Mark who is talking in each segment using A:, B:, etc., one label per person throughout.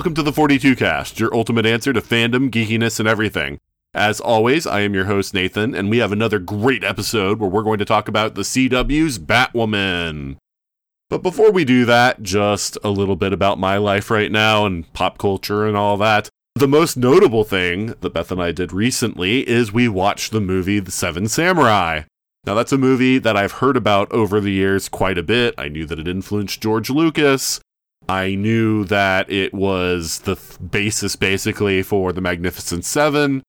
A: Welcome to the 42 Cast, your ultimate answer to fandom, geekiness, and everything. As always, I am your host Nathan, and we have another great episode where we're going to talk about the CW's Batwoman. But before we do that, just a little bit about my life right now and pop culture and all that. The most notable thing that Beth and I did recently is we watched the movie The Seven Samurai. Now, that's a movie that I've heard about over the years quite a bit. I knew that it influenced George Lucas. I knew that it was the th- basis basically for the Magnificent Seven,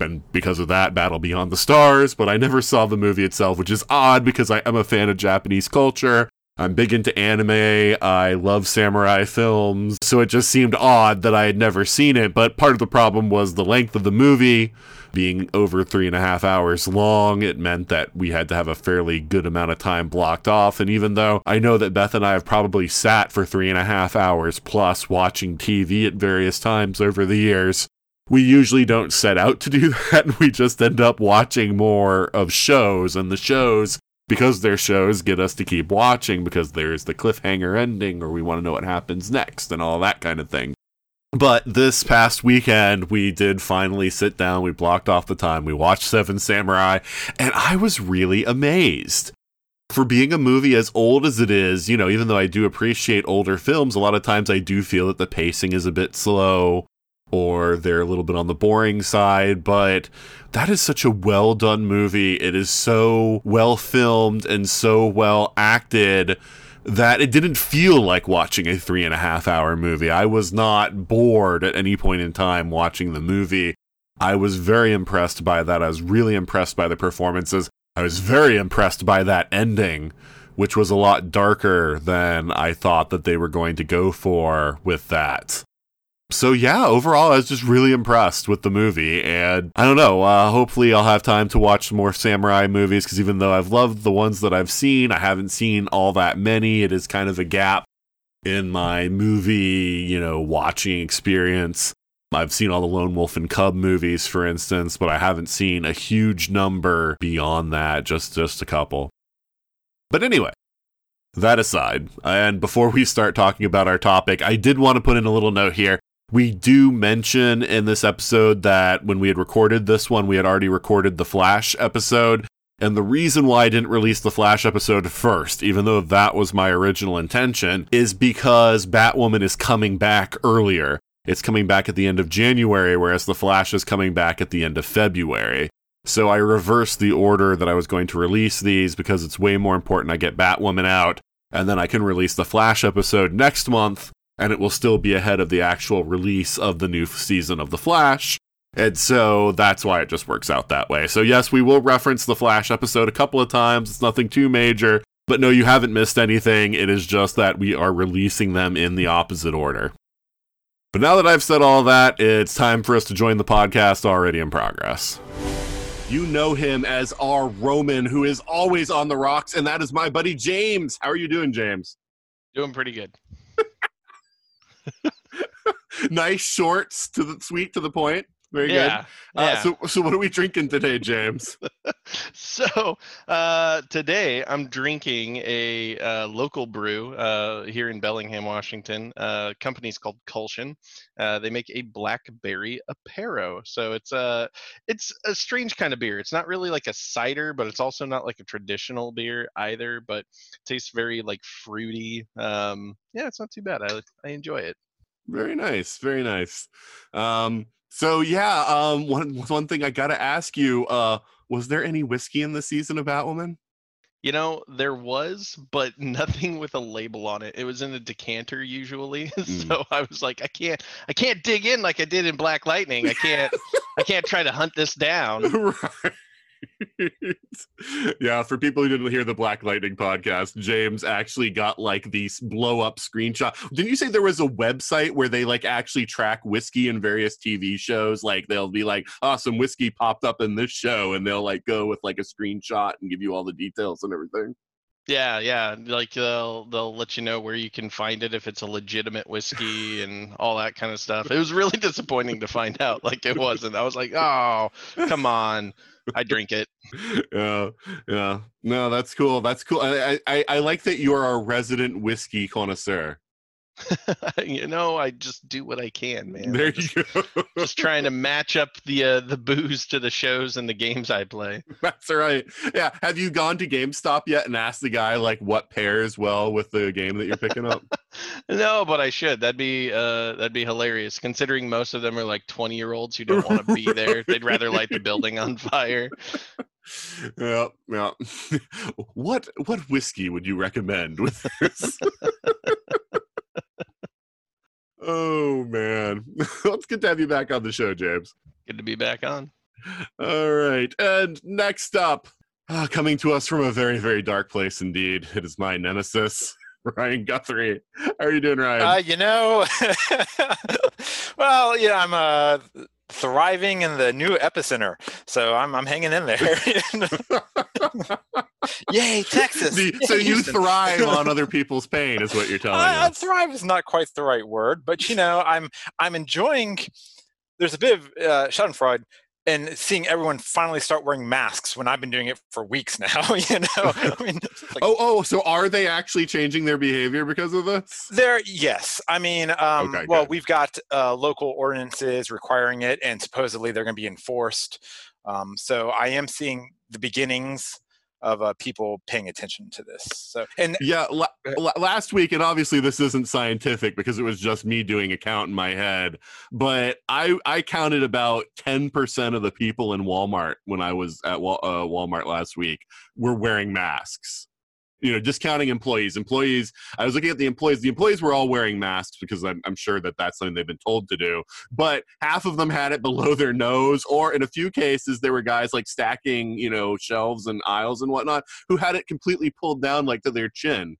A: and because of that, Battle Beyond the Stars, but I never saw the movie itself, which is odd because I am a fan of Japanese culture. I'm big into anime. I love samurai films. So it just seemed odd that I had never seen it. But part of the problem was the length of the movie being over three and a half hours long. It meant that we had to have a fairly good amount of time blocked off. And even though I know that Beth and I have probably sat for three and a half hours plus watching TV at various times over the years, we usually don't set out to do that. We just end up watching more of shows, and the shows because their shows get us to keep watching because there's the cliffhanger ending or we want to know what happens next and all that kind of thing. But this past weekend, we did finally sit down. We blocked off the time. We watched Seven Samurai, and I was really amazed. For being a movie as old as it is, you know, even though I do appreciate older films, a lot of times I do feel that the pacing is a bit slow or they're a little bit on the boring side, but that is such a well done movie. It is so well filmed and so well acted that it didn't feel like watching a three and a half hour movie. I was not bored at any point in time watching the movie. I was very impressed by that. I was really impressed by the performances. I was very impressed by that ending, which was a lot darker than I thought that they were going to go for with that so yeah, overall, I was just really impressed with the movie, and I don't know. Uh, hopefully, I'll have time to watch more samurai movies because even though I've loved the ones that I've seen, I haven't seen all that many. It is kind of a gap in my movie, you know, watching experience. I've seen all the Lone Wolf and Cub movies, for instance, but I haven't seen a huge number beyond that. Just just a couple. But anyway, that aside, and before we start talking about our topic, I did want to put in a little note here. We do mention in this episode that when we had recorded this one, we had already recorded the Flash episode. And the reason why I didn't release the Flash episode first, even though that was my original intention, is because Batwoman is coming back earlier. It's coming back at the end of January, whereas the Flash is coming back at the end of February. So I reversed the order that I was going to release these because it's way more important I get Batwoman out, and then I can release the Flash episode next month and it will still be ahead of the actual release of the new season of The Flash. And so that's why it just works out that way. So, yes, we will reference the Flash episode a couple of times. It's nothing too major. But no, you haven't missed anything. It is just that we are releasing them in the opposite order. But now that I've said all that, it's time for us to join the podcast already in progress. You know him as our Roman, who is always on the rocks, and that is my buddy James. How are you doing, James?
B: Doing pretty good.
A: nice shorts to the sweet to the point. Very yeah, good. Uh, yeah. So, so what are we drinking today, James?
B: so uh, today I'm drinking a uh, local brew uh, here in Bellingham, Washington. Uh, company's called Kulshan. Uh, they make a blackberry apero. So it's a uh, it's a strange kind of beer. It's not really like a cider, but it's also not like a traditional beer either. But tastes very like fruity. Um, yeah, it's not too bad. I I enjoy it.
A: Very nice. Very nice. Um, so yeah, um, one one thing I gotta ask you, uh, was there any whiskey in the season of Batwoman?
B: You know, there was, but nothing with a label on it. It was in a decanter usually.
A: Mm.
B: so I was like, I can't I can't dig in like I did in Black Lightning. I can't I can't try to hunt this down.
A: right. yeah, for people who didn't hear the Black Lightning podcast, James actually got like these blow up screenshot. Didn't you say there was a website where they like actually track whiskey in various TV shows? Like they'll be like, oh, some whiskey popped up in this show, and they'll like go with like a screenshot and give you all the details and everything.
B: Yeah, yeah. Like they'll they'll let you know where you can find it if it's a legitimate whiskey and all that kind of stuff. It was really disappointing to find out like it wasn't. I was like, oh, come on. I drink it.
A: yeah, yeah. No, that's cool. That's cool. I, I, I like that you're a resident whiskey connoisseur.
B: you know, I just do what I can, man.
A: there
B: just,
A: you go.
B: just trying to match up the uh, the booze to the shows and the games I play.
A: That's right. Yeah. Have you gone to GameStop yet and asked the guy like what pairs well with the game that you're picking up?
B: no, but I should. That'd be uh that'd be hilarious considering most of them are like 20 year olds who don't want to be there. They'd rather light the building on fire.
A: yeah, yeah. what what whiskey would you recommend with this? Oh man. well, it's good to have you back on the show, James.
B: Good to be back on.
A: All right. And next up, ah, coming to us from a very, very dark place indeed, it is my nemesis, Ryan Guthrie. How are you doing, Ryan?
C: Uh, you know, well, yeah, I'm uh, thriving in the new epicenter, so I'm I'm hanging in there. Yay, Texas!
A: The- so you
C: Houston.
A: thrive on other people's pain, is what you're telling
C: Uh,
A: us.
C: thrive is not quite the right word, but you know, I'm I'm enjoying. There's a bit of uh, Schadenfreude and seeing everyone finally start wearing masks when I've been doing it for weeks now. You know, I mean, like,
A: Oh, oh, so are they actually changing their behavior because of this?
C: There, yes. I mean, um,
A: Okay,
C: well,
A: good.
C: we've got uh, local ordinances requiring it, and supposedly they're going to be enforced. Um, so I am seeing the beginnings of uh, people paying attention to this. So, and
A: Yeah, la- la- last week, and obviously this isn't scientific because it was just me doing a count in my head, but I I counted about ten percent of the people in Walmart when I was at Wal- uh, Walmart last week were wearing masks. You know, discounting employees. Employees. I was looking at the employees. The employees were all wearing masks because I'm, I'm sure that that's something they've been told to do. But half of them had it below their nose, or in a few cases, there were guys like stacking, you know, shelves and aisles and whatnot who had it completely pulled down like to their chin.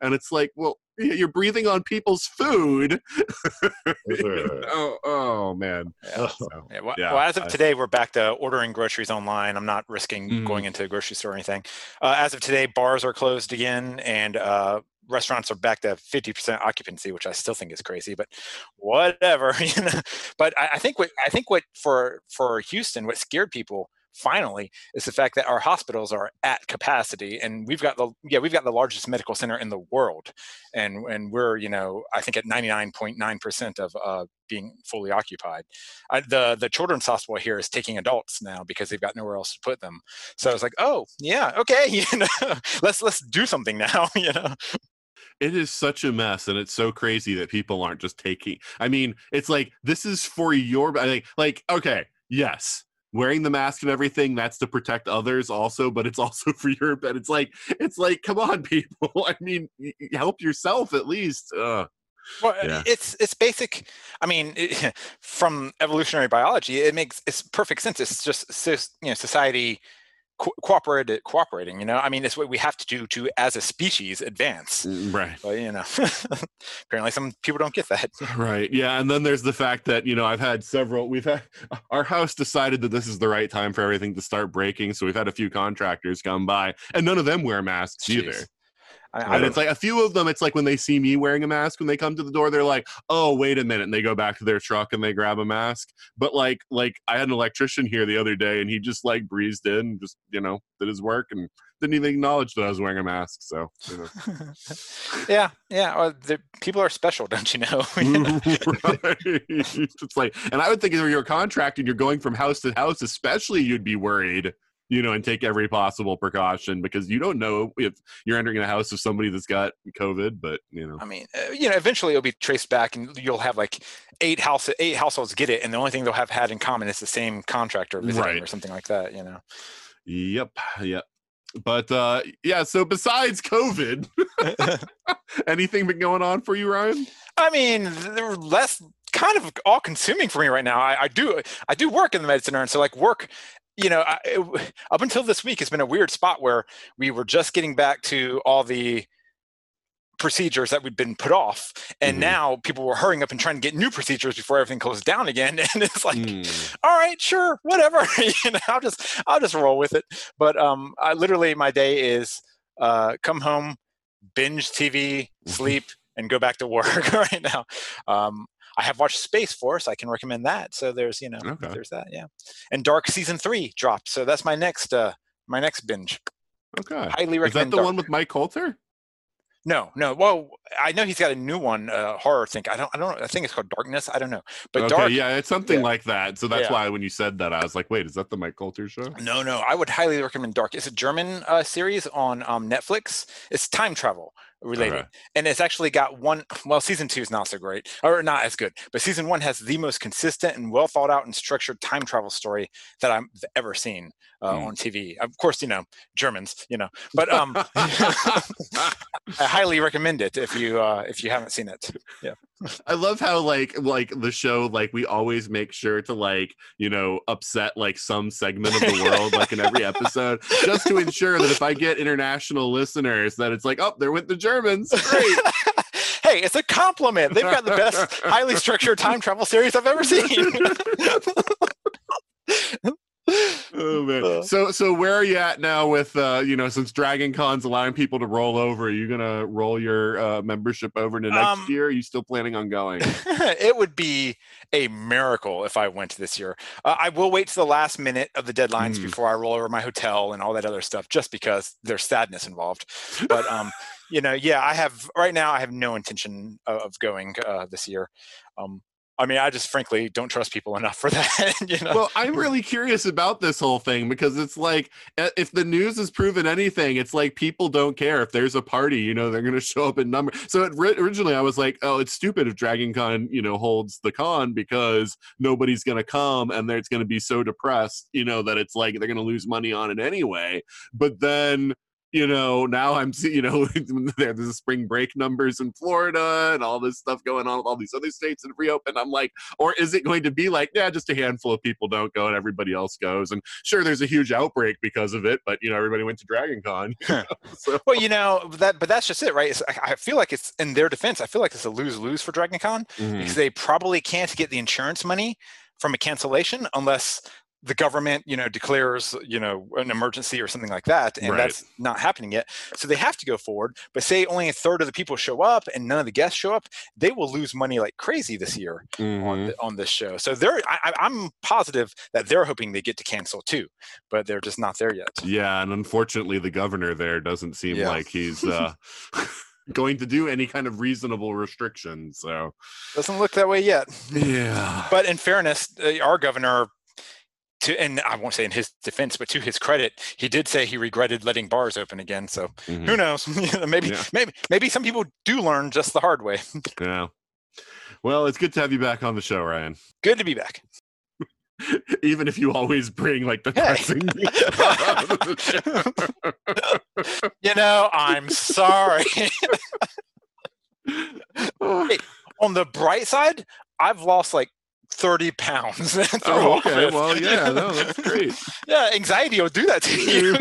A: And it's like, well, you're breathing on people's food. oh, oh man.
C: Yeah.
A: So,
C: Yeah, well,
A: yeah,
C: well, as of
A: I-
C: today, we're back to ordering groceries online. I'm not risking
A: Mm.
C: going into a grocery store or anything. Uh, as of today, bars are closed again, and uh, restaurants are back to 50% occupancy, which I still think is crazy. But whatever, you know. But I, I think what I think what for for Houston, what scared people finally is the fact that our hospitals are at capacity and we've got the yeah we've got the largest medical center in the world. And and we're you know i think at 99.9% of uh, being fully occupied. I, the the children's hospital here is taking adults now because they've got nowhere else to put them. So it's like oh yeah okay you know let's let's do something now you know?
A: It is such a mess and it's so crazy that people aren't just taking i mean it's like this is for your I think like okay yes wearing the mask and everything that's to protect others also but it's also for your but it's like it's like come on people i mean help yourself at least uh,
C: Well,
A: Yeah.
C: it's it's basic. I mean, it, from evolutionary biology, it makes it's perfect sense. It's just you know society co- cooperated cooperating. You know, I mean, it's what we have to do to as a species advance.
A: Mm, right
C: But you know, apparently some people don't get that.
A: Right. Yeah. And then there's the fact that, you know, I've had several, we've had, our house decided that this is the right time for everything to start breaking. So we've had a few contractors come by and none of them wear masks either.
C: Jeez. I, I
A: And
C: don't
A: it's like a few of them, it's like when they see me wearing a mask, when they come to the door, they're like, oh, wait a minute. And they go back to their truck and they grab a mask. But like, like I had an electrician here the other day and he just like breezed in, just, you know, did his work and didn't even acknowledge that I was wearing a mask. So, you know.
C: yeah, yeah. Well, the, people are special, don't you know?
A: It's like, and I would think if you're a contractor you're going from house to house, especially you'd be worried, you know, and take every possible precaution because you don't know if you're entering a house of somebody that's got COVID. But you know,
C: I mean, uh, you know, eventually it'll be traced back, and you'll have like eight house eight households get it, and the only thing they'll have had in common is the same contractor visiting
A: Right.
C: or something like that. You know.
A: yep, yep. but uh, yeah, so besides COVID, anything been going on for you, Ryan?
C: I mean, they're less kind of all consuming for me right now. I, I do I do work in the med center, and so like work, you know, I, it, up until this week, it's been a weird spot where we were just getting back to all the procedures that we'd been put off and
A: Mhm.
C: now people were hurrying up and trying to get new procedures before everything closed down again and it's like
A: Mm.
C: all right sure whatever you know i'll just i'll just roll with it but um i literally my day is uh come home binge tv
A: Mhm.
C: sleep and go back to work right now um i have watched space force i can recommend that so there's you know
A: Okay.
C: there's that yeah and dark season three dropped so that's my next uh my next binge
A: Okay.
C: highly recommend.
A: Is that the
C: Dark.
A: one with Mike Colter?
C: No, no. Well, I know he's got a new one, uh, horror thing. I don't, I don't. I think it's called Darkness. I don't know. But
A: okay,
C: Dark.
A: yeah, it's something
C: yeah.
A: like that. So that's
C: Yeah.
A: why when you said that, I was like, wait, is that the Mike Colter show?
C: No, no. I would highly recommend Dark. It's a German uh, series on um, Netflix. It's time travel related,
A: Okay.
C: and it's actually got one. Well, season two is not so great, or not as good. But season one has the most consistent and well thought out and structured time travel story that I've ever seen uh,
A: Hmm.
C: on TV. Of course, you know Germans, you know. But um, I highly recommend it if you uh, if you haven't seen it. Yeah.
A: I love how like like the show like we always make sure to like you know upset like some segment of the world like in every episode just to ensure that if I get international listeners that it's like oh there went the Germans great
C: hey, it's a compliment. They've got the best highly structured time travel series I've ever seen.
A: oh man
C: Uh.
A: so so where are you at now with uh you know since Dragon Con's allowing people to roll over are you gonna roll your uh, membership over to next
C: Um,
A: year are you still planning on going
C: it would be a miracle if I went this year. Uh, I will wait to the last minute of the deadlines
A: Mm.
C: before I roll over my hotel and all that other stuff, just because there's sadness involved. But um, you know, yeah, I have right now. I have no intention of, going uh, this year. Um, I mean, I just frankly don't trust people enough for that. you know.
A: well i'm really curious about this whole thing because it's like uh, if the news has proven anything it's like people don't care if there's a party you know they're going to show up in number so it, originally i was like oh it's stupid if dragon con you know holds the con because nobody's going to come and it's going to be so depressed you know that it's like they're going to lose money on it anyway but then you know, now I'm you know, there's the spring break numbers in Florida and all this stuff going on with all these other states that reopened. I'm like, or is it going to be like, yeah, just a handful of people don't go and everybody else goes? And sure, there's a huge outbreak because of it, but you know, everybody went to Dragon Con. you know, so
C: Well, you know that, but that's just it, right? It's, I I feel like it's in their defense. I feel like it's a lose lose for Dragon Con
A: Mm-hmm.
C: because they probably can't get the insurance money from a cancellation unless the government, you know, declares, you know, an emergency or something like that, and
A: Right.
C: that's not happening yet. So they have to go forward. But say only a third of the people show up and none of the guests show up, they will lose money like crazy this year on
A: Mhm.
C: the, on this show. So they're, I, I'm positive that they're hoping they get to cancel too, but they're just not there yet.
A: yeah, and unfortunately, the governor there doesn't seem
C: Yeah.
A: like he's uh, going to do any kind of reasonable restrictions. So
C: Doesn't look that way yet.
A: yeah,
C: But in fairness, uh, our governor, to and I won't say in his defense, but to his credit, he did say he regretted letting bars open again. So
A: Mhm.
C: who knows? maybe,
A: Yeah.
C: maybe, maybe some people do learn just the hard way.
A: yeah. Well, it's good to have you back on the show, Ryan.
C: Good to be back.
A: Even if you always bring like the
C: Hey. You know, I'm sorry. On the bright side, I've lost like 30 pounds.
A: oh, okay. Well, yeah, no, that's great.
C: yeah, anxiety will do that to you.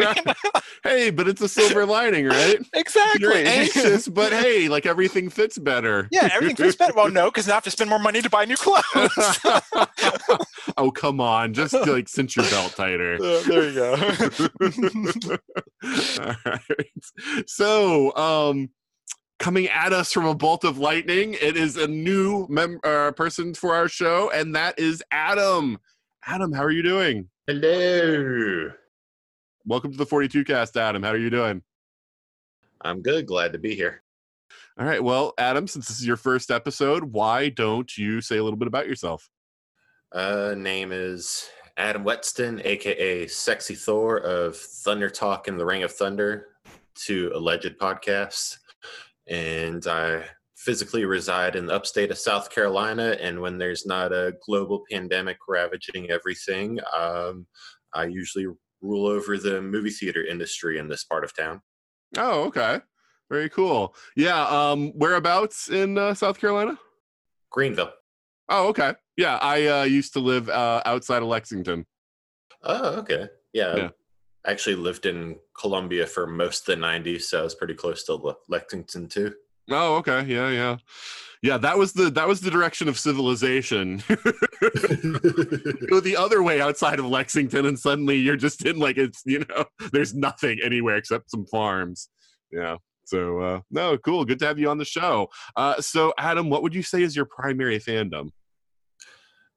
A: hey, but it's a silver lining, right?
C: exactly.
A: You're anxious, but hey, like everything fits better.
C: Yeah, everything fits better. Well, no, because now I have to spend more money to buy new clothes.
A: oh, come on. Just like cinch your belt tighter.
C: Uh, there you go.
A: All right. So, um, coming at us from a bolt of lightning, it is a new mem- uh, person for our show, and that is Adam. Adam, how are you doing?
D: Hello.
A: Welcome to the 42 cast, Adam. How are you doing?
D: I'm good. Glad to be here.
A: All right. Well, Adam, since this is your first episode, why don't you say a little bit about yourself?
D: Uh, name is Adam Wetston, aka Sexy Thor of Thunder Talk and the Ring of Thunder, two alleged podcasts. And I physically reside in the upstate of South Carolina. And when there's not a global pandemic ravaging everything, um, I usually
E: rule over the movie theater industry in this part of town.
A: Oh, okay. Very cool. Yeah. Um, whereabouts in uh, South Carolina?
E: Greenville.
A: Oh, okay. Yeah, I uh, used to live uh, outside of Lexington.
E: Oh, okay. Yeah.
A: Yeah.
E: Actually lived in Columbia for most of the 90s, so I was pretty close to Lexington too.
A: Oh, okay. Yeah, yeah. Yeah, that was the that was the direction of civilization. Go the other way outside of Lexington, and suddenly you're just in like it's you know there's nothing anywhere except some farms. Yeah. So uh, no, cool. Good to have you on the show. Uh, so Adam, what would you say is your primary fandom?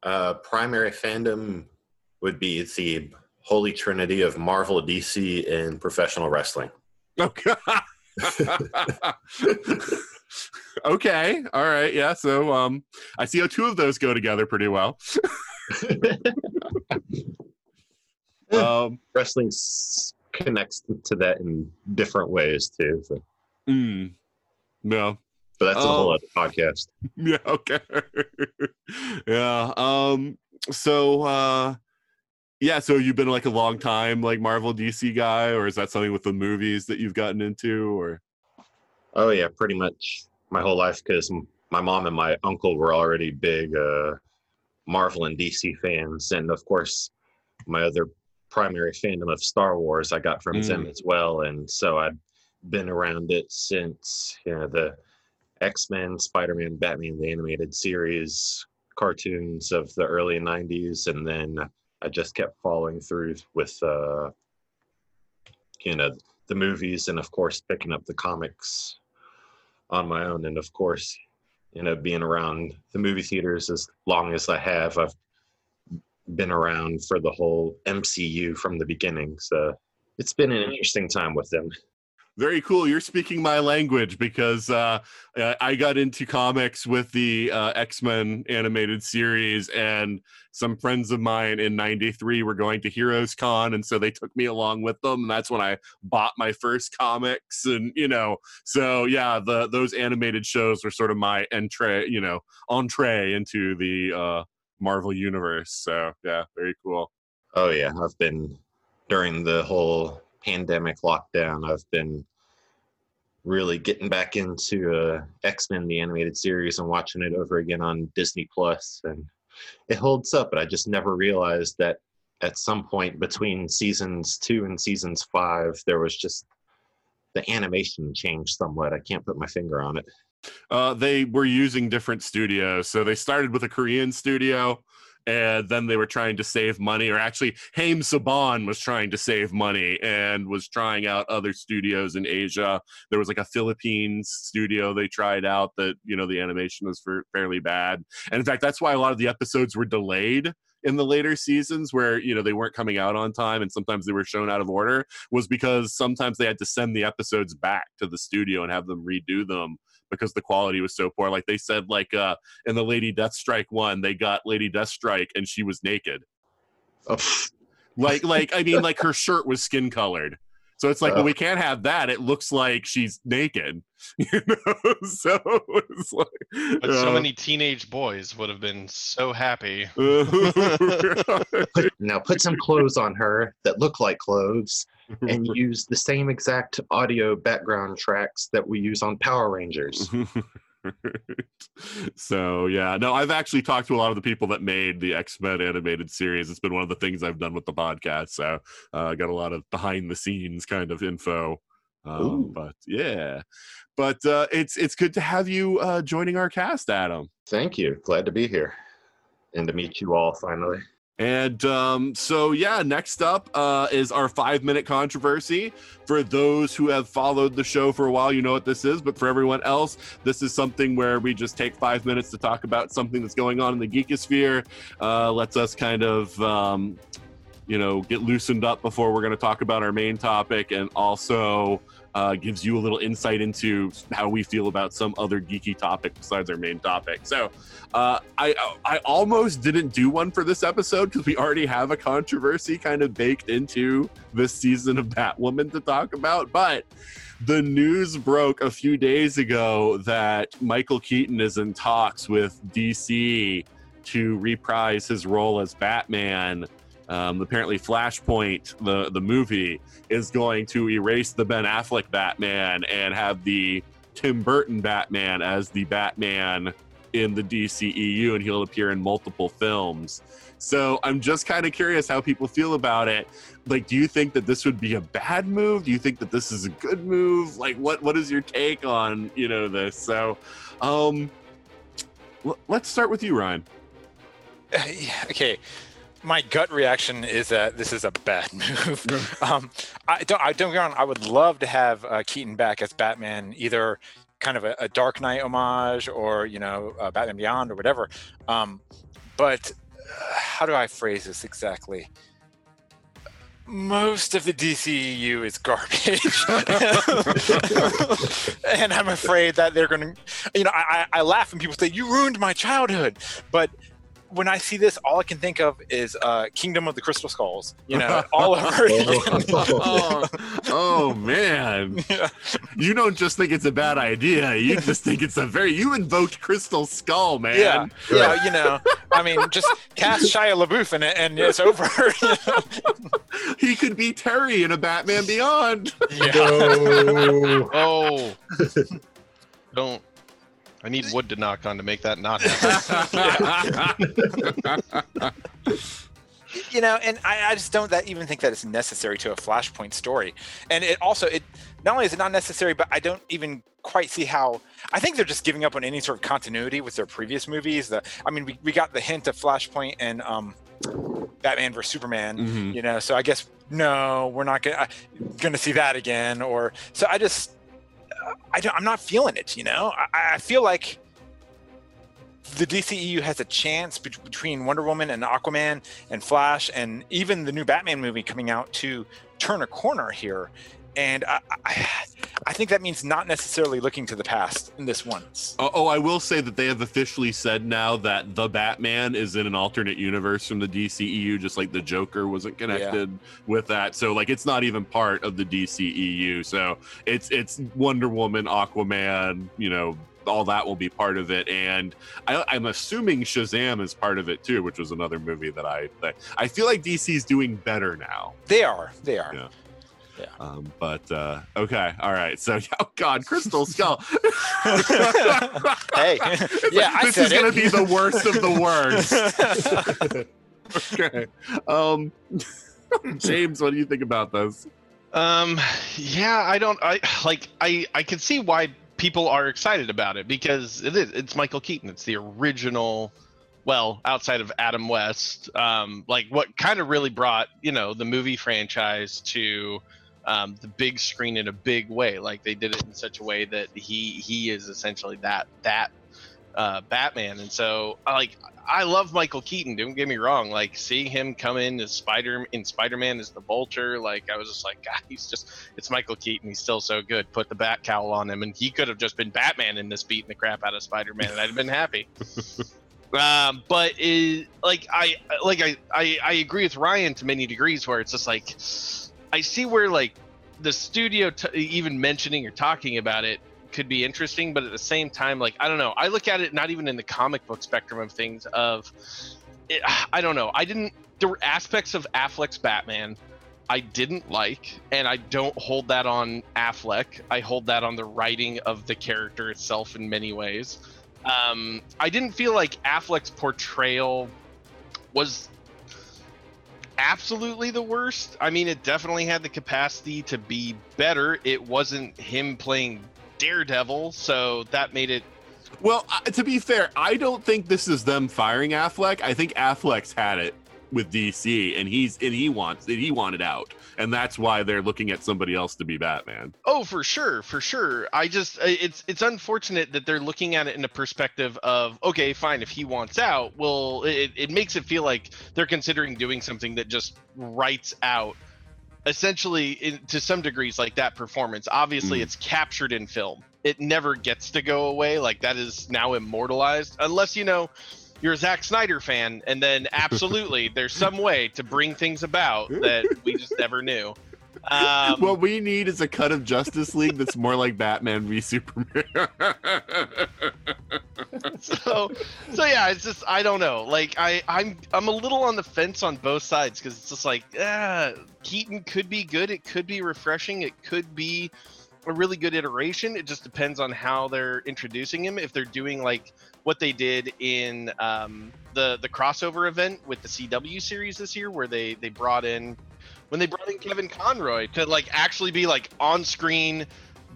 E: Uh, primary fandom would be the holy trinity of Marvel, DC, and professional wrestling.
A: Okay. okay. All right. Yeah. So um, I see how two of those go together pretty well. um,
E: wrestling s- connects to that in different ways too. So,
A: mm, no.
E: but that's a whole
A: Oh.
E: other podcast.
A: Yeah. Okay. yeah. Um. So. uh yeah, so you've been like a long time like Marvel DC guy, or is that something with the movies that you've gotten into, or?
E: Oh yeah, pretty much my whole life because my mom and my uncle were already big uh, Marvel and DC fans, and of course, my other primary fandom of Star Wars I got from them as well, and so I've been around it since you know the X Men, Spider Man, Batman, the animated series, cartoons of the early '90s, and then I just kept following through with uh, you know the movies, and of course picking up the comics on my own. And of course you know being around the movie theaters as long as i have i've been around for the whole mcu from the beginning. So it's been an interesting time with them
A: Very cool. You're speaking my language because uh, I I got into comics with the uh, X Men animated series, and some friends of mine in '93 were going to Heroes Con, and so they took me along with them. And that's when I bought my first comics, and you know, so yeah, the those animated shows were sort of my entree, you know, entree into the uh, Marvel universe. So yeah, very cool.
E: oh yeah i've been during the whole pandemic lockdown i've been really getting back into uh, x-men the animated series and watching it over again on disney plus and it holds up but i just never realized that at some point between seasons two and seasons five there was just the animation changed somewhat i can't put my finger on it
A: Uh, they were using different studios. So they started with a Korean studio, and then they were trying to save money. Or actually, Haim Saban was trying to save money and was trying out other studios in Asia. There was like a Philippines studio they tried out that you know the animation was for, fairly bad. And in fact, that's why a lot of the episodes were delayed in the later seasons where you know they weren't coming out on time and sometimes they were shown out of order was because sometimes they had to send the episodes back to the studio and have them redo them because the quality was so poor. Like they said, like uh, in the Lady Deathstrike one, they got Lady Deathstrike and she was naked.
E: oh,
A: Like, like I mean, like her shirt was skin colored. So it's like, well, we can't have that. It looks like she's naked, you know. So it's like,
B: But so
A: uh,
B: many teenage boys would have been so happy.
E: put, now put some clothes on her that look like clothes and use the same exact audio background tracks that we use on power rangers
A: so yeah, no, I've actually talked to a lot of the people that made the X Men animated series. It's been one of the things I've done with the podcast. So uh, I got a lot of behind the scenes kind of info. Um, but yeah, but uh, it's it's good to have you uh, joining our cast, Adam.
E: thank you glad to be here and to meet you all finally
A: And um, so, yeah, next up uh, is our five minute controversy. For those who have followed the show for a while, you know what this is. But for everyone else, this is something where we just take five minutes to talk about something that's going on in the geekosphere. Uh, lets us kind of, um, you know, get loosened up before we're going to talk about our main topic and also uh, gives you a little insight into how we feel about some other geeky topic besides our main topic. So, uh, I I almost didn't do one for this episode because we already have a controversy kind of baked into this season of Batwoman to talk about. But the news broke a few days ago that Michael Keaton is in talks with DC to reprise his role as Batman Um, apparently, Flashpoint, the the movie, is going to erase the Ben Affleck Batman and have the Tim Burton Batman as the Batman in the DCEU, and he'll appear in multiple films. So I'm just kind of curious how people feel about it. Like, do you think that this would be a bad move? Do you think that this is a good move? Like, what what is your take on you know this? So, um, l- let's start with you, Ryan.
C: Okay. My gut reaction is that this is a bad move. um, I don't. I don't get wrong. I would love to have uh, Keaton back as Batman, either kind of a, a Dark Knight homage or you know uh, Batman Beyond or whatever. Um, but uh, how do I phrase this exactly? Most of the DCEU is garbage, and I'm afraid that they're going to. You know, I, I laugh when people say you ruined my childhood, but when I see this, all I can think of is uh, Kingdom of the Crystal Skulls. You know, all over again.
A: oh, oh, man,
C: Yeah.
A: you don't just think it's a bad idea. You just think it's a very you invoked Crystal Skull, man.
C: Yeah, yeah, you know, I mean, just cast Shia LaBeouf in it, and it's over. you know?
A: He could be Terry in a Batman Beyond.
C: Yeah.
D: No.
B: Oh, don't. I need wood to knock on to make that not happen.
C: you know and I, I just don't that even think that it's necessary to a flashpoint story and it also it not only is it not necessary but i don't even quite see how i think they're just giving up on any sort of continuity with their previous movies the i mean we, we got the hint of flashpoint and um batman versus superman
A: Mhm.
C: you know so i guess no we're not gonna gonna see that again or so i just I don't, i'm not feeling it you know i, I feel like the DCEU has a chance bet- between Wonder Woman and Aquaman and Flash and even the new Batman movie coming out to turn a corner here. And I, I, I think that means not necessarily looking to the past in this one.
A: Oh, oh, I will say that they have officially said now that the Batman is in an alternate universe from the DCEU, just like the Joker wasn't connected with that. So, like, it's not even part of the DCEU. So, it's it's Wonder Woman, Aquaman, you know, all that will be part of it. And I, I'm assuming Shazam is part of it too, which was another movie that I I feel like DC's doing better now.
C: They are. They are.
A: Yeah. Um, but uh, okay, all right. So, oh God, Crystal Skull.
C: hey,
A: It's
C: yeah,
A: like,
C: I
A: this
C: said
A: is gonna be the worst of the worst. okay. Um, James, what do you think about this?
B: Um, yeah, I don't. I like. I I can see why people are excited about it because it is. It's Michael Keaton. It's the original. Well, outside of Adam West, um, like what kind of really brought you know the movie franchise to um, the big screen in a big way. Like they did it in such a way that he he is essentially that that uh, Batman. And so, like, I love Michael Keaton. Don't get me wrong. Like seeing him come in as Spider in Spider Man as the Vulture. Like I was just like, God, he's just it's Michael Keaton. He's still so good. Put the bat cowl on him, and he could have just been Batman in this, beating the crap out of Spider Man, and I'd have been happy. um, but it, like I like I, I I agree with Ryan to many degrees, where it's just like I see where like the studio t- even mentioning or talking about it could be interesting, but at the same time, like I don't know, I look at it not even in the comic book spectrum of things. Of it, I don't know, I didn't. There were aspects of Affleck's Batman I didn't like, and I don't hold that on Affleck. I hold that on the writing of the character itself in many ways. Um, I didn't feel like Affleck's portrayal was absolutely the worst. I mean, it definitely had the capacity to be better. It wasn't him playing Daredevil, so that made it.
A: Well, uh, to be fair, I don't think this is them firing Affleck. I think Affleck's had it with DC, and he's and he wants and he wanted out, and that's why they're looking at somebody else to be Batman.
B: Oh, for sure, for sure. I just it's it's unfortunate that they're looking at it in a perspective of okay, fine, if he wants out, well, it, it makes it feel like they're considering doing something that just writes out essentially in, to some degrees like that performance obviously
A: Mm.
B: it's captured in film it never gets to go away like that is now immortalized unless you know you're a Zack Snyder fan and then absolutely there's some way to bring things about that we just never knew um,
A: what we need is a cut of Justice League that's more like Batman v Superman.
B: so so yeah it's just i don't know like i i'm i'm a little on the fence on both sides because it's just like ah, keaton could be good it could be refreshing it could be a really good iteration. It just depends on how they're introducing him. If they're doing like what they did in um, the the crossover event with the cw series this year where they they brought in when they brought in kevin conroy to like actually be like on screen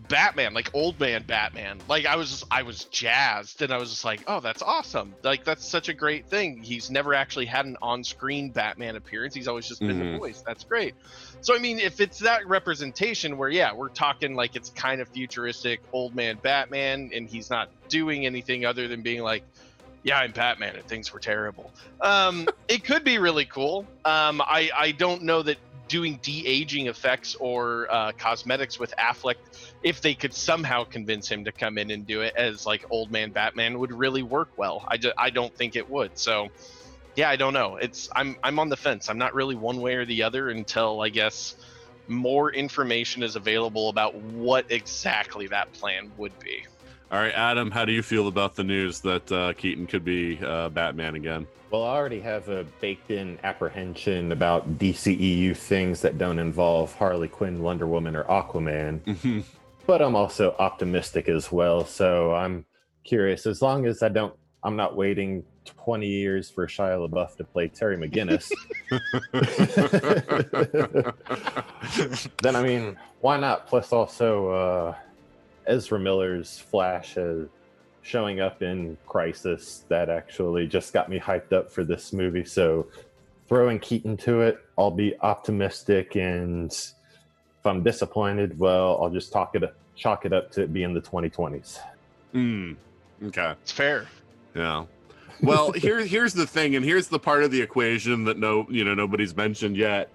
B: Batman, like old man Batman. Like I was just, I was jazzed and I was just like, "Oh, that's awesome." Like that's such a great thing. He's never actually had an on-screen Batman appearance. He's always just been
A: Mhm.
B: the voice. That's great. So I mean, if it's that representation where yeah, we're talking like it's kind of futuristic old man Batman and he's not doing anything other than being like yeah, I'm Batman and things were terrible. Um, it could be really cool. Um, I, I don't know that doing de-aging effects or uh, cosmetics with Affleck, if they could somehow convince him to come in and do it as like old man Batman, would really work well. I, I don't think it would. So, yeah, I don't know. It's I'm I'm on the fence. I'm not really one way or the other until I guess more information is available about what exactly that plan would be.
A: All right, Adam, how do you feel about the news that uh, Keaton could be uh, Batman again?
E: Well, I already have a baked in apprehension about DCEU things that don't involve Harley Quinn, Wonder Woman, or Aquaman,
A: Mhm.
E: but I'm also optimistic as well. So I'm curious, as long as I don't, I'm not waiting 20 years for Shia LaBeouf to play Terry McGinnis, then I mean, why not? Plus, also, uh, Ezra Miller's Flash uh, showing up in Crisis that actually just got me hyped up for this movie. So, throwing Keaton to it, I'll be optimistic, and if I'm disappointed, well, I'll just talk it, chalk it up to it being the 2020s.
A: Hmm. Okay.
B: It's fair.
A: Yeah. Well, here here's the thing, and here's the part of the equation that no you know nobody's mentioned yet.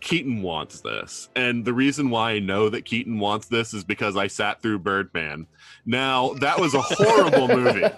A: Keaton wants this. And the reason why I know that Keaton wants this is because I sat through Birdman. Now, that was a horrible movie.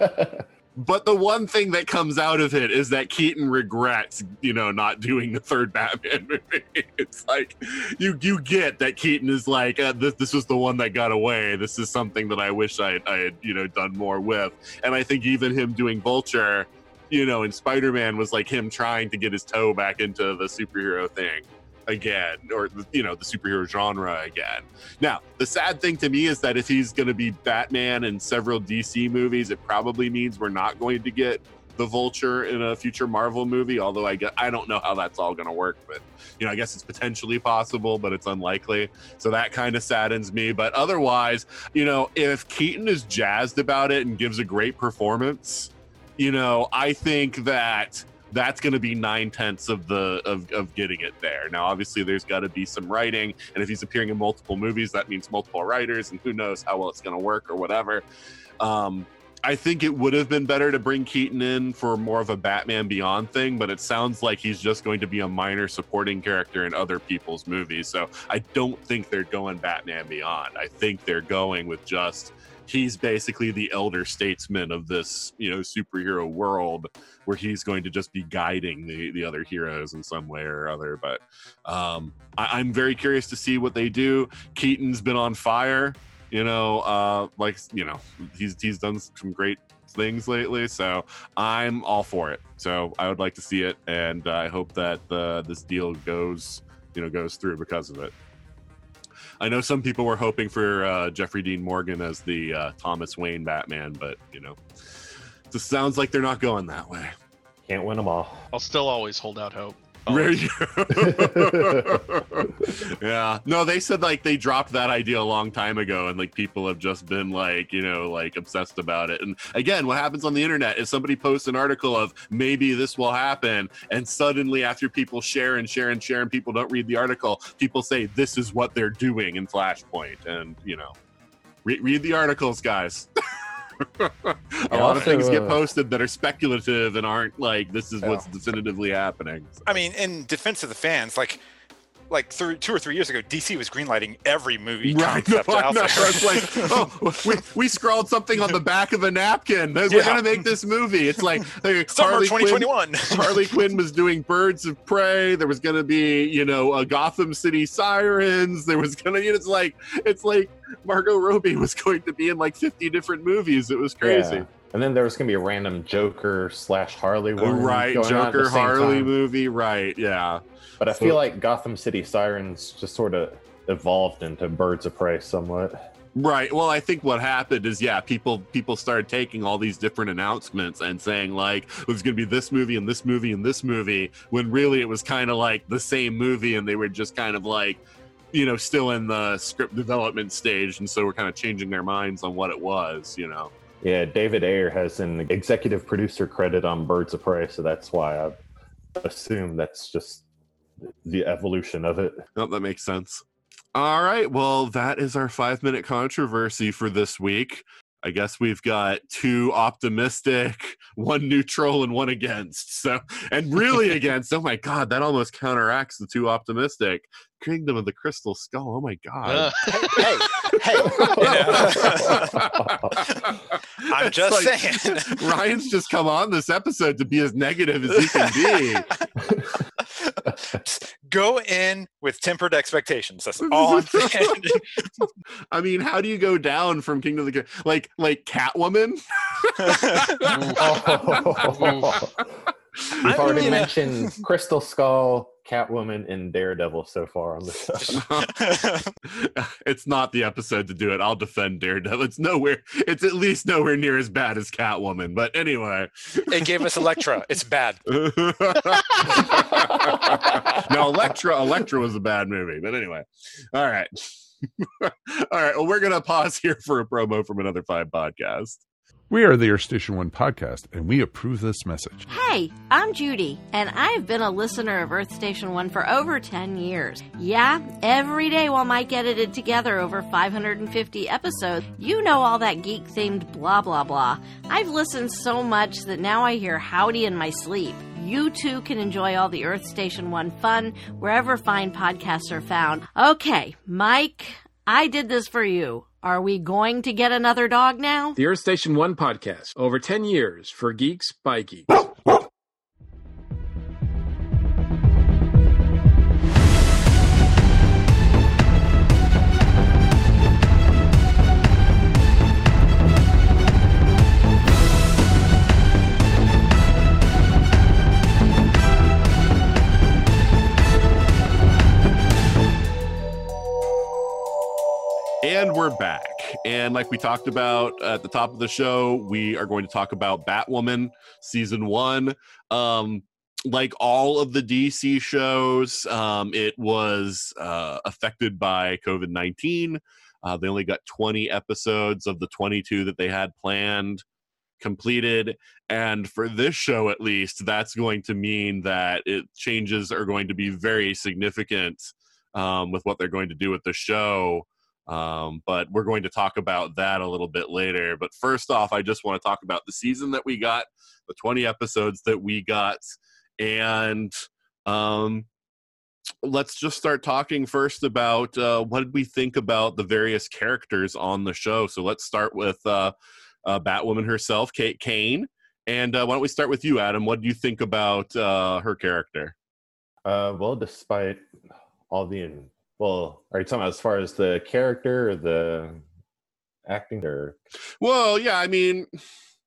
A: But the one thing that comes out of it is that Keaton regrets, you know, not doing the third Batman movie. It's like you you get that Keaton is like, uh, this this was the one that got away. This is something that I wish I I had you know done more with. And I think even him doing Vulture, you know, in Spider Man was like him trying to get his toe back into the superhero thing again, or you know, the superhero genre again. Now, the sad thing to me is that if he's going to be Batman in several DC movies, it probably means we're not going to get the Vulture in a future Marvel movie. Although I get, I don't know how that's all going to work, but you know, I guess it's potentially possible, but it's unlikely. So that kind of saddens me. But otherwise, you know, if Keaton is jazzed about it and gives a great performance, you know, I think that that's going to be nine tenths of the of, of getting it there. Now, obviously, there's got to be some writing, and if he's appearing in multiple movies, that means multiple writers, and who knows how well it's going to work or whatever. Um, I think it would have been better to bring Keaton in for more of a Batman Beyond thing, but it sounds like he's just going to be a minor supporting character in other people's movies. So I don't think they're going Batman Beyond. I think they're going with just he's basically the elder statesman of this, you know, superhero world where he's going to just be guiding the, the other heroes in some way or other. But um, I, I'm very curious to see what they do. Keaton's been on fire you know uh like you know he's he's done some great things lately so i'm all for it so i would like to see it and i hope that uh, this deal goes you know goes through because of it i know some people were hoping for uh, jeffrey dean morgan as the uh, thomas wayne batman but you know it just sounds like they're not going that way
E: Can't win them all.
B: I'll still always hold out hope.
A: Oh. You? yeah. No, they said like they dropped that idea a long time ago, and like people have just been like, you know, like obsessed about it. And again, what happens on the internet is somebody posts an article of maybe this will happen, and suddenly after people share and share and share, and people don't read the article, people say this is what they're doing in Flashpoint, and you know, re- read the articles, guys. a
E: Yeah,
A: lot of
E: also,
A: things get
E: uh,
A: posted that are speculative and aren't like this is what's
E: Yeah.
A: definitively happening.
C: I mean, in defense of the fans, like like th- two or three years ago, DC was greenlighting every movie
A: Right,
C: concept
A: no,
C: out
A: no,
C: there.
A: it's like, oh, we, we scrawled something on the back of a napkin. We're
C: Yeah.
A: gonna make this movie. It's like, like
C: Summer
A: Harley Quinn,
C: 2021.
A: Harley Quinn was doing Birds of Prey. There was gonna be, you know, a Gotham City Sirens. There was gonna, you know, it's like, it's like Margot Robbie was going to be in like 50 different movies. It was crazy.
E: Yeah. And then there was gonna be a random Joker slash Harley one.
A: right,
E: going on at the
A: Joker
E: same
A: Harley
E: time.
A: movie, right? Yeah.
E: But I
A: So-
E: feel like Gotham City Sirens just sort of evolved into Birds of Prey somewhat.
A: Right. Well, I think what happened is, yeah, people people started taking all these different announcements and saying like, "There's going to be this movie and this movie and this movie," when really it was kind of like the same movie, and they were just kind of like, you know, still in the script development stage, and so we're kind of changing their minds on what it was, you know.
E: Yeah, David Ayer has an executive producer credit on Birds of Prey, so that's why I assume that's just the evolution of it.
A: Oh, that makes sense. All right. Well, that is our five minute controversy for this week. I guess we've got two optimistic, one neutral, and one against. So, and really against. Oh my God, that almost counteracts the two optimistic. Kingdom of the Crystal Skull. Oh my God.
B: Uh,
C: hey, hey, I'm
A: It's
C: just
A: like,
C: saying.
A: Ryan's just come on this episode to be as negative as he can be.
C: Go in with tempered expectations. That's all I'm saying.
A: I mean, how do you go down from Kingdom of the Cri- like like Catwoman?
E: We've already
C: mean,
E: mentioned Crystal Skull, Catwoman, and Daredevil so far on the show.
A: it's not the episode to do it. I'll defend Daredevil. It's nowhere. It's at least nowhere near as bad as Catwoman. But anyway,
C: it gave us Elektra. It's bad.
A: no, Elektra. Elektra was a bad movie. But anyway, all right, all right. Well, we're gonna pause here for a promo from another five podcast.
F: We are the Earth Station One podcast, and we approve this message.
G: Hey, I'm Judy, and I've been a listener of Earth Station 1 for over 10 years. Yeah, every day while Mike edited together over 550 episodes, you know all that geek themed blah blah blah. I've listened so much that now I hear howdy in my sleep. You too can enjoy all the Earth Station 1 fun wherever fine podcasts are found. Okay, Mike, I did this for you. Are we going to get another dog now?
H: The Earth Station One podcast, over 10 years for geeks by geeks.
A: And we're back. And like we talked about at the top of the show, we are going to talk about Batwoman season one. Um, like all of the DC shows, um, it was uh, affected by COVID 19. Uh, they only got 20 episodes of the 22 that they had planned completed. And for this show, at least, that's going to mean that it changes are going to be very significant um, with what they're going to do with the show. Um, but we're going to talk about that a little bit later. But first off, I just want to talk about the season that we got, the 20 episodes that we got, and um, let's just start talking first about uh, what did we think about the various characters on the show. So let's start with uh, uh, Batwoman herself, Kate Kane. And uh, why don't we start with you, Adam? What do you think about uh, her character?
E: Uh, well, despite all the well, are you talking about as far as the character or the acting or
A: Well, yeah, I mean,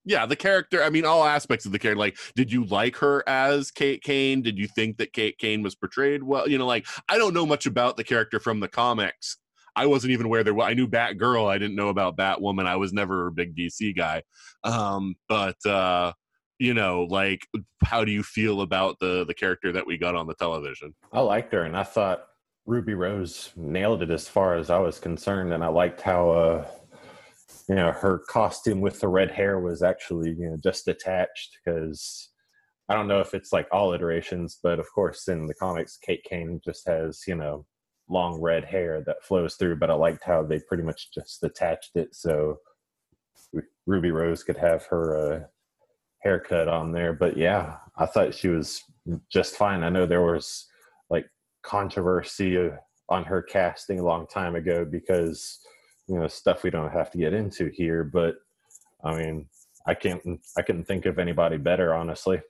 A: yeah, the character. I mean, all aspects of the character. Like, did you like her as Kate Kane? Did you think that Kate Kane was portrayed well? You know, like I don't know much about the character from the comics. I wasn't even aware there. wa- I knew Batgirl. I didn't know about Batwoman. I was never a big DC guy. Um, but uh, you know, like, how do you feel about the the character that we got on the television?
E: I liked her, and I thought Ruby Rose nailed it as far as I was concerned, and I liked how uh, you know her costume with the red hair was actually you know just attached because I don't know if it's like all iterations, but of course in the comics, Kate Kane just has you know long red hair that flows through. But I liked how they pretty much just attached it so Ruby Rose could have her uh, haircut on there. But yeah, I thought she was just fine. I know there was like controversy uh, on her casting a long time ago because you know stuff we don't have to get into here but i mean i can't i couldn't think of anybody better honestly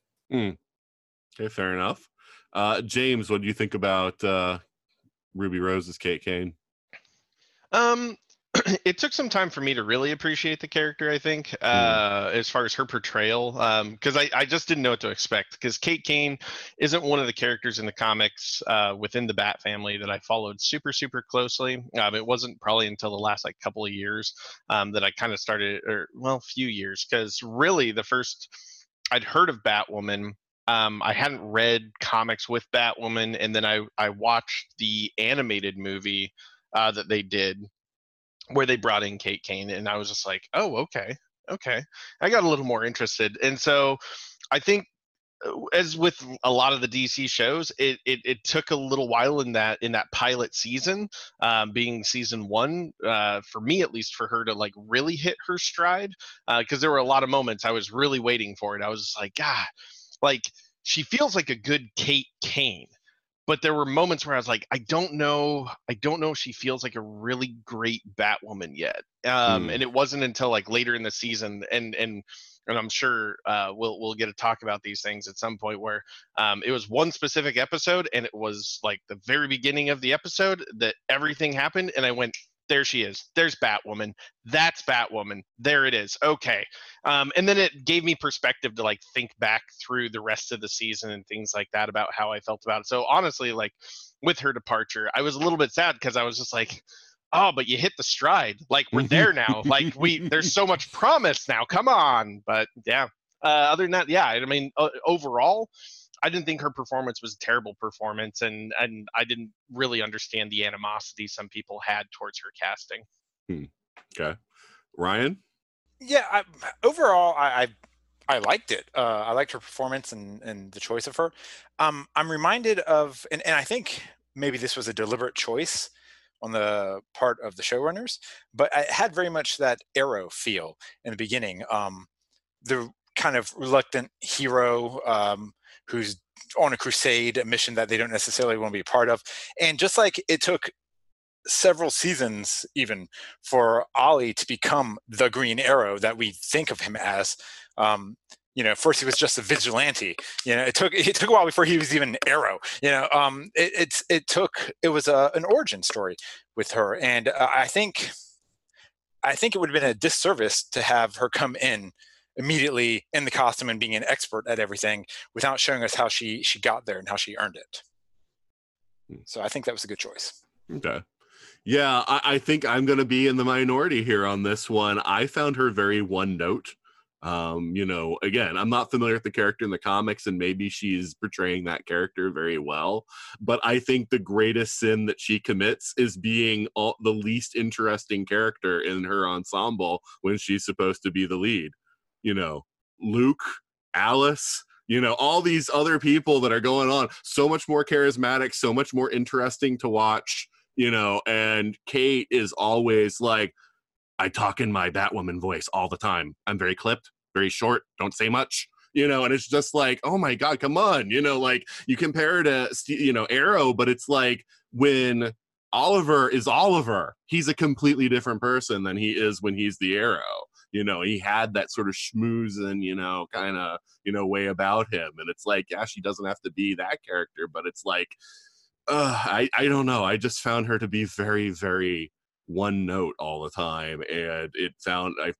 A: Okay, fair enough. Uh, James, what do you think about uh, Ruby Rose's Kate Kane?
B: Um, it took some time for me to really appreciate the character. I think, uh, as far as her portrayal, because I, I just didn't know what to expect. Because Kate Kane isn't one of the characters in the comics uh, within the Bat family that I followed super super closely. Um, it wasn't probably until the last like couple of years um, that I kind of started, or well, few years, because really the first I'd heard of Batwoman um, I hadn't read comics with Batwoman, and then I I watched the animated movie uh, that they did where they brought in Kate Kane, and I was just like, oh, okay, okay. I got a little more interested, and so I think uh, as with a lot of the DC shows, it, it, it took a little while in that in that pilot season, um, being season one, uh, for me at least, for her to like really hit her stride, because uh, there were a lot of moments I was really waiting for it. I was like, God, like she feels like a good Kate Kane, but there were moments where I was like, I don't know, I don't know if she feels like a really great Batwoman yet. Um, mm. And it wasn't until like later in the season, and and and I'm sure uh, we'll we'll get to talk about these things at some point where um, it was one specific episode, and it was like the very beginning of the episode that everything happened, and I went, there she is. There's Batwoman. That's Batwoman. There it is. Okay. Um, and then it gave me perspective to like think back through the rest of the season and things like that about how I felt about it. So honestly, like with her departure, I was a little bit sad because I was just like, oh, but you hit the stride. Like we're there now. like we, there's so much promise now. Come on. But yeah. Uh, other than that, yeah. I mean, uh, overall, I didn't think her performance was a terrible performance, and and I didn't really understand the animosity some people had towards her casting.
A: Hmm. Okay, Ryan.
C: Yeah, I, overall, I, I, I liked it. Uh, I liked her performance and and the choice of her. Um, I'm reminded of, and, and I think maybe this was a deliberate choice on the part of the showrunners, but it had very much that Arrow feel in the beginning. Um, the kind of reluctant hero um, who's on a crusade, a mission that they don't necessarily want to be a part of. And just like it took several seasons even for Ollie to become the Green Arrow that we think of him as. Um, you know, first he was just a vigilante. You know, it took it took a while before he was even an Arrow. You know, um, it, it's it took it was a, an origin story with her, and uh, I think I think it would have been a disservice to have her come in immediately in the costume and being an expert at everything without showing us how she she got there and how she earned it. Hmm. So I think that was a good choice.
A: Okay. Yeah, I, I think I'm going to be in the minority here on this one. I found her very one note. Um, you know, again, I'm not familiar with the character in the comics, and maybe she's portraying that character very well. But I think the greatest sin that she commits is being all, the least interesting character in her ensemble when she's supposed to be the lead you know, Luke, Alice, you know, all these other people that are going on, so much more charismatic, so much more interesting to watch, you know, and Kate is always like, I talk in my Batwoman voice all the time. I'm very clipped, very short, don't say much you know, and it's just like, oh my god, come on, you know, like you compare to you know Arrow, but it's like when Oliver is Oliver, he's a completely different person than he is when he's the Arrow you know he had that sort of schmoozing you know kind of you know way about him. And it's like yeah she doesn't have to be that character but it's like uh, I, I don't know. I just found her to be very very one note all the time. And it found i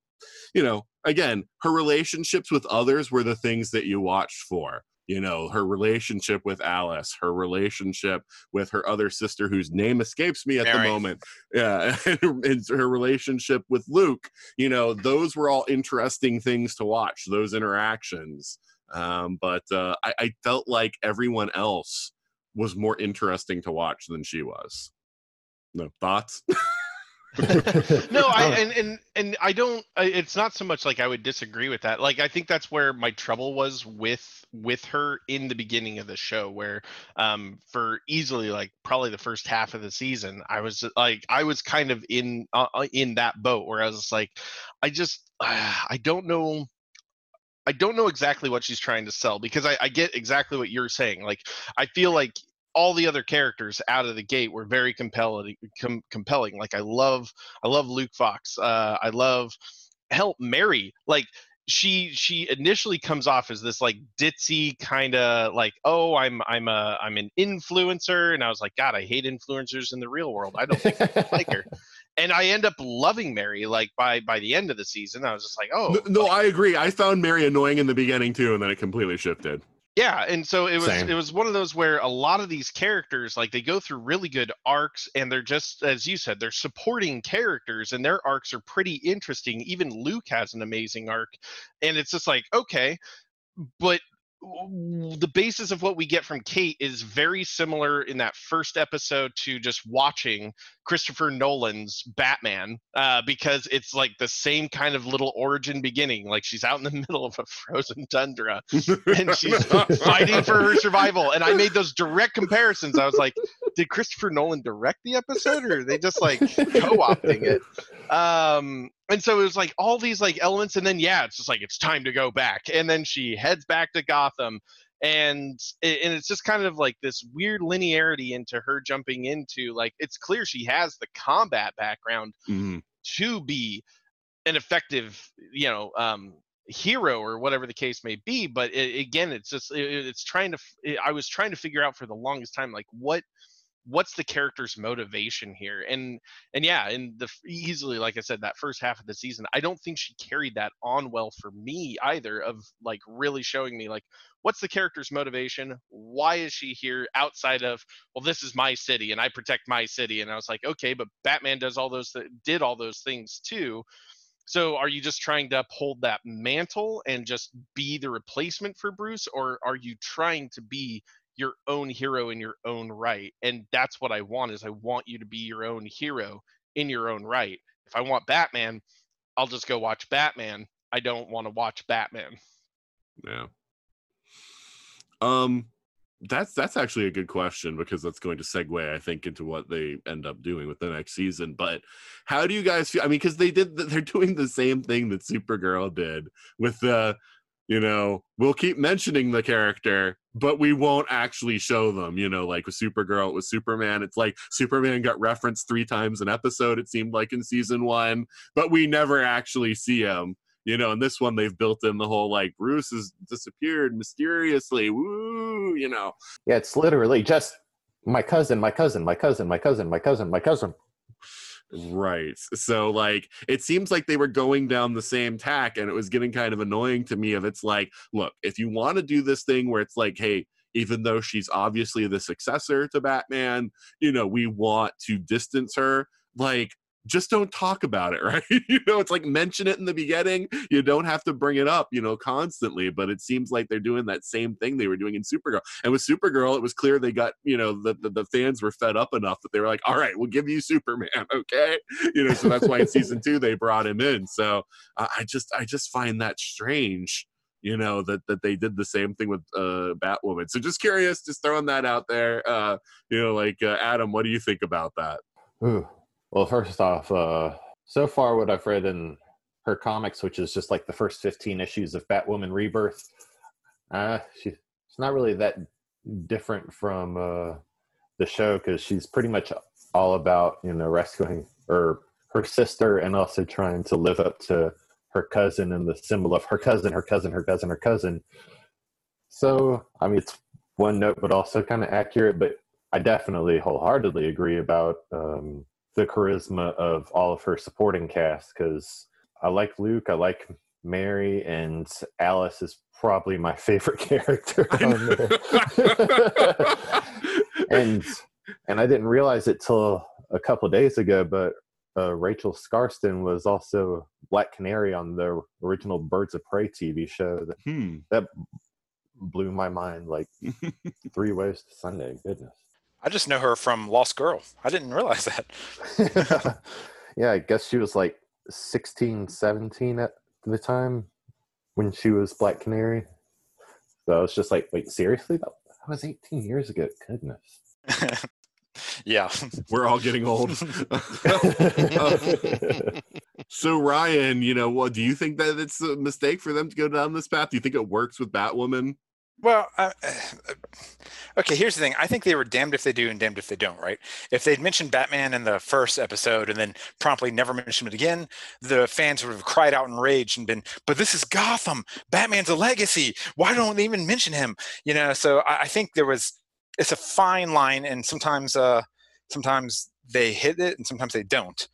A: you know again her relationships with others were the things that you watched for you know her relationship with alice her relationship with her other sister whose name escapes me at Mary. the moment. Yeah and her relationship with luke you know those were all interesting things to watch those interactions. Um, but uh, I, I felt like everyone else was more interesting to watch than she was. No thoughts
B: no, I and, and and I don't. It's not so much like I would disagree with that. Like I think that's where my trouble was with with her in the beginning of the show, where um for easily like probably the first half of the season, I was like I was kind of in uh, uh in that boat where I was like, I just uh, I don't know. I don't know exactly what she's trying to sell because I, I get exactly what you're saying. Like I feel like all the other characters out of the gate were very compelling com- compelling like i love i love luke fox uh i love help mary like she she initially comes off as this like ditzy kind of like oh i'm i'm a i'm an influencer and i was like god i hate influencers in the real world i don't think I like her and I end up loving Mary. Like by by the end of the season, I was just like, oh,
A: no, no, I agree. I found Mary annoying in the beginning too, and then it completely shifted.
B: Yeah, and so it was
E: Same.
B: it was one of those where a lot of these characters like they go through really good arcs and they're just as you said they're supporting characters and their arcs are pretty interesting. Even Luke has an amazing arc and it's just like okay, but the basis of what we get from Kate is very similar in that first episode to just watching Christopher Nolan's Batman uh, because it's like the same kind of little origin beginning. Like she's out in the middle of a frozen tundra and she's fighting for her survival. And I made those direct comparisons. I was like, did Christopher Nolan direct the episode or are they just like co-opting it? Um, and so it was like all these like elements, and then yeah, it's just like it's time to go back. And then she heads back to Gotham. And it, and it's just kind of like this weird linearity into her jumping into like it's clear she has the combat background
A: Mhm.
B: to be an effective you know um hero or whatever the case may be but it, again it's just it, it's trying to i was trying to figure out for the longest time like what what's the character's motivation here? And and yeah and the easily like i said that first half of the season i don't think she carried that on well for me either of like really showing me like what's the character's motivation? Why is she here outside of well this is my city and i protect my city and i was like okay but batman does all those th- did all those things too. So are you just trying to uphold that mantle and just be the replacement for bruce or are you trying to be your own hero in your own right and that's what i want is i want you to be your own hero in your own right if i want batman i'll just go watch batman i don't want to watch batman
A: Yeah. Um, that's that's actually a good question because that's going to segue, I think, into what they end up doing with the next season. But how do you guys feel? I mean, because they did, they're doing the same thing that Supergirl did with the, you know, we'll keep mentioning the character, but we won't actually show them. You know, like with Supergirl, with Superman. It's like Superman got referenced three times an episode. It seemed like in season one, but we never actually see him you know, in this one they've built in the whole like Bruce has disappeared mysteriously. Woo, you know.
E: Yeah, it's literally just my cousin, my cousin, my cousin, my cousin, my cousin, my cousin.
A: Right. So like it seems like they were going down the same tack and it was getting kind of annoying to me of it's like, look, if you want to do this thing where it's like, hey, even though she's obviously the successor to Batman, you know, we want to distance her, like just don't talk about it, right? you know, it's like mention it in the beginning. You don't have to bring it up, you know, constantly. But it seems like they're doing that same thing they were doing in Supergirl. And with Supergirl, it was clear they got, you know, the, the, the fans were fed up enough that they were like, all right, we'll give you Superman, okay? You know, so that's why in season two they brought him in. So uh, I just I just find that strange you know that that they did the same thing with uh batwoman so just curious just throwing that out there uh you know like uh, adam what do you think about that
E: Ooh. Well, first off, uh, so far what I've read in her comics, which is just like the first 15 issues of Batwoman Rebirth, uh, she, it's not really that different from uh, the show because she's pretty much all about, you know, rescuing or her sister and also trying to live up to her cousin and the symbol of her cousin, her cousin, her cousin, her cousin. So, I mean, it's one note, but also kind of accurate. But I definitely wholeheartedly agree about um, the charisma of all of her supporting cast because I like Luke, I like Mary, and Alice is probably my favorite character on and and I didn't realize it till a couple days ago, but uh, Rachel Skarsten was also Black Canary on the original Birds of Prey TV show. That
A: hmm
E: that blew my mind like three ways to Sunday. Goodness.
C: I just know her from Lost Girl. I didn't realize that.
E: yeah, I guess she was like 16, 17 at the time when she was Black Canary. So I was just like, wait, seriously? That that was 18 years ago. Goodness.
C: yeah.
A: we're all getting old so ryan you know what do you think that it's a mistake for them to go down this path do you think it works with batwoman
C: Well, uh, okay. Here's the thing. I think they were damned if they do and damned if they don't. Right? If they'd mentioned Batman in the first episode and then promptly never mentioned it again, the fans would have cried out in rage and been, "But this is Gotham. Batman's a legacy. Why don't they even mention him?" You know. So I, I think there was. It's a fine line, and sometimes, uh, sometimes they hit it, and sometimes they don't.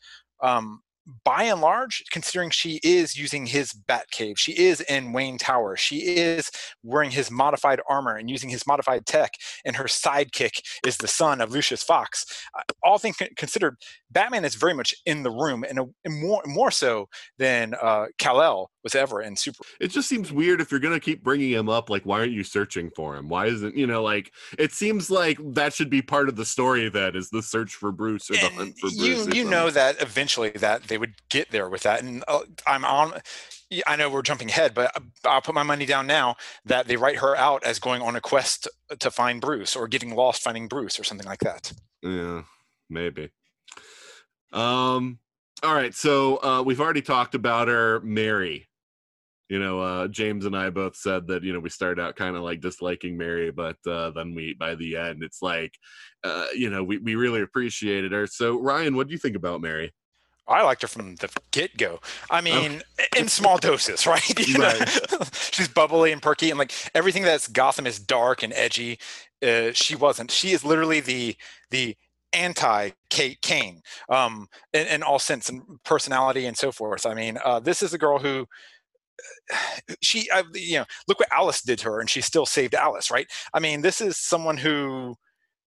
C: um, by and large, considering she is using his bat cave, she is in Wayne Tower, she is wearing his modified armor and using his modified tech, and her sidekick is the son of Lucius Fox. Uh, all things considered, Batman is very much in the room, and, a, and more more so than uh, Kal-El was ever in Super.
A: It just seems weird if you're gonna keep bringing him up. Like, why aren't you searching for him? Why isn't you know like it seems like that should be part of the story. That is the search for Bruce or the hunt for Bruce.
C: you you know that eventually that they would get there with that and uh, i'm on i know we're jumping ahead but uh, i'll put my money down now that they write her out as going on a quest to find bruce or getting lost finding bruce or something like that
A: Yeah, maybe. Um. All right. So uh, we've already talked about her, Mary. You know, uh, James and I both said that you know we started out kind of like disliking Mary, but uh, then we by the end it's like, uh, you know, we we really appreciated her. So Ryan, what do you think about Mary?
C: I liked her from the get-go i mean in small doses right, You?
A: Right.
C: she's bubbly and perky and like everything that's gotham is dark and edgy uh, she wasn't she is literally the the anti Kate Kane um, in, in all sense and personality and so forth. I mean, uh, this is a girl who she, I, you know, look what Alice did to her, and she still saved Alice, right? I mean, this is someone who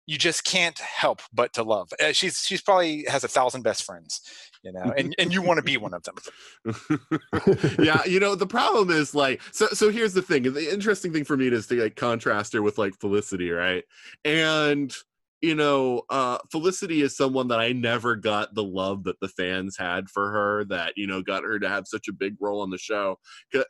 C: you just can't help but to love. Uh, she's she's probably has a thousand best friends, you know, and and you want to be one of them.
A: yeah, you know, the problem is like so so here's the thing. The interesting thing for me is to like contrast her with like Felicity, right? And you know, uh Felicity is someone that I never got the love that the fans had for her that, you know, got her to have such a big role on the show.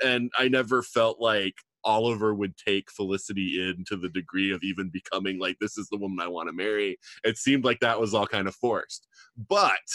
A: And I never felt like Oliver would take Felicity in to the degree of even becoming like this is the woman I want to marry. It seemed like that was all kind of forced. But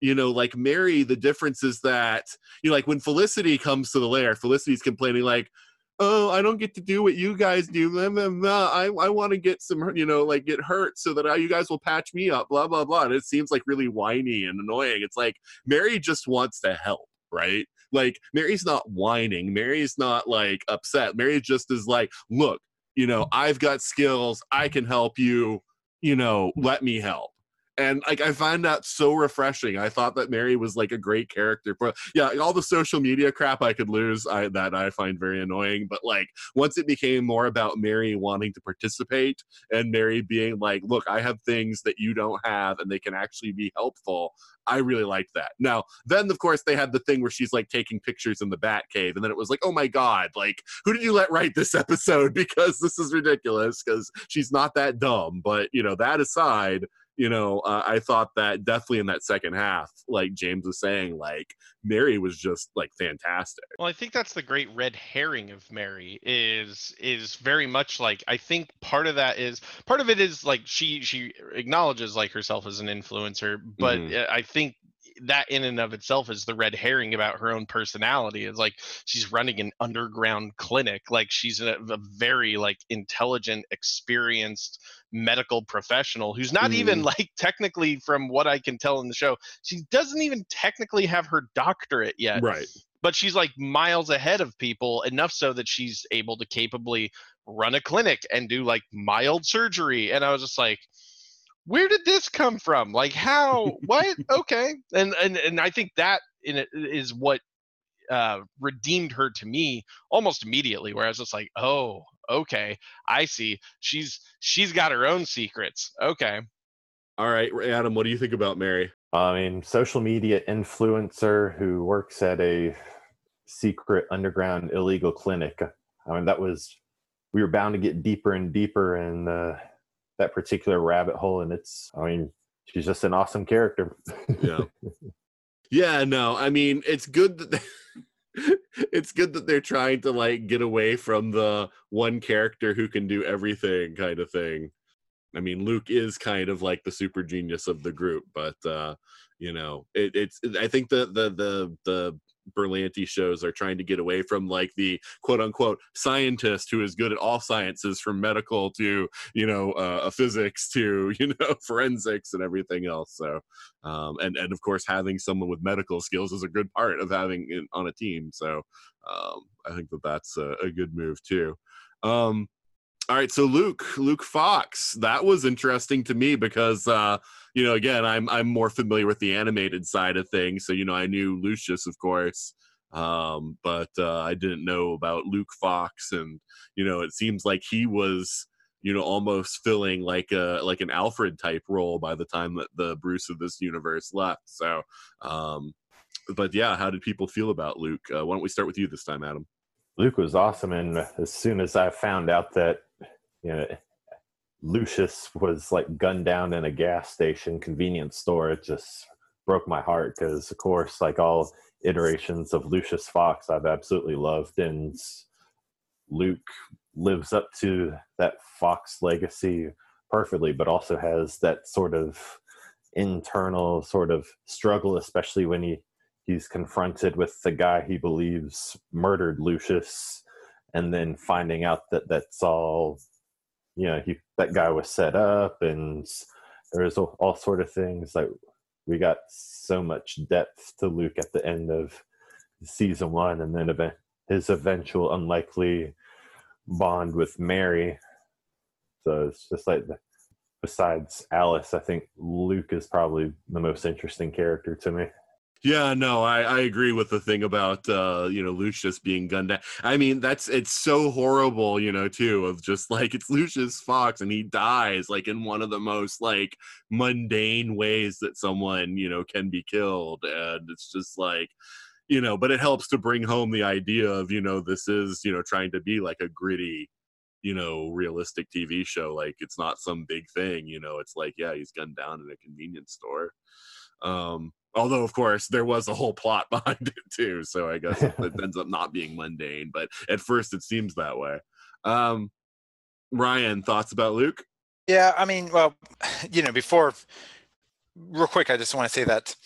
A: you know, like Mary, the difference is that, you know, like when Felicity comes to the lair, Felicity's complaining, like, oh, I don't get to do what you guys do. I, I want to get some, you know, like get hurt so that I, you guys will patch me up, blah, blah, blah. And it seems like really whiny and annoying. It's like Mary just wants to help, right? Like Mary's not whining. Mary's not like upset. Mary just is like, look, you know, I've got skills. I can help you, you know, let me help and like I find that so refreshing. I thought that Mary was like a great character. But yeah, all the social media crap I could lose, I that I find very annoying. But like once it became more about Mary wanting to participate and Mary being like, "Look, I have things that you don't have, and they can actually be helpful." I really liked that. Now, then of course they had the thing where she's like taking pictures in the Bat Cave, and then it was like, "Oh my God! Like, who did you let write this episode? Because this is ridiculous. Because she's not that dumb." But you know, that aside you know, uh, I thought that definitely in that second half, like James was saying, like Mary was just like fantastic.
B: Well, I think that's the great red herring of Mary is is very much like I think part of that is part of it is like she she acknowledges like herself as an influencer, but
A: Mhm.
B: uh, I think that in and of itself is the red herring about her own personality is like she's running an underground clinic like she's a, a very like intelligent experienced medical professional who's not even mm. like technically from what i can tell in the show she doesn't even technically have her doctorate yet
A: Right.
B: but she's like miles ahead of people enough so that she's able to capably run a clinic and do like mild surgery and i was just like where did this come from? Like how what? Okay. And and and i think that in it is what uh redeemed her to me almost immediately where i was just like oh okay. I see. She's she's got her own secrets. Okay.
A: All right, Adam, what do you think about Mary?
E: I mean, social media influencer who works at a secret underground illegal clinic. I mean, that was we were bound to get deeper and deeper in uh, that particular rabbit hole, and it's. I mean, she's just an awesome character.
A: Yeah. yeah, no, I mean, it's good that they, it's good that they're trying to like get away from the one character who can do everything kind of thing. I mean, Luke is kind of like the super genius of the group, but uh, you know, it, it's I think the the the the Berlanti shows are trying to get away from like the quote unquote scientist who is good at all sciences from medical to you know uh, physics to you know forensics and everything else. So um, and and of course having someone with medical skills is a good part of having it on a team. So um, i think that that's a, a good move too. Um, All right, so Luke, Luke Fox, that was interesting to me because uh, you know, again, I'm I'm more familiar with the animated side of things, so you know, I knew Lucius, of course, um, but uh, I didn't know about Luke Fox, and you know, it seems like he was, you know, almost filling like a like an Alfred type role by the time that the Bruce of this universe left. So, um, but yeah, how did people feel about Luke? Uh, why don't we start with you this time, Adam?
E: Luke was awesome, and as soon as I found out that you know Lucius was like gunned down in a gas station convenience store, it just broke my heart because, of course, like all iterations of Lucius Fox, I've absolutely loved, and Luke lives up to that Fox legacy perfectly, but also has that sort of internal sort of struggle, especially when he he's confronted with the guy he believes murdered Lucius, and then finding out that that's all, you know, he that guy was set up, and there's all, all sort of things like we got so much depth to Luke at the end of season one, and then event, his eventual unlikely bond with Mary. So it's just like the, besides Alice, I think Luke is probably the most interesting character to me.
A: Yeah, no, I, I agree with the thing about uh, you know, Lucius being gunned down. I mean, that's it's so horrible, you know, too, of just like it's Lucius Fox and he dies like in one of the most like mundane ways that someone, you know, can be killed. And it's just like you know, but it helps to bring home the idea of, you know, this is, you know, trying to be like a gritty, you know, realistic TV show. Like it's not some big thing, you know, it's like, yeah, he's gunned down in a convenience store. Um, although of course there was a whole plot behind it too so i guess it, ends up not being mundane but at first it seems that way um ryan thoughts about luke
C: Yeah, I mean, well, you know, before, real quick, I just want to say that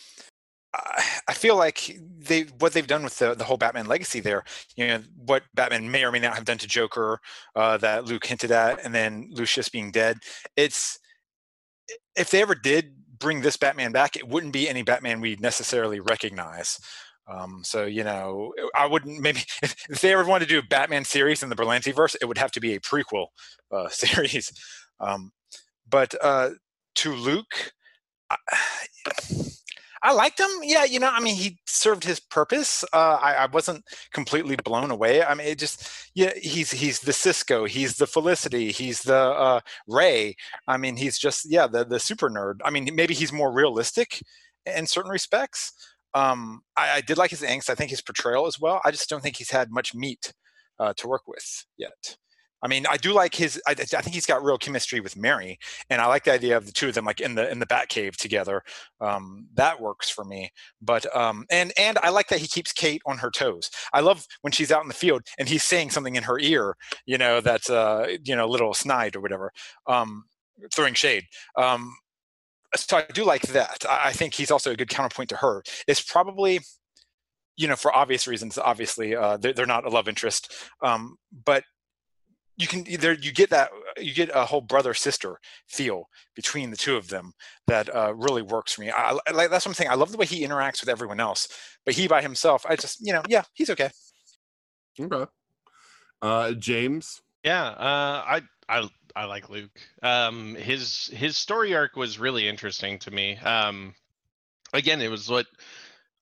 C: I I feel like they what they've done with the the whole Batman legacy there, you know, what Batman may or may not have done to Joker, uh, that Luke hinted at, and then Lucius being dead. It's if they ever did bring this Batman back, it wouldn't be any Batman we necessarily recognize. Um, so you know, I wouldn't maybe if, if they ever wanted to do a Batman series in the Berlanti verse, it would have to be a prequel uh, series. Um, but uh, to Luke, I, I liked him. Yeah, you know, I mean, he served his purpose. Uh, I, I wasn't completely blown away. I mean, it just yeah, he's he's the Cisco, he's the Felicity, he's the uh, Ray. I mean, he's just yeah, the the super nerd. I mean, maybe he's more realistic in certain respects. Um, I, I did like his angst. I think his portrayal as well. I just don't think he's had much meat uh, to work with yet. I mean, I do like his. I, I think he's got real chemistry with Mary, and I like the idea of the two of them like in the in the Batcave together. Um, that works for me. But um, and and I like that he keeps Kate on her toes. I love when she's out in the field and he's saying something in her ear. You know, that's uh, you know, little snide or whatever, um, throwing shade. Um, so I do like that. I, I think he's also a good counterpoint to her. It's probably you know for obvious reasons obviously uh, they're, they're not a love interest um, but you can there you get that you get a whole brother sister feel between the two of them that uh, really works for me I, I like that's something i love the way he interacts with everyone else but he by himself i just you know yeah he's okay
A: okay uh james
B: Yeah, uh, I I I like Luke. Um, his his story arc was really interesting to me. Um, again, it was what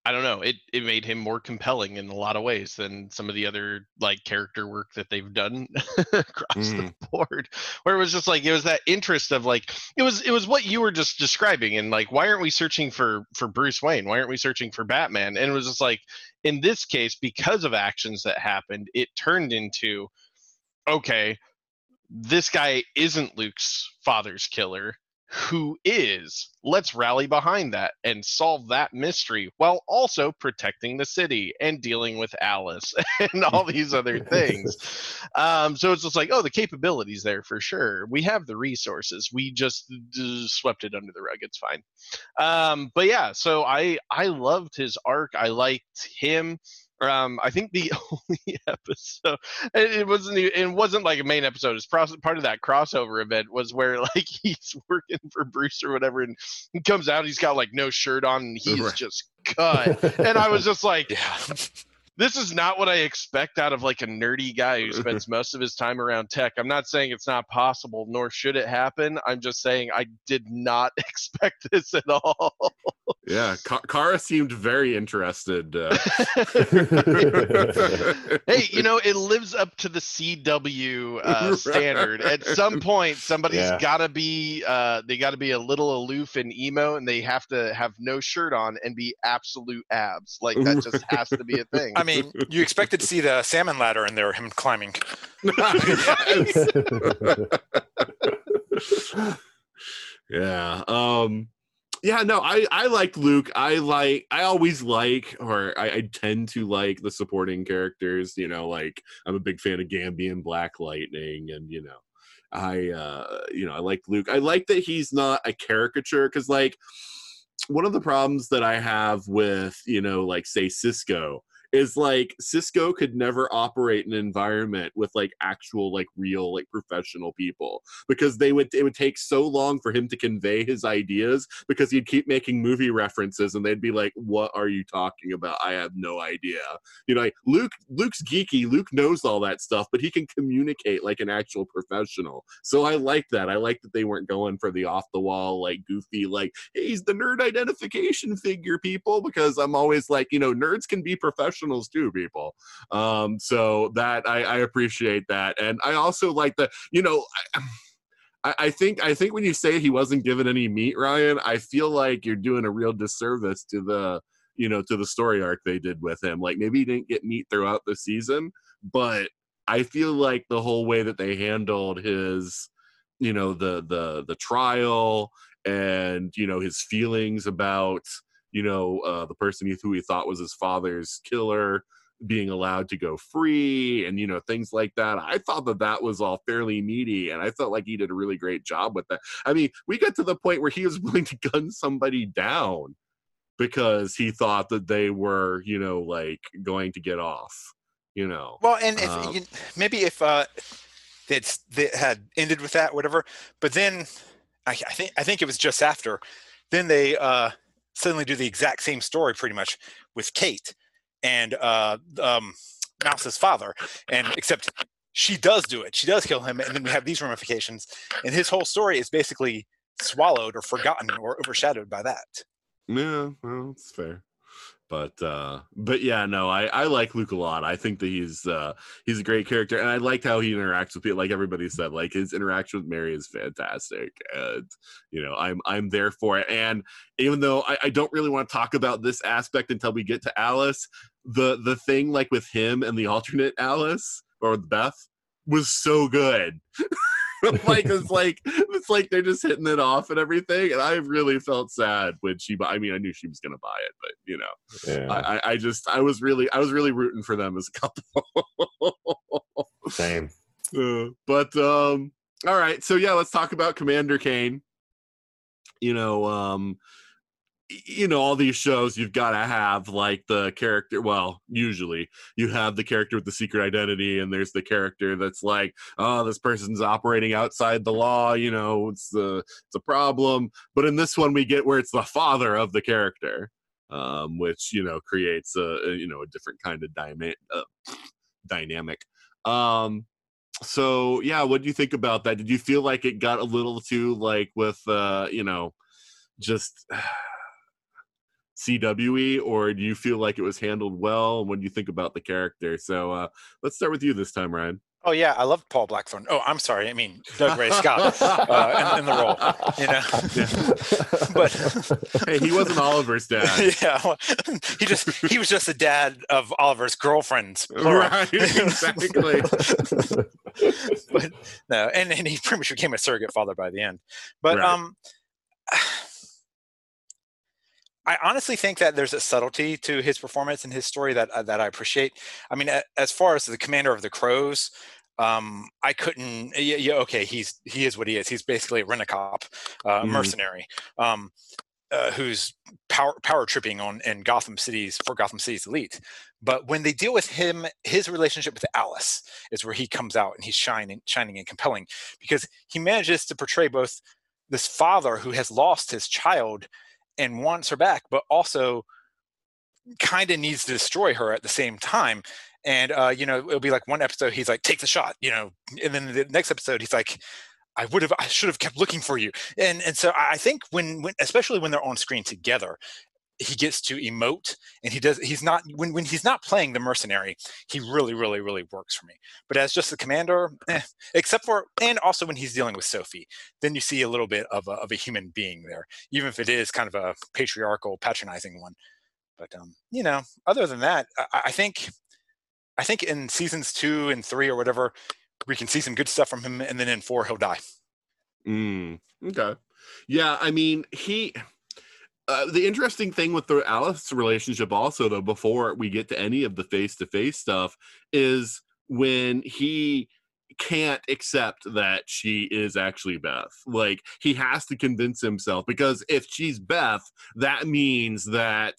B: I don't know. It it made him more compelling in a lot of ways than some of the other like character work that they've done across
A: Mhm.
B: the board. Where it was just like it was that interest of like it was it was what you were just describing and like why aren't we searching for for Bruce Wayne? Why aren't we searching for Batman? And it was just like in this case because of actions that happened, it turned into okay, this guy isn't Luke's father's killer. Who is? Let's rally behind that and solve that mystery while also protecting the city and dealing with Alice and all these other things. Um, so it's just like, oh, the capabilities there for sure. We have the resources. We just, just swept it under the rug. It's fine. Um, but yeah, so I I loved his arc. I liked him. Um, I think the only episode it, it wasn't it wasn't like a main episode. It's part of that crossover event was where like he's working for Bruce or whatever, and he comes out. He's got like no shirt on, and he's
A: Right.
B: just cut. and I was just like,
C: yeah
B: this is not what I expect out of like a nerdy guy who spends most of his time around tech. I'm not saying it's not possible, nor should it happen. I'm just saying I did not expect this at all.
A: Yeah, Ka- Kara seemed very interested. Uh,
B: hey, you know, it lives up to the CW uh, standard. At some point, somebody's
E: Yeah.
B: got to be, uh, they got to be a little aloof and emo, and they have to have no shirt on and be absolute abs. Like that just has to be a thing.
C: I mean, you expected to see the salmon ladder in there, him climbing.
A: yeah. Um yeah, no, I I like Luke. I like I always like or I, I tend to like the supporting characters, you know, like I'm a big fan of Gambi in Black Lightning and you know, I uh you know, I like Luke. I like that he's not a caricature cuz like one of the problems that I have with, you know, like say Cisco is like Cisco could never operate an environment with like actual like real like professional people because they would it would take so long for him to convey his ideas because he'd keep making movie references and they'd be like what are you talking about? I have no idea. You know like Luke Luke's geeky. Luke knows all that stuff but he can communicate like an actual professional. So I like that. I like that they weren't going for the off the wall like goofy like hey, he's the nerd identification figure people because I'm always like you know nerds can be professionals too people um so that I, I appreciate that and I also like the you know I, I, I think I think when you say he wasn't given any meat, Ryan, I feel like you're doing a real disservice to the you know to the story arc they did with him. Like maybe he didn't get meat throughout the season, but I feel like the whole way that they handled his you know the the the trial and you know his feelings about you know uh, the person who he thought was his father's killer being allowed to go free and you know things like that i thought that that was all fairly meaty and i felt like he did a really great job with that i mean we got to the point where he was willing to gun somebody down because he thought that they were you know like going to get off you know
C: Well, and if
A: Um,
C: you, maybe if uh, it's they had ended with that, whatever. But then I, I think I think it was just after. Then they uh, suddenly do the exact same story, pretty much, with Kate and uh, um, Mouse's father, and except she does do it. She does kill him, and then we have these ramifications. And his whole story is basically swallowed or forgotten or overshadowed by that.
A: Yeah, well, it's fair. But uh but yeah, no, I I like Luke a lot. I think that he's uh he's a great character and I liked how he interacts with people like everybody said like his interaction with Mary is fantastic and you know, I'm I'm there for it. And even though I, I don't really want to talk about this aspect until we get to Alice, the the thing like with him and the alternate Alice or Beth was so good. like it's like it's like they're just hitting it off and everything. And i really felt sad when she i mean i knew she was gonna buy it but you know
E: yeah,
A: I, I- just i was really i was really rooting for them as a couple.
E: Same.
A: Uh, but um all right. So yeah let's talk about commander kane. You know um you know all these shows you've got to have like the character well usually you have the character with the secret identity and there's the character that's like oh this person's operating outside the law you know it's the it's a problem. But in this one we get where it's the father of the character um which you know creates a, you know a different kind of dyma- uh, dynamic. Um so yeah what do you think about that? Did you feel like it got a little too like with uh you know just CWE, or do you feel like it was handled well? when you think about the character? So uh, let's start with you this time, Ryan.
C: Oh yeah, I loved Paul Blackthorne. Oh, I'm sorry, I mean Dougray Scott uh, in, in the role. You know, but
A: Hey, he wasn't Oliver's dad.
C: yeah, well, he just he was just the dad of Oliver's girlfriends. plural.
A: right, exactly.
C: but no, and, and he pretty much became a surrogate father by the end. But
A: Right.
C: um, I honestly think that there's a subtlety to his performance and his story that uh, that I appreciate. I mean, a- as far as the commander of the crows, um, I couldn't. Yeah, yeah, okay, he's he is what he is. He's basically a rent-a-cop, uh,
A: Mhm.
C: mercenary. Um, uh, who's power power tripping on in Gotham City's for Gotham City's elite. But when they deal with him, his relationship with Alice is where he comes out and he's shining, shining and compelling because he manages to portray both this father who has lost his child and wants her back, but also kind of needs to destroy her at the same time. And uh, you know, it'll be like one episode he's like, "Take the shot," you know, and then the next episode he's like, I would have, I should have kept looking for you. And and so I think when, when especially when they're on screen together, he gets to emote and he does he's not when, when he's not playing the mercenary he really really really works for me but as just the commander eh, except for and also when he's dealing with sophie then you see a little bit of a, of a human being there even if it is kind of a patriarchal patronizing one but um you know other than that I, I think i think in seasons two and three or whatever we can see some good stuff from him and then in four he'll die
A: Mm, okay. Yeah, I mean, he. Uh, the interesting thing with the Alice relationship, also, though, before we get to any of the face to face stuff, is when he can't accept that she is actually Beth. Like, he has to convince himself because if she's Beth, that means that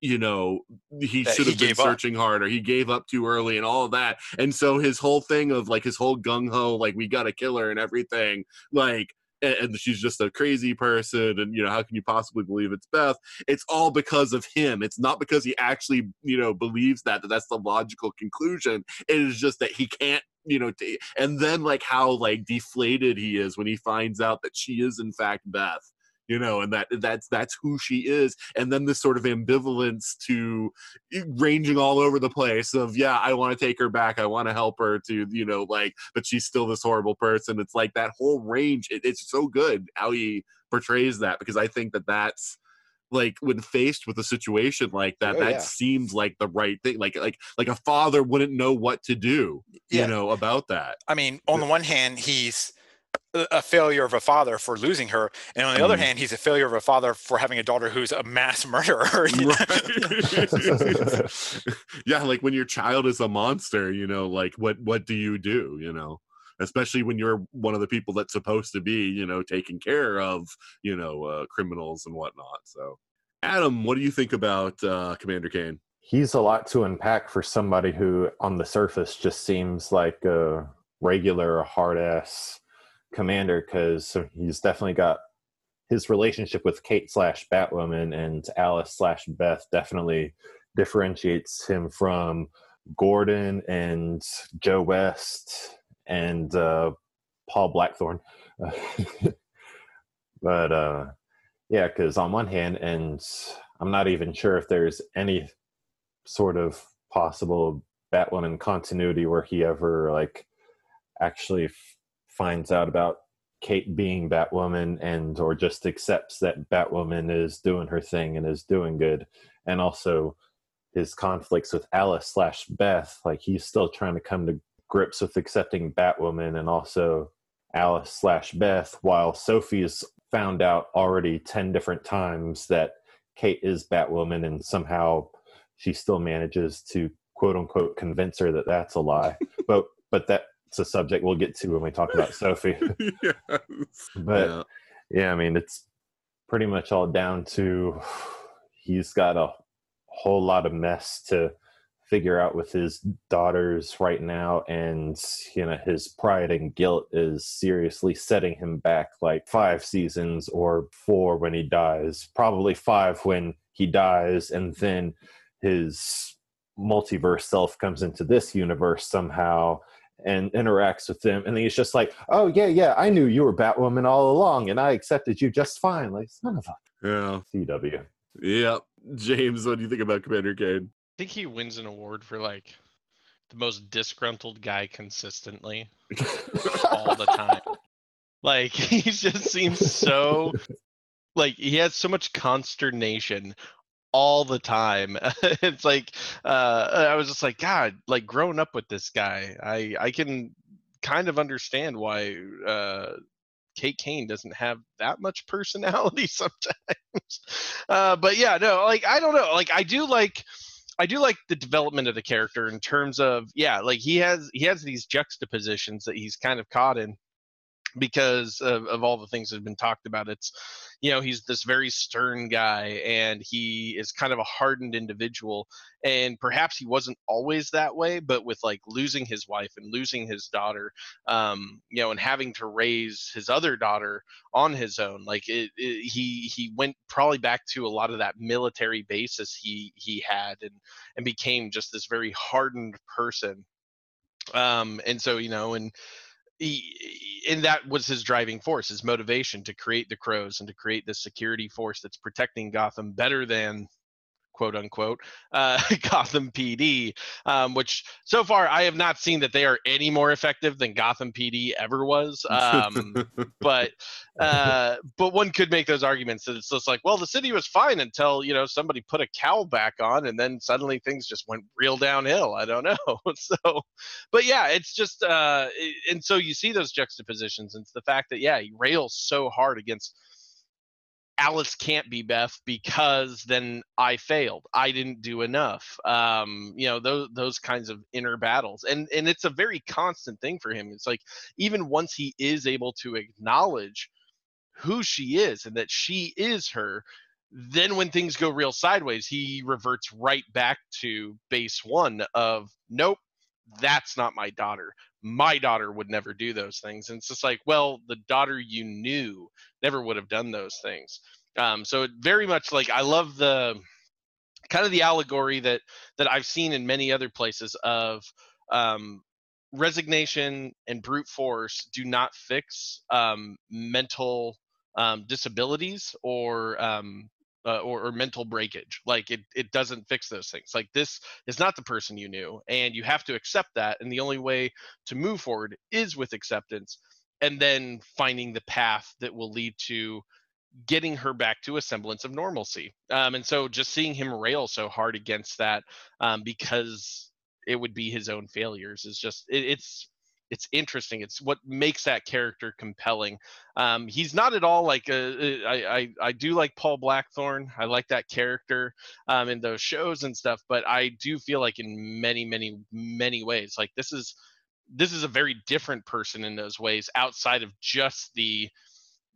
A: you know he should have been
C: gave up.
A: searching harder he gave up too early and all of that and so his whole thing of like his whole gung-ho like we gotta kill her and everything like and, she's just a crazy person and you know how can you possibly believe it's beth? It's all because of him. It's not because he actually you know believes that, that that's the logical conclusion. It is just that he can't you know and then like how like deflated he is when he finds out that she is in fact beth you know and that that's that's who she is and then this sort of ambivalence to eh, ranging all over the place of yeah i want to take her back i want to help her to you know like but she's still this horrible person it's like that whole range it, it's so good how he portrays that because i think that that's like when faced with a situation like that
C: Oh,
A: that
C: yeah.
A: seems like the right thing like like like a father wouldn't know what to do
C: Yeah.
A: you know about that
C: I mean, on the one hand, he's a a failure of a father for losing her, and on the other
A: Mhm.
C: hand, he's a failure of a father for having a daughter who's a mass murderer. you know?
A: right yeah like when your child is a monster you know like what what do you do you know especially when you're one of the people that's supposed to be you know taking care of you know uh, criminals and whatnot so adam what do you think about uh commander kane
E: he's a lot to unpack for somebody who on the surface just seems like a regular hard ass commander because he's definitely got his relationship with kate slash batwoman and alice slash beth definitely differentiates him from gordon and joe west and uh, paul blackthorne. But uh yeah because on one hand and i'm not even sure if there's any sort of possible Batwoman continuity where he ever like actually finds out about Kate being Batwoman and or just accepts that Batwoman is doing her thing and is doing good and also his conflicts with Alice slash Beth like he's still trying to come to grips with accepting Batwoman and also Alice slash Beth while Sophie's found out already 10 different times that Kate is Batwoman and somehow she still manages to quote unquote convince her that that's a lie. but but that's a subject we'll get to when we talk about Sophie.
A: yes.
E: But
A: yeah.
E: yeah, I mean it's pretty much all down to he's got a whole lot of mess to figure out with his daughters right now and you know his pride and guilt is seriously setting him back like five seasons or four when he dies probably five when he dies and then his multiverse self comes into this universe somehow and interacts with them and he's just like oh yeah yeah i knew you were batwoman all along and i accepted you just fine. Like son of a
A: yeah.
E: Cw
A: yep. James what do you think about commander kane?
B: I think he wins an award for like the most disgruntled guy consistently all the time. Like he just seems so like he has so much consternation all the time. it's like uh I was just like god, like growing up with this guy, I I can kind of understand why uh Kate Kane doesn't have that much personality sometimes. Uh but yeah, no, like I don't know. Like I do like I do like the development of the character in terms of yeah, like he has he has these juxtapositions that he's kind of caught in because of, of all the things that have been talked about. It's, you know, he's this very stern guy and he is kind of a hardened individual. And perhaps he wasn't always that way, but with like losing his wife and losing his daughter, um, you know, and having to raise his other daughter on his own, like it, it, he he went probably back to a lot of that military basis he he had and and became just this very hardened person. Um, and so you know, and he, and that was his driving force, his motivation to create the crows and to create this security force that's protecting Gotham better than quote unquote uh, Gotham PD, um, which so far I have not seen that they are any more effective than Gotham PD ever was. Um, but uh, but one could make those arguments that it's just like, well, the city was fine until you know somebody put a cowl back on, and then suddenly things just went real downhill. I don't know. so, but yeah, it's just uh, and so you see those juxtapositions, and it's the fact that yeah, he rails so hard against Alice can't be Beth because then I failed. I didn't do enough. Um, you know, those those kinds of inner battles. And and it's a very constant thing for him. It's like even once he is able to acknowledge who she is and that she is her, then when things go real sideways, he reverts right back to base one of nope, that's not my daughter. My daughter would never do those things. And it's just like, well, the daughter you knew never would have done those things. Um, so it very much like I love the kind of the allegory that that I've seen in many other places of um, resignation and brute force do not fix um, mental um, disabilities or um, uh, or, or, mental breakage. Like it, it doesn't fix those things. Like this is not the person you knew, and you have to accept that. And the only way to move forward is with acceptance, and then finding the path that will lead to getting her back to a semblance of normalcy. Um, and so just seeing him rail so hard against that um, because it would be his own failures is just it, it's it's interesting. It's what makes that character compelling. Um, he's not at all like a, I, I I do like Paul Blackthorne. I like that character um, in those shows and stuff. But I do feel like in many many many ways, like this is this is a very different person in those ways outside of just the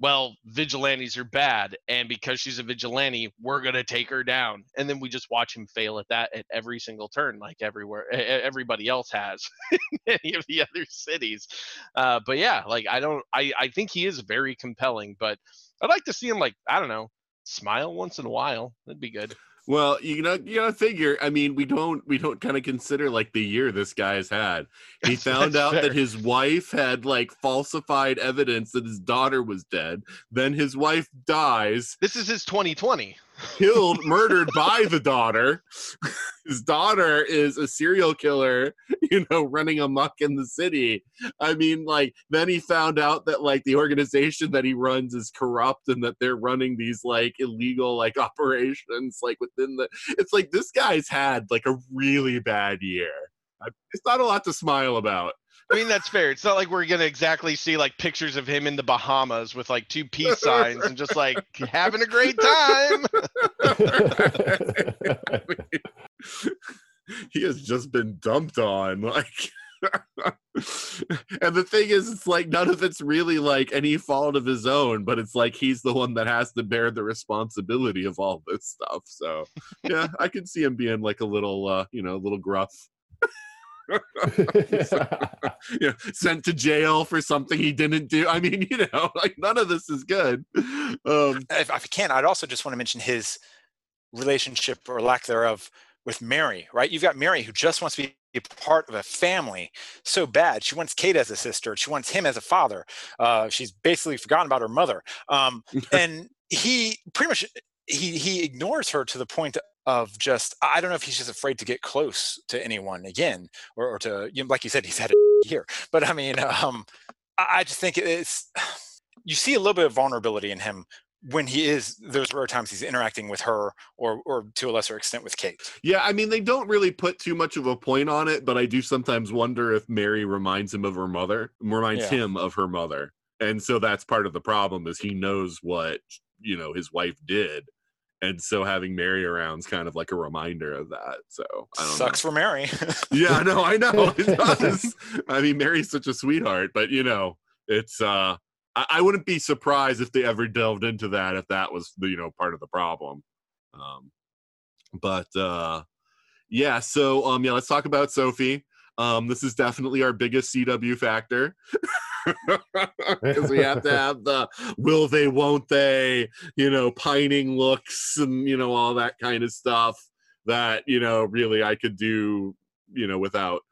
B: well, vigilantes are bad, and because she's a vigilante, we're gonna take her down. And then we just watch him fail at that at every single turn, like everywhere everybody else has in any of the other cities. Uh, but yeah, like I don't, I I think he is very compelling, but I'd like to see him like I don't know, smile once in a while. That'd be good.
A: Well, you know, you gotta figure. I mean, we don't we don't kind of consider like the year this guy's had. He found out fair. that his wife had like falsified evidence that his daughter was dead. Then his wife dies.
B: This is his 2020
A: killed, murdered by the daughter. His daughter is a serial killer, you know, running amok in the city. I mean, like, then he found out that, like, the organization that he runs is corrupt and that they're running these, like, illegal, like, operations, like, within the. It's like this guy's had, like, a really bad year. It's not a lot to smile about.
B: I mean, that's fair. It's not like we're gonna exactly see like pictures of him in the Bahamas with like two peace signs and just like having a great time.
A: he has just been dumped on, like. and the thing is, it's like none of it's really like any fault of his own, but it's like he's the one that has to bear the responsibility of all this stuff. So, yeah, I could see him being like a little, uh, you know, a little gruff. yeah, sent to jail for something he didn't do. I mean, you know, like none of this is good. Um,
C: if, if I can, I'd also just want to mention his relationship or lack thereof with Mary, right? You've got Mary who just wants to be a part of a family so bad. She wants Kate as a sister. She wants him as a father. Uh, she's basically forgotten about her mother. Um, and he pretty much he he ignores her to the point of just I don't know if he's just afraid to get close to anyone again or, or to you know, like you said he's had it here but I mean um, I just think it's you see a little bit of vulnerability in him when he is those rare times he's interacting with her or or to a lesser extent with Kate.
A: Yeah, I mean they don't really put too much of a point on it, but I do sometimes wonder if Mary reminds him of her mother, reminds yeah. him of her mother. And so that's part of the problem is he knows what, you know, his wife did and so having Mary around is kind of like a reminder of that. So
C: I don't sucks know. for Mary.
A: yeah, no, I know it does. I mean, Mary's such a sweetheart, but you know, it's uh I, I wouldn't be surprised if they ever delved into that if that was the you know part of the problem um but uh yeah so um yeah let's talk about sophie um this is definitely our biggest cw factor. Because we have to have the will they won't they? You know pining looks and you know all that kind of stuff that you know really i could do you know without.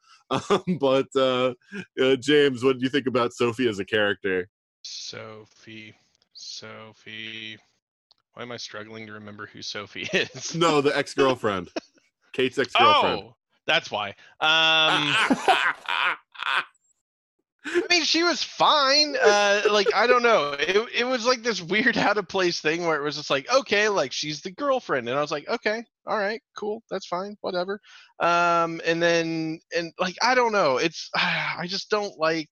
A: Um, but uh, uh james what do you think about sophie as a character?
B: Sophie. Sophie. Why am I struggling to remember who Sophie is?
A: no the ex-girlfriend. Kate's ex-girlfriend.
B: Oh, that's why. Um, I mean, she was fine. Uh, like I don't know. It it was like this weird out of place thing where it was just like, okay, like she's the girlfriend, and I was like, okay, all right, cool, that's fine, whatever. Um, and then and like I don't know. It's I just don't like.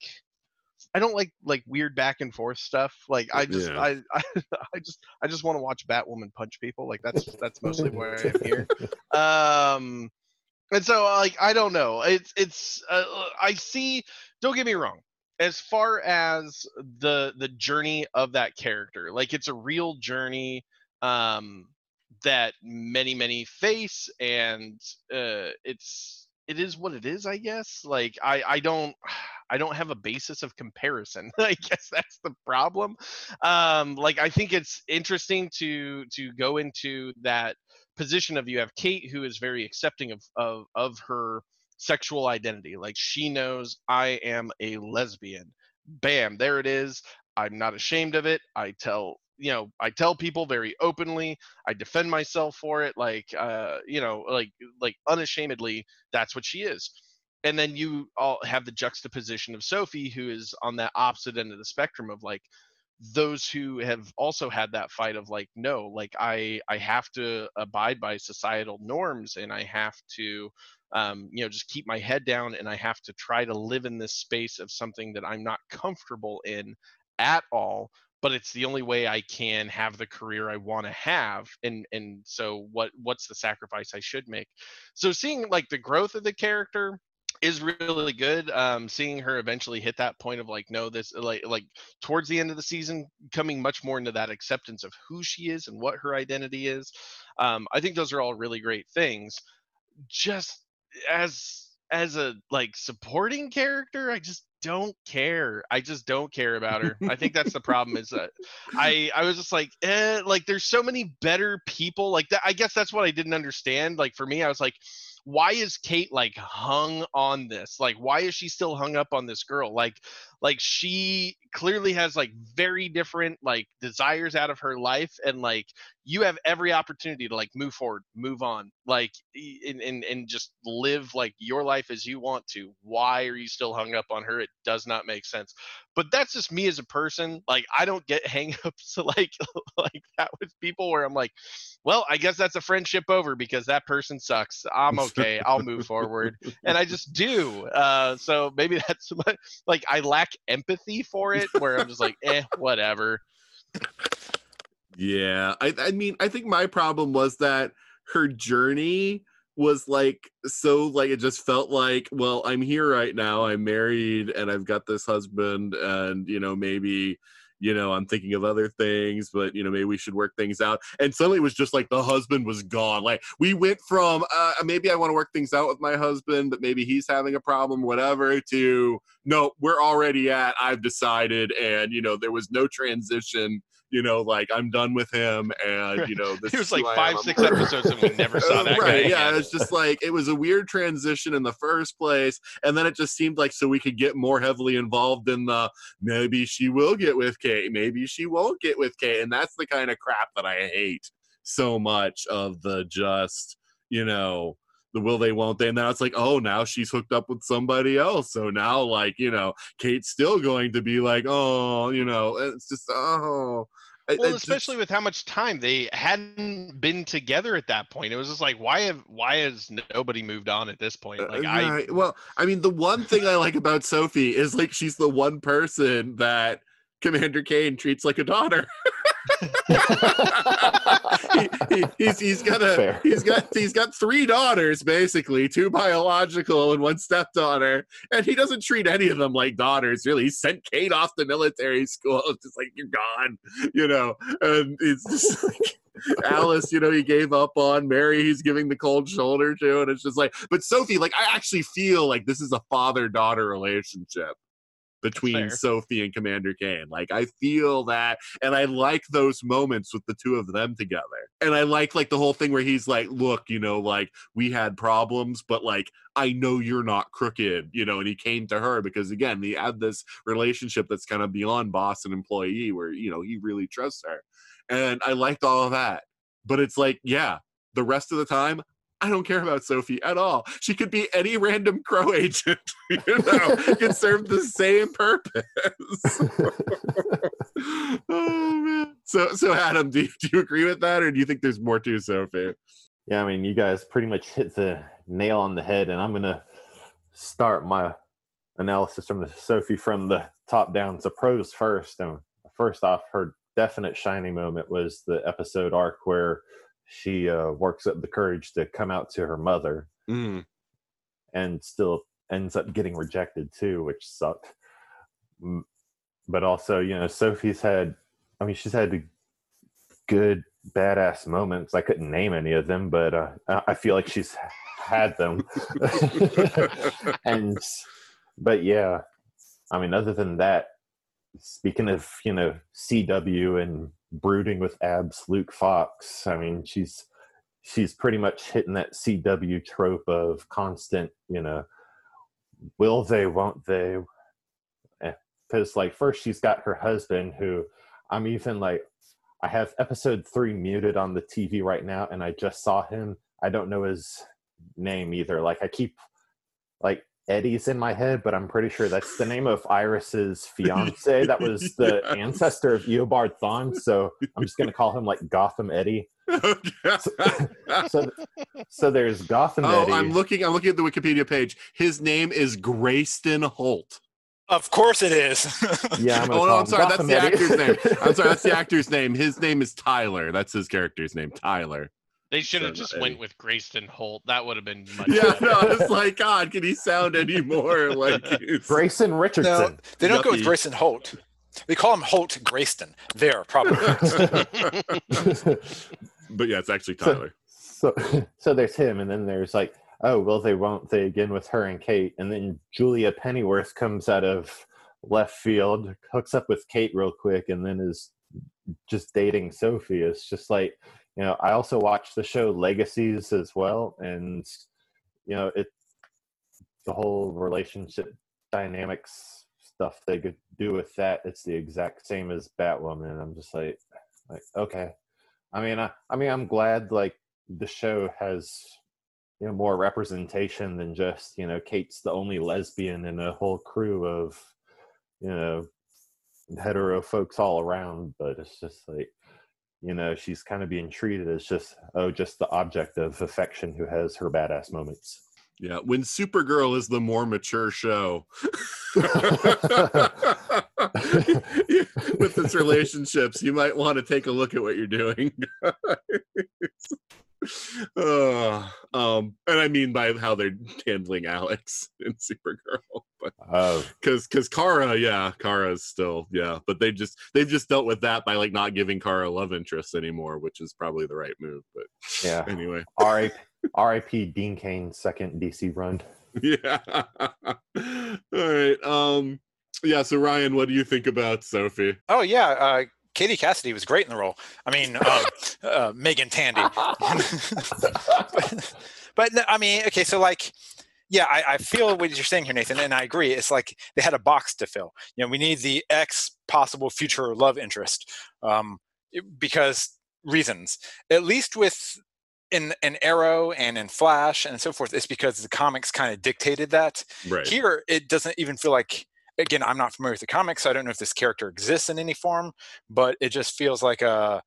B: I don't like like weird back and forth stuff. Like I just
A: Yeah.
B: I, I I just I just want to watch Batwoman punch people. Like that's that's mostly why I'm here. Um, and so like I don't know. It's it's uh, I see. Don't get me wrong. As far as the the journey of that character, like it's a real journey um, that many many face, and uh, it's it is what it is. I guess. Like I I don't. I don't have a basis of comparison. I guess that's the problem. Um, like I think it's interesting to to go into that position of you have Kate who is very accepting of of of her sexual identity. Like she knows I am a lesbian. Bam, there it is. I'm not ashamed of it. I tell you know I tell people very openly. I defend myself for it. Like uh, you know like like unashamedly. That's what she is. And then you all have the juxtaposition of Sophie, who is on that opposite end of the spectrum of like those who have also had that fight of like no like i i have to abide by societal norms and i have to um, you know just keep my head down and i have to try to live in this space of something that i'm not comfortable in at all but it's the only way i can have the career i want to have and and so what what's the sacrifice i should make? So seeing like the growth of the character is really good um seeing her eventually hit that point of like no this like like towards the end of the season coming much more into that acceptance of who she is and what her identity is um i think those are all really great things. Just as as a like supporting character i just don't care. I just don't care about her. I think that's the problem is that i i was just like eh, like there's so many better people like that i guess that's what i didn't understand like for me i was like why is Kate like hung on this? Like, why is she still hung up on this girl? Like, like she clearly has like very different like desires out of her life, and like you have every opportunity to like move forward, move on, like, and and and just live like your life as you want to. Why are you still hung up on her? It does not make sense. But that's just me as a person. Like, I don't get hang-ups like like that with people where I'm like, well, I guess that's a friendship over because that person sucks. I'm okay. I'll move forward. And I just do. Uh, so maybe that's my, like I lack empathy for it where I'm just like, eh, whatever.
A: Yeah, I I mean, I think my problem was that her journey was like so like it just felt like, well, I'm here right now. I'm married and I've got this husband and you know, maybe you know, I'm thinking of other things, but you know, maybe we should work things out. And suddenly it was just like the husband was gone. Like we went from uh, maybe I want to work things out with my husband, but maybe he's having a problem, whatever, to no, we're already at I've decided, and you know, there was no transition you know, like I'm done with him, and you know, this
B: It was like five, six episodes and we never saw that
A: right,
B: guy
A: yeah, it's just like it was a weird transition in the first place, and then it just seemed like so we could get more heavily involved in the maybe she will get with Kate, maybe she won't get with Kate, and that's the kind of crap that I hate so much of the just you know the will they won't they and now it's like oh now she's hooked up with somebody else so now like you know kate's still going to be like oh you know it's just oh I-
B: well,
A: I just-
B: especially with how much time they hadn't been together at that point. It was just like, why have why has nobody moved on at this point? Like
A: Uh,
B: I
A: right. well, I mean, the one thing I like about Sophie is like she's the one person that Commander Kane treats like a daughter. he, he, he's he's got a
E: Fair.
A: he's got he's got three daughters basically, two biological and one stepdaughter, and he doesn't treat any of them like daughters. Really, he sent Kate off to military school. It's just like you're gone, you know, and it's just like. Alice, you know, he gave up on Mary. He's giving the cold shoulder to, and it's just like, but Sophie, like, I actually feel like this is a father-daughter relationship between. Sophie and Commander Kane. Like, I feel that, and I like those moments with the two of them together. And I like like the whole thing where he's like, "Look, you know, like we had problems, but like I know you're not crooked, you know." And he came to her because again, he had this relationship that's kind of beyond boss and employee, where you know he really trusts her and I liked all of that. But it's like, yeah, the rest of the time, I don't care about Sophie at all. She could be any random crow agent, you know, could serve the same purpose. oh man. So, so Adam, do you, do you agree with that, or do you think there's more to Sophie?
E: Yeah, I mean, you guys pretty much hit the nail on the head, and I'm gonna start my analysis from the Sophie from the top down. So pros first, and first off, her definite shining moment was the episode arc where she uh, works up the courage to come out to her mother,
A: Mm.
E: and still ends up getting rejected too, which sucked. But also, you know, Sophie's had, I mean, she's had good badass moments. I couldn't name any of them, but uh, I feel like she's had them. and, but yeah, I mean, other than that, speaking of, you know, CW and brooding with abs Luke Fox, I mean, she's, she's pretty much hitting that CW trope of constant, you know, will they, won't they? Eh, because, like, first she's got her husband who I'm even like, I have episode three muted on the TV right now, and I just saw him. I don't know his name either. Like, I keep, like, Eddie's in my head, but I'm pretty sure that's the name of Iris's fiance. that was the
A: Yes.
E: ancestor of Eobard Thawne. So I'm just going to call him, like, Gotham Eddie. So, so there's Gotham
A: oh,
E: Eddie.
A: I'm looking. I'm looking at the Wikipedia page. His name is Greyston Holt.
C: Of course it is.
E: yeah, I'm
A: Oh no, I'm
E: him
A: sorry. That's
E: Gotham
A: the actor's name. I'm sorry. That's the actor's name. His name is Tyler. That's his character's name, Tyler.
B: They should have
A: So,
B: just
A: Eddie.
B: went with Greyston Holt. That would have been much
A: Yeah,
B: better.
A: no, it's like God. Can he sound any more like? he's-
E: Grayson
C: no,
E: Richardson.
C: they don't go with Grayson Holt. They call him Holt Greyston. There, probably.
A: but yeah, it's actually
E: So-
A: Tyler.
E: so so there's him and then there's like oh well they won't they again with her and kate and then julia pennyworth comes out of left field hooks up with kate real quick and then is just dating sophie it's just like you know i also watched the show legacies as well and you know it the whole relationship dynamics stuff they could do with that it's the exact same as batwoman. I'm just like like okay. I mean i, I mean i'm glad like the show has you know more representation than just you know kate's the only lesbian in a whole crew of you know hetero folks all around but it's just like you know she's kind of being treated as just oh just the object of affection who has her badass moments
A: Yeah, when Supergirl is the more mature show. With its relationships, you might want to take a look at what you're doing. uh, um, and I mean by how they're handling Alex in Supergirl, but
E: oh
A: because because Kara, yeah, Kara's still yeah, but they just they've just dealt with that by like not giving Kara love interest anymore, which is probably the right move. But
E: yeah
A: anyway,
E: rip rip dean cain's second dc run
A: yeah. All right. Um. Yeah. So Ryan, what do you think about Sophie?
C: Oh yeah, uh, Katie Cassidy was great in the role. I mean, um, uh, Meagan Tandy. but, but no, I mean, okay, so like, yeah, I, I feel what you're saying here, Nathan, and I agree. It's like they had a box to fill. You know, we need the X possible future love interest um, because reasons. At least with in in Arrow and in Flash and so forth, it's because the comics kind of dictated that.
A: Right.
C: Here, it doesn't even feel like. Again, I'm not familiar with the comics, so I don't know if this character exists in any form, but it just feels like a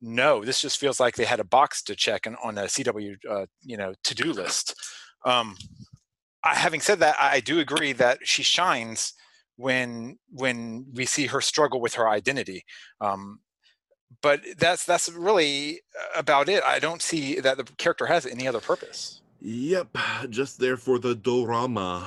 C: no. This just feels like they had a box to check on, on a CW, uh, you know, to-do list. Um, I, having said that, I, I do agree that she shines when when we see her struggle with her identity. Um, but that's that's really about it. I don't see that the character has any other purpose.
A: Yep, just there for the dorama.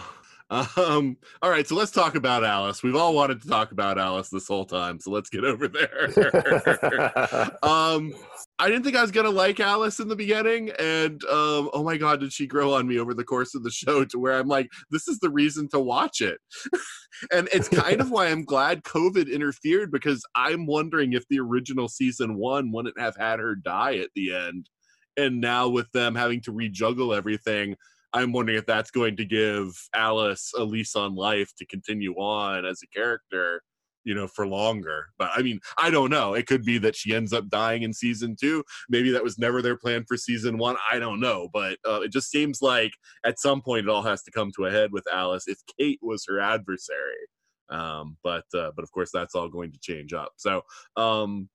A: Um, all right, so let's talk about Alice. We've all wanted to talk about Alice this whole time, so let's get over there. um, I didn't think I was gonna like Alice in the beginning, and um, oh my god, did she grow on me over the course of the show to where I'm like, this is the reason to watch it. and it's kind of why I'm glad COVID interfered because I'm wondering if the original season one wouldn't have had her die at the end. And now with them having to rejuggle everything, I'm wondering if that's going to give Alice a lease on life to continue on as a character, you know, for longer. But I mean, I don't know. It could be that she ends up dying in season two. Maybe that was never their plan for season one. I don't know. But uh, it just seems like at some point it all has to come to a head with Alice if Kate was her adversary. Um, but uh, but of course that's all going to change up. So um,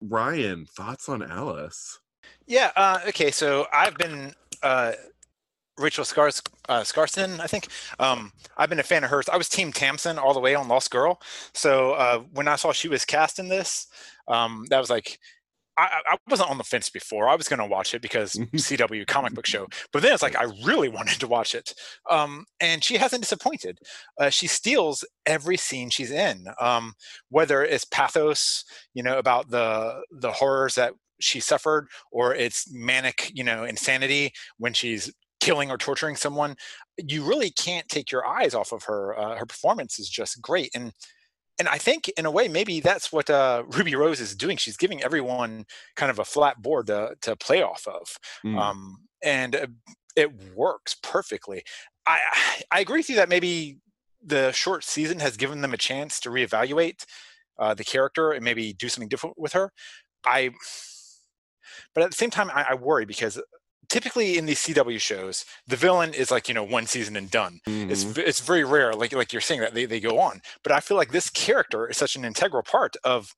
A: Ryan, thoughts on Alice?
C: Yeah. Uh, okay. So I've been uh, Rachel Scars uh, Skarsten, I think. Um, I've been a fan of hers. I was Team Tamsin all the way on Lost Girl. So uh, when I saw she was cast in this, um, that was like I, I, wasn't on the fence before. I was going to watch it because CW comic book show, but then it's like I really wanted to watch it. Um, and she hasn't disappointed. Uh, she steals every scene she's in, um, whether it's pathos, you know, about the the horrors that she suffered, or it's manic, you know, insanity when she's killing or torturing someone, you really can't take your eyes off of her. Uh, her performance is just great, and and I think in a way maybe that's what uh, Ruby Rose is doing. She's giving everyone kind of a flat board to to play off of, mm. um, and uh, it works perfectly. I I agree with you that maybe the short season has given them a chance to reevaluate uh, the character and maybe do something different with her. I, but at the same time, I, I worry because typically in these CW shows, the villain is like you know one season and done. Mm-hmm. It's it's very rare, like like you're saying that they they go on. But I feel like this character is such an integral part of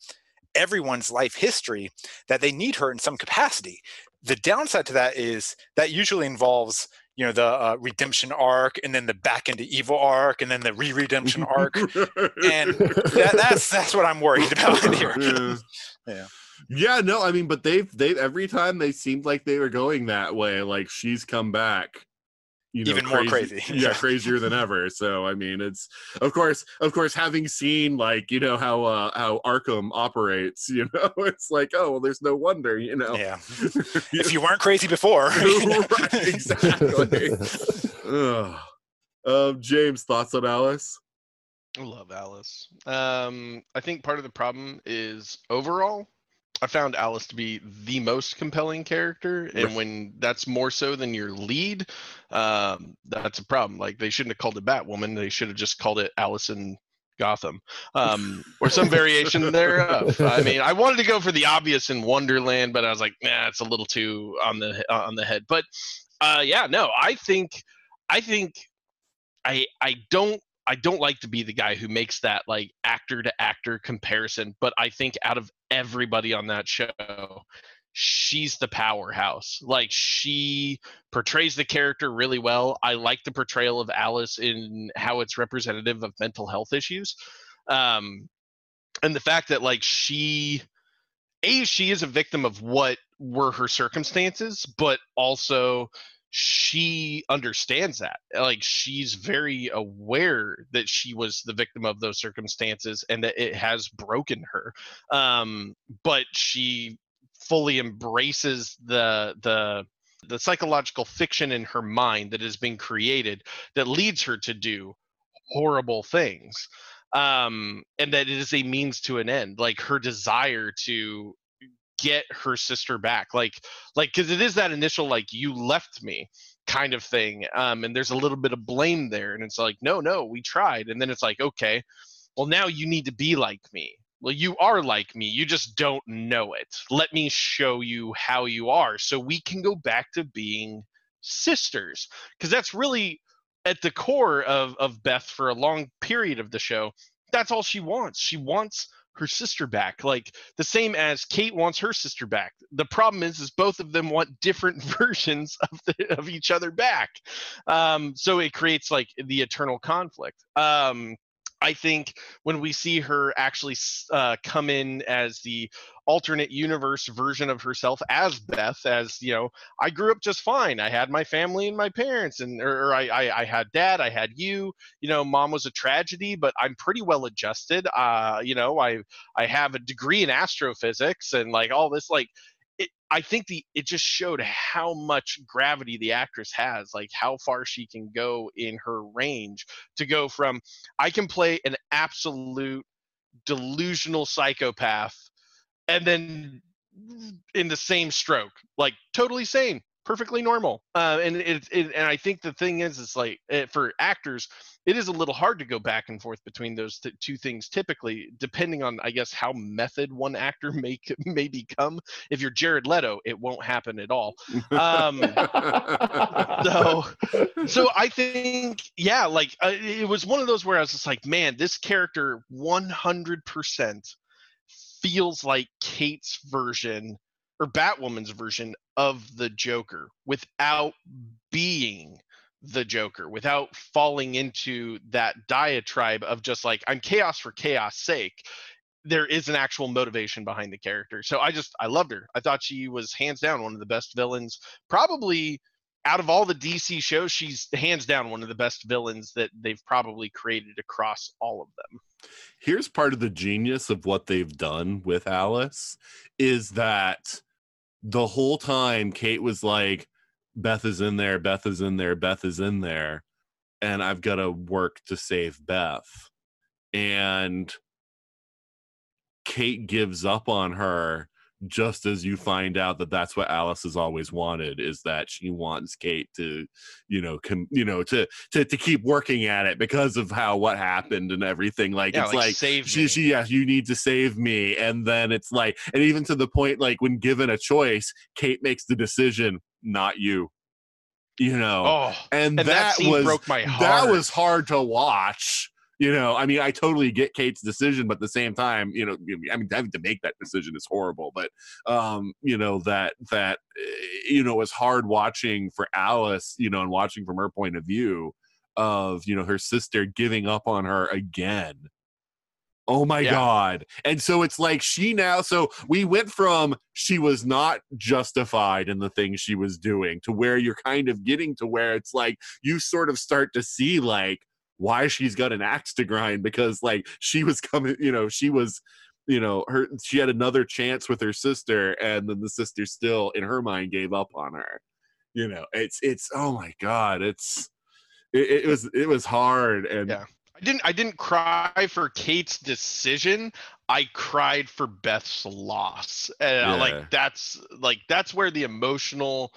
C: everyone's life history that they need her in some capacity. The downside to that is that usually involves you know the uh, redemption arc and then the back into evil arc and then the re-redemption arc and that, that's that's what i'm worried about in here
A: yeah. yeah yeah, no, I mean, but they've they've every time they seemed like they were going that way. Like she's come back,
C: you know, even crazy, more crazy.
A: yeah, crazier than ever. So I mean, it's of course, of course, having seen like you know how uh, how Arkham operates, you know, it's like oh well, there's no wonder, you know.
C: Yeah. if you weren't crazy before,
A: right, exactly. um, James, thoughts on Alice?
B: I love Alice. Um, I think part of the problem is overall I found Alice to be the most compelling character, and when that's more so than your lead, um, that's a problem. Like they shouldn't have called it Batwoman; they should have just called it Alice in Gotham, um, or some variation thereof. I mean, I wanted to go for the obvious in Wonderland, but I was like, nah, it's a little too on the on the head. But uh, yeah, no, I think, I think, I I don't I don't like to be the guy who makes that like actor to actor comparison, but I think out of everybody on that show, she's the powerhouse. Like she portrays the character really well. I like the portrayal of Alice in how it's representative of mental health issues. Um and the fact that like she a she is a victim of what were her circumstances, but also she understands that like she's very aware that she was the victim of those circumstances and that it has broken her um but she fully embraces the the the psychological fiction in her mind that has been created that leads her to do horrible things um and that it is a means to an end like her desire to get her sister back like like because it is that initial like you left me kind of thing um and there's a little bit of blame there and it's like no no we tried and then it's like okay well now you need to be like me. Well you are like me you just don't know it. Let me show you how you are so we can go back to being sisters because that's really at the core of of beth for a long period of the show. That's all she wants. She wants her sister back like the same as kate wants her sister back. The problem is is both of them want different versions of the, of each other back. Um, so it creates like the eternal conflict. Um, I think when we see her actually uh, come in as the alternate universe version of herself as Beth, as you know, I grew up just fine. I had my family and my parents, and or, or I, I, I had dad, I had you. You know, mom was a tragedy, but I'm pretty well adjusted. Uh, you know, I I have a degree in astrophysics and like all this like it, I think the it just showed how much gravity the actress has, like how far she can go in her range to go from I can play an absolute delusional psychopath and then in the same stroke, like totally sane, perfectly normal. Uh, and it, it, and I think the thing is, it's like it, for actors, it is a little hard to go back and forth between those th- two things. Typically, depending on, I guess, how method one actor may may become. If you're Jared Leto, it won't happen at all. Um, so, so I think, yeah, like uh, it was one of those where I was just like, man, this character, 100 percent feels like Kate's version or Batwoman's version of the Joker without being the Joker, without falling into that diatribe of just like, I'm chaos for chaos sake. There is an actual motivation behind the character. So I just, I loved her. I thought she was hands down one of the best villains, probably out of all the DC shows, she's hands down one of the best villains that they've probably created across all of them.
A: Here's part of the genius of what they've done with Alice is that the whole time Kate was like, Beth is in there, Beth is in there, Beth is in there, and I've got to work to save Beth. And Kate gives up on her just as you find out that that's what Alice has always wanted is that she wants Kate to, you know, com- you know, to to to keep working at it because of how what happened and everything. Like
B: Yeah,
A: it's
B: like,
A: like,
B: save
A: she
B: me.
A: she yeah, you need to save me, and then it's like, and even to the point like when given a choice, Kate makes the decision, not you. You know,
B: Oh,
A: and,
B: and that,
A: that, was
B: broke my heart.
A: that was hard to watch you know i mean i totally get kate's decision but at the same time you know i mean having to make that decision is horrible but um you know that that eh, you know it was hard watching for alice you know and watching from her point of view of you know her sister giving up on her again Oh my
B: Yeah.
A: God. And so it's like she now, so we went from she was not justified in the things she was doing to where you're kind of getting to where it's like you sort of start to see like why she's got an axe to grind because like she was coming, you know, she was, you know, her, she had another chance with her sister and then the sister still in her mind gave up on her. You know, it's, it's, oh my God, it's, it, it was, it was hard. And
B: Yeah. I didn't I didn't cry for Kate's decision. I cried for Beth's loss. And uh,
A: Yeah.
B: like that's like that's where the emotional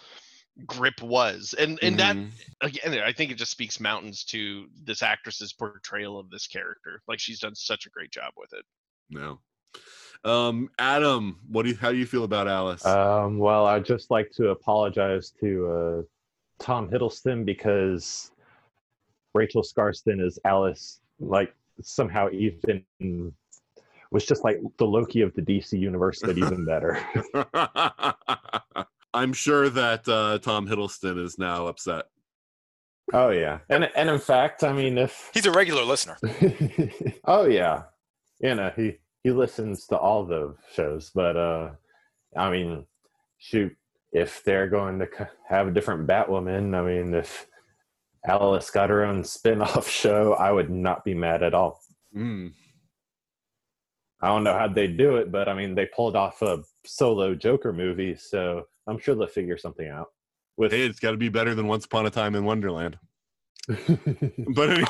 B: grip was. And and that
A: Mhm.
B: again I think it just speaks mountains to this actress's portrayal of this character. Like she's done such a great job with it.
A: No. Um, Adam, what do you how do you feel about Alice?
E: Um, well, I'd just like to apologize to uh, Tom Hiddleston because Rachel Skarsten is Alice, like somehow even was just like the Loki of the DC universe, but even better.
A: I'm sure that uh, Tom Hiddleston is now upset.
E: oh yeah, and and in fact, I mean, if
C: He's a regular listener.
E: oh yeah, you know he he listens to all the shows, but uh, I mean, shoot, if they're going to have a different Batwoman, I mean, if Alice got her own spin-off show, I would not be mad at all.
A: Mm.
E: I don't know how they'd do it, but I mean, they pulled off a solo Joker movie, so I'm sure they'll figure something out. With
A: Hey, it's got to be better than Once Upon a Time in Wonderland. But anyway.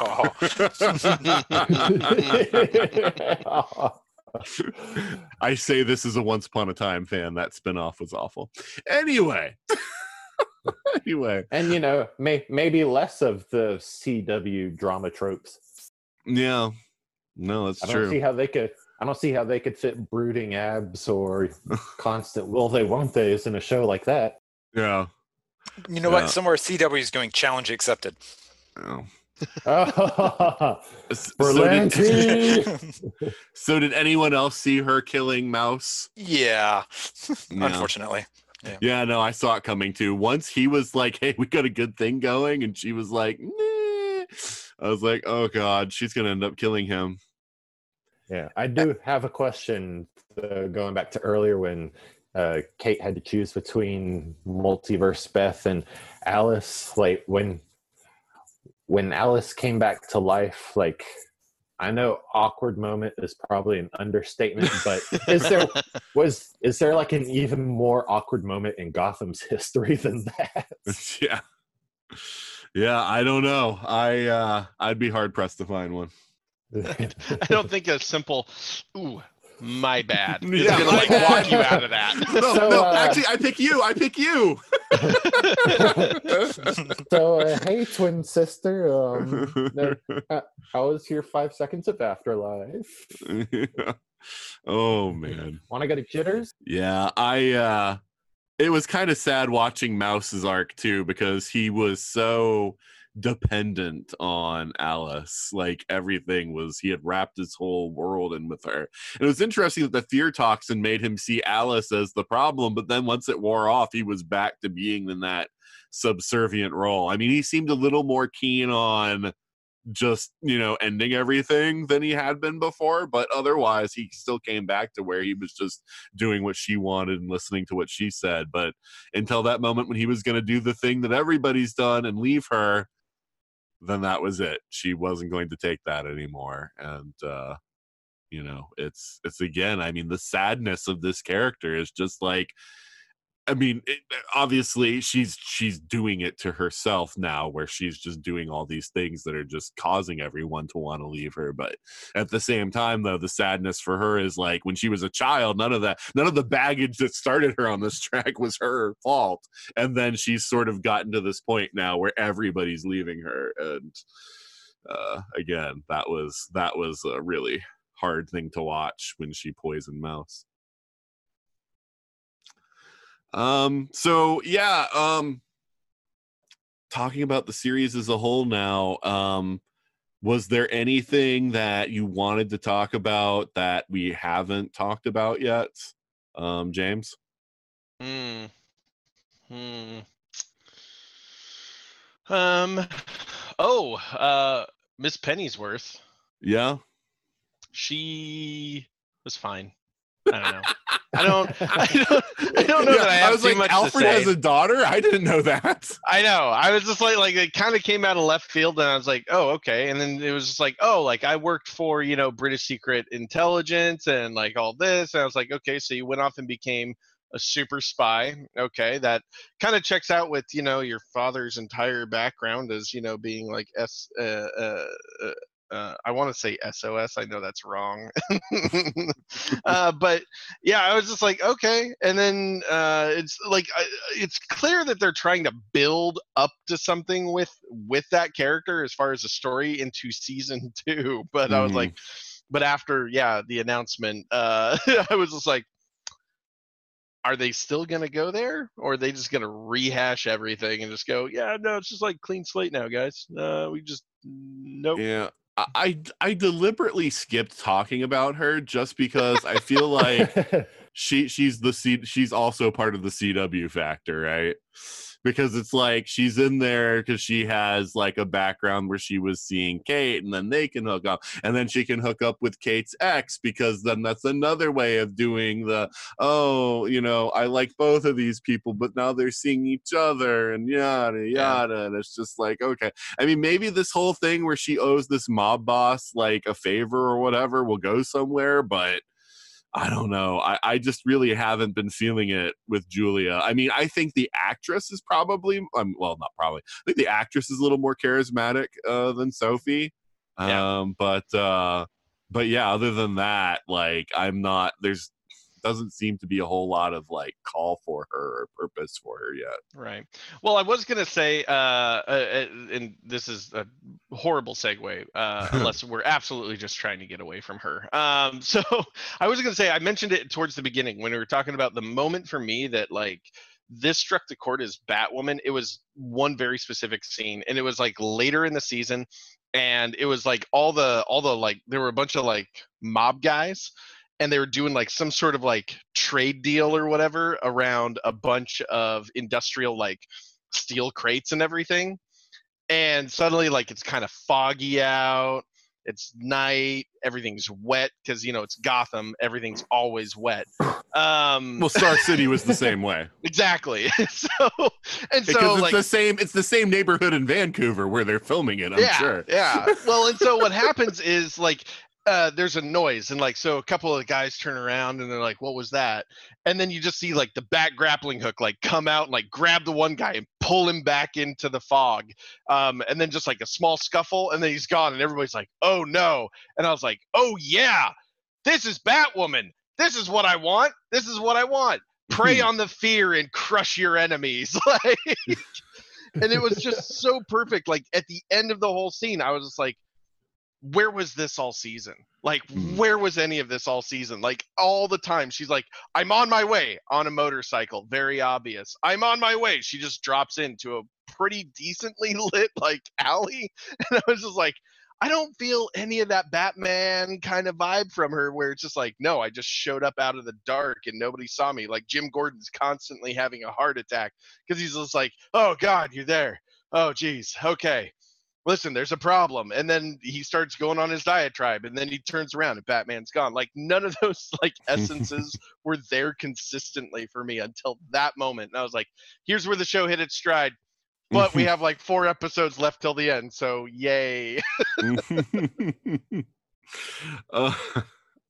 A: I say this as a Once Upon a Time fan. That spinoff was awful. Anyway. anyway.
E: and you know, may, maybe less of the CW drama tropes.
A: Yeah. No, that's
E: I don't
A: true.
E: see how they could. I don't see how they could fit brooding abs or constant will they won't they's in a show like that.
A: yeah.
C: You know
A: Yeah.
C: what? Somewhere CW is going challenge accepted.
A: Oh.
E: Oh,
A: So did, so did anyone else see her killing Mouse?
C: yeah,
A: Yeah.
C: unfortunately.
A: Yeah, no, I saw it coming too. Once he was like, "Hey, we got a good thing going," and she was like, "Nah." I was like, oh god, she's gonna end up killing him.
E: Yeah, I do have a question going back to earlier when uh, Kate had to choose between multiverse Beth and Alice. Like when when Alice came back to life, like I know awkward moment is probably an understatement, but is there was is there like an even more awkward moment in Gotham's history than that?
A: yeah. Yeah, I don't know. I uh I'd be hard pressed to find one.
B: I don't think a simple "ooh, my bad" is
A: Yeah,
B: gonna like walk you out of that.
A: No,
E: So,
A: no,
E: uh,
A: actually I pick you. I pick you.
E: so uh, hey twin sister, um, uh, how was your five seconds of afterlife?
A: oh man.
E: Want to go to jitters?
A: Yeah, I uh it was kind of sad watching Mouse's arc too because he was so dependent on Alice. Like everything was he had wrapped his whole world in with her. And it was interesting that the fear toxin made him see Alice as the problem, but then once it wore off, he was back to being in that subservient role. I mean, he seemed a little more keen on just you know ending everything than he had been before but otherwise he still came back to where he was just doing what she wanted and listening to what she said but until that moment when he was going to do the thing that everybody's done and leave her then that was it. She wasn't going to take that anymore and uh you know it's it's again i mean the sadness of this character is just like I mean, it, obviously she's she's doing it to herself now, where she's just doing all these things that are just causing everyone to want to leave her. But at the same time, though, the sadness for her is like when she was a child, none of that, none of the baggage that started her on this track was her fault, and then she's sort of gotten to this point now where everybody's leaving her, and uh, again, that was that was a really hard thing to watch when she poisoned Mouse. Um, so yeah, um talking about the series as a whole now, um was there anything that you wanted to talk about that we haven't talked about yet? Um, James?
B: Hmm. Hmm. Um. Oh, uh, Miss Pennyworth.
A: Yeah.
B: She was fine. I don't know. I don't. I don't. I don't know that I have
A: was
B: too
A: like,
B: much
A: Alfred
B: to say.
A: has a daughter? I didn't know that.
B: I know. I was just like, like it kind of came out of left field, and I was like, oh, okay. And then it was just like, oh, like I worked for you know British Secret Intelligence and like all this, and I was like, okay, so you went off and became a super spy. Okay, that kind of checks out with you know your father's entire background as you know being like S. Uh, uh, uh, I want to say SOS. I know that's wrong. uh, but yeah, I was just like, okay. And then uh, it's like I, it's clear that they're trying to build up to something with with that character as far as the story into season two. But I was like, but after yeah the announcement, uh, I was just like. Are they still gonna go there, or are they just gonna rehash everything and just go, yeah, no, it's just like clean slate now, guys. Uh, we just nope.
A: Yeah. I, I deliberately skipped talking about her just because I feel like she she's the C she's also part of the CW factor, right? Because it's like she's in there because she has like a background where she was seeing Kate, and then they can hook up, and then she can hook up with Kate's ex because then that's another way of doing the oh, you know, I like both of these people, but now they're seeing each other, and yada yada, and it's just like okay. I mean, maybe this whole thing where she owes this mob boss like a favor or whatever will go somewhere, but I don't know. I, I just really haven't been feeling it with Julia. I mean, I think the actress is probably, um, well, not probably. I think the actress is a little more charismatic uh, than Sophie.
B: Yeah.
A: Um, but uh, but yeah, other than that, like I'm not. There's doesn't seem to be a whole lot of like call for her or purpose for her yet.
B: Right. Well, I was gonna say, uh, uh, uh, and this is a horrible segue, uh, unless we're absolutely just trying to get away from her. Um, so I was gonna say, I mentioned it towards the beginning when we were talking about the moment for me that like this struck the chord as Batwoman. It was one very specific scene, and it was like later in the season, and it was like all the all the like there were a bunch of like mob guys and they were doing like some sort of like trade deal or whatever around a bunch of industrial like steel crates and everything and suddenly like it's kind of foggy out it's night everything's wet because you know it's gotham everything's always wet um
A: Well, Star City was the same way.
B: exactly so and so
A: it's
B: like
A: the same it's the same neighborhood in Vancouver where they're filming it, I'm
B: yeah,
A: sure.
B: Yeah. Well, and so what happens is like uh, there's a noise, and like so a couple of guys turn around and they're like, "What was that?" And then you just see like the bat grappling hook like come out and like grab the one guy and pull him back into the fog, um, and then just like a small scuffle, and then he's gone, and everybody's like, "Oh no!" And I was like, "Oh yeah, this is Batwoman. This is what I want. This is what I want. Prey on the fear and crush your enemies." like and it was just so perfect. Like at the end of the whole scene, I was just like, where was this all season? Like,
A: Mhm.
B: where was any of this all season? Like, all the time, she's like, I'm on my way on a motorcycle. Very obvious. I'm on my way. She just drops into a pretty decently lit, like, alley. And I was just like, I don't feel any of that Batman kind of vibe from her where it's just like, no, I just showed up out of the dark and nobody saw me. Like Jim Gordon's constantly having a heart attack because he's just like, oh God, you're there. Oh geez, okay. Listen, there's a problem. And then he starts going on his diatribe and then he turns around and Batman's gone. Like none of those like essences were there consistently for me until that moment. And I was like, here's where the show hit its stride. But we have like four episodes left till the end, so yay.
A: uh,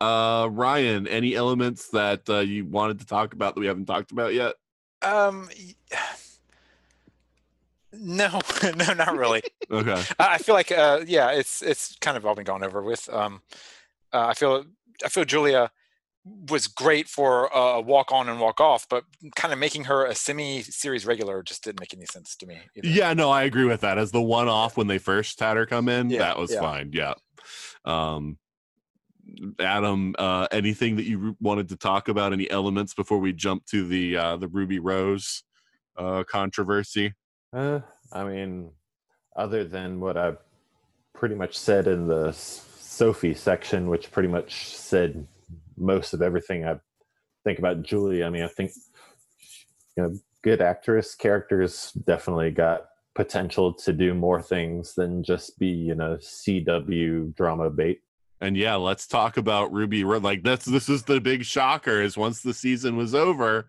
A: uh, Ryan, any elements that uh, you wanted to talk about that we haven't talked about yet?
C: Um, y- no, no, not really.
A: Okay.
C: I feel like, uh, yeah, it's it's kind of all been gone over with. Um, uh, I feel I feel Julia was great for a walk on and walk off, but kind of making her a semi-series regular just didn't make any sense to me. either.
A: Yeah, no, I agree with that. As the one off when they first had her come in,
C: Yeah,
A: that was
C: yeah.
A: fine. Yeah. Um, Adam, uh, anything that you wanted to talk about? Any elements before we jump to the uh, the Ruby Rose uh, controversy?
E: Uh, I mean, other than what I pretty much said in the Sophie section, which pretty much said most of everything I think about Julie. I mean, I think you know, good actress characters definitely got potential to do more things than just be you know CW drama bait.
A: And yeah, let's talk about Ruby. Like that's this is the big shocker. Is once the season was over,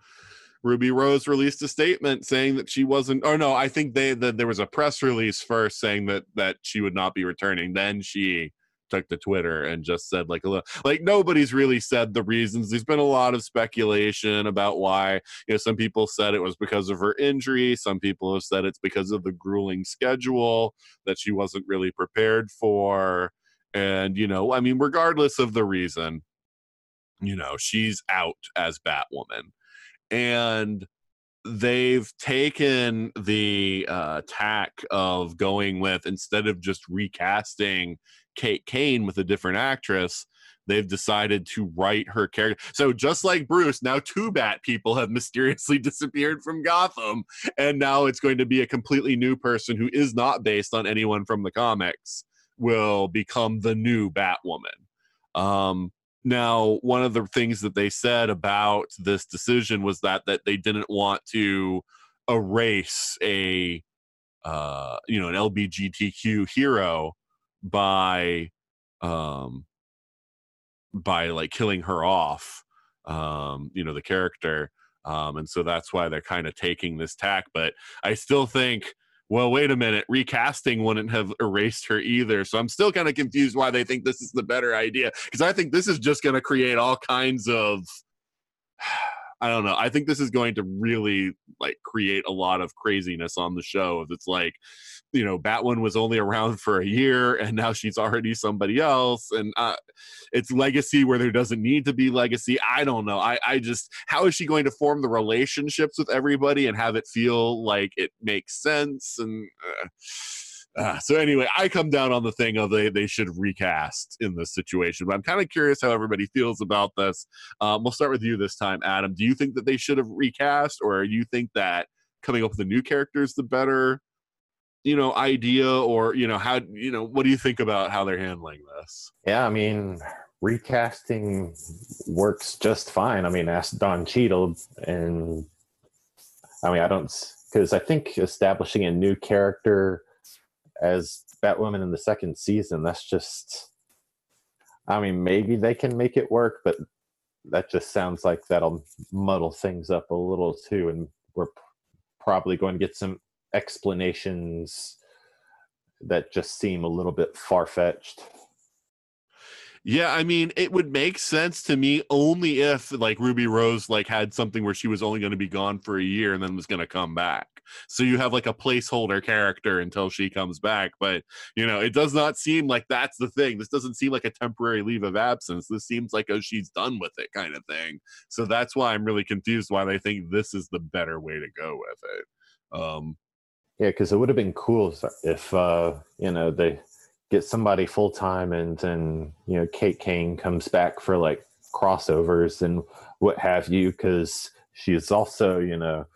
A: Ruby Rose released a statement saying that she wasn't. Or no, I think they that there was a press release first saying that that she would not be returning. Then she took to Twitter and just said like a little, like nobody's really said the reasons. There's been a lot of speculation about why. You know, some people said it was because of her injury. Some people have said it's because of the grueling schedule that she wasn't really prepared for. And you know, I mean, regardless of the reason, you know, she's out as Batwoman, and they've taken the uh, tack of going with instead of just recasting Kate Kane with a different actress, they've decided to write her character. So just like Bruce, now two Bat people have mysteriously disappeared from Gotham, and now it's going to be a completely new person who is not based on anyone from the comics will become the new Batwoman. Um, now, one of the things that they said about this decision was that that they didn't want to erase a uh, you know an LBGTQ hero by um, by like killing her off, um, you know the character, um, and so that's why they're kind of taking this tack. But I still think well, wait a minute, recasting wouldn't have erased her either. So I'm still kind of confused why they think this is the better idea. Because I think this is just going to create all kinds of. I don't know. I think this is going to really like create a lot of craziness on the show. If it's like, you know, Batwoman was only around for a year and now she's already somebody else, and uh, it's legacy where there doesn't need to be legacy. I don't know. I I just how is she going to form the relationships with everybody and have it feel like it makes sense and. Uh, uh, so anyway, I come down on the thing of they they should recast in this situation, but I'm kind of curious how everybody feels about this. Um, we'll start with you this time, Adam. Do you think that they should have recast, or you think that coming up with a new character is the better, you know, idea, or you know how you know what do you think about how they're handling this?
E: Yeah, I mean, recasting works just fine. I mean, ask Don Cheadle, and I mean, I don't because I think establishing a new character as Batwoman in the second season. That's just, I mean, maybe they can make it work, but that just sounds like that'll muddle things up a little too. And we're probably going to get some explanations that just seem a little bit far fetched.
A: Yeah, I mean, it would make sense to me only if like Ruby Rose like had something where she was only going to be gone for a year and then was going to come back. So you have like a placeholder character until she comes back, but you know, it does not seem like that's the thing. This doesn't seem like a temporary leave of absence. This seems like a she's done with it kind of thing. So that's why I'm really confused why they think this is the better way to go with it. Um
E: Yeah, because it would have been cool if uh, you know they get somebody full time and then you know Kate Kane comes back for like crossovers and what have you, because she's also you know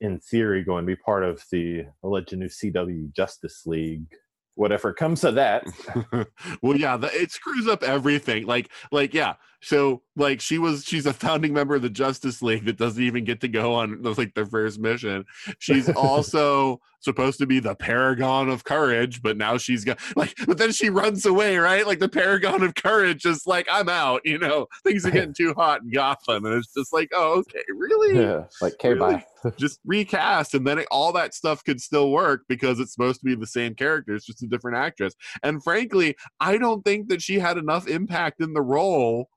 E: in theory going to be part of the alleged new CW Justice League. Whatever comes of that,
A: well yeah the, it screws up everything like like yeah so like she was she's a founding member of the justice league that doesn't even get to go on like their first mission. She's also supposed to be the paragon of courage but now she's got like but then she runs away right? Like the paragon of courage is like i'm out you know? Things are getting too hot in gotham and it's just like oh okay really?
E: Yeah, like okay,
A: Really?
E: bye.
A: just recast and then it, all that stuff could still work because it's supposed to be the same character it's just a different actress. And frankly i don't think that she had enough impact in the role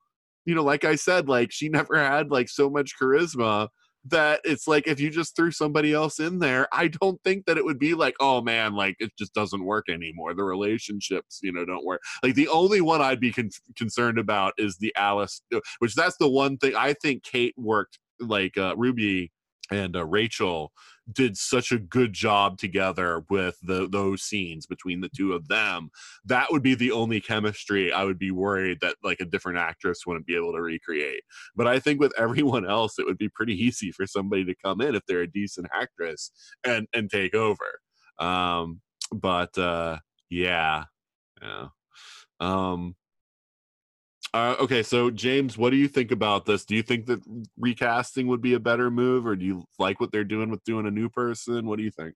A: you know like i said like she never had like so much charisma that it's like if you just threw somebody else in there i don't think that it would be like oh man like it just doesn't work anymore. The relationships you know don't work. Like the only one i'd be con- concerned about is the alice which that's the one thing i think kate worked like uh, ruby and uh, Rachel did such a good job together with the those scenes between the two of them. That would be the only chemistry I would be worried that like a different actress wouldn't be able to recreate. But I think with everyone else, it would be pretty easy for somebody to come in if they're a decent actress and and take over. Um, but uh, yeah, yeah. Um, uh, okay, so James, what do you think about this? Do you think that recasting would be a better move, or do you like what they're doing with doing a new person? What do you think?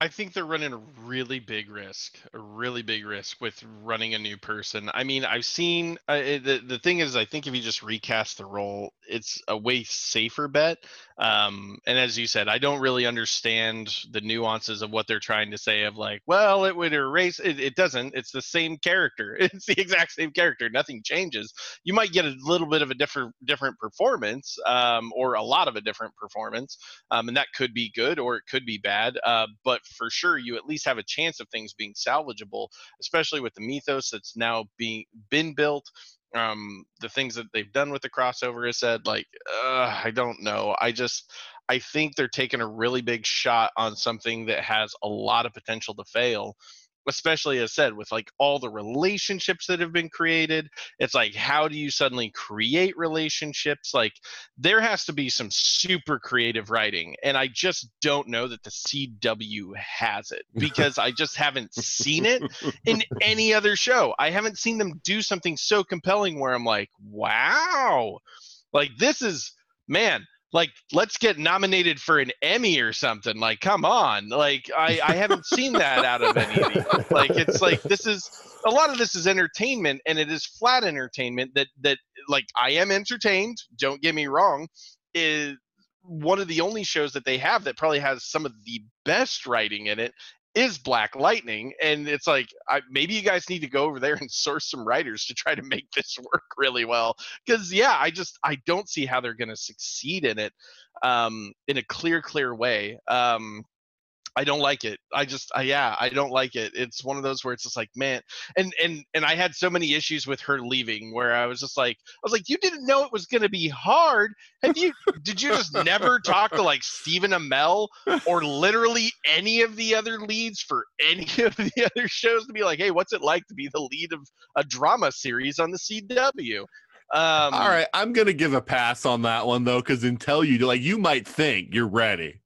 B: I think they're running a really big risk, a really big risk with running a new person. I mean, I've seen uh, the the thing is, I think if you just recast the role, it's a way safer bet. Um, and as you said, I don't really understand the nuances of what they're trying to say. Of like, well, it would erase. It, it doesn't. It's the same character. It's the exact same character. Nothing changes. You might get a little bit of a different different performance, um, or a lot of a different performance, um, and that could be good or it could be bad. Uh, but for sure, you at least have a chance of things being salvageable, especially with the mythos that's now being been built. Um, the things that they've done with the crossover is said like, uh, I don't know. I just I think they're taking a really big shot on something that has a lot of potential to fail especially as said with like all the relationships that have been created it's like how do you suddenly create relationships? Like there has to be some super creative writing and i just don't know that the cw has it because i just haven't seen it in any other show. I haven't seen them do something so compelling where i'm like wow. Like this is man like let's get nominated for an emmy or something like come on like i i haven't seen that out of any like it's like this is a lot of this is entertainment and it is flat entertainment that that like i am entertained don't get me wrong is one of the only shows that they have that probably has some of the best writing in it is Black Lightning, and it's like I, maybe you guys need to go over there and source some writers to try to make this work really well. Because yeah, I just I don't see how they're going to succeed in it um, in a clear, clear way. Um, I don't like it. I just, I, yeah, I don't like it. It's one of those where it's just like, man, and and and I had so many issues with her leaving, where I was just like, I was like, you didn't know it was going to be hard. Have you? did you just never talk to like Stephen Amell or literally any of the other leads for any of the other shows to be like, hey, what's it like to be the lead of a drama series on the CW? Um,
A: All right, I'm gonna give a pass on that one though, because until you like, you might think you're ready.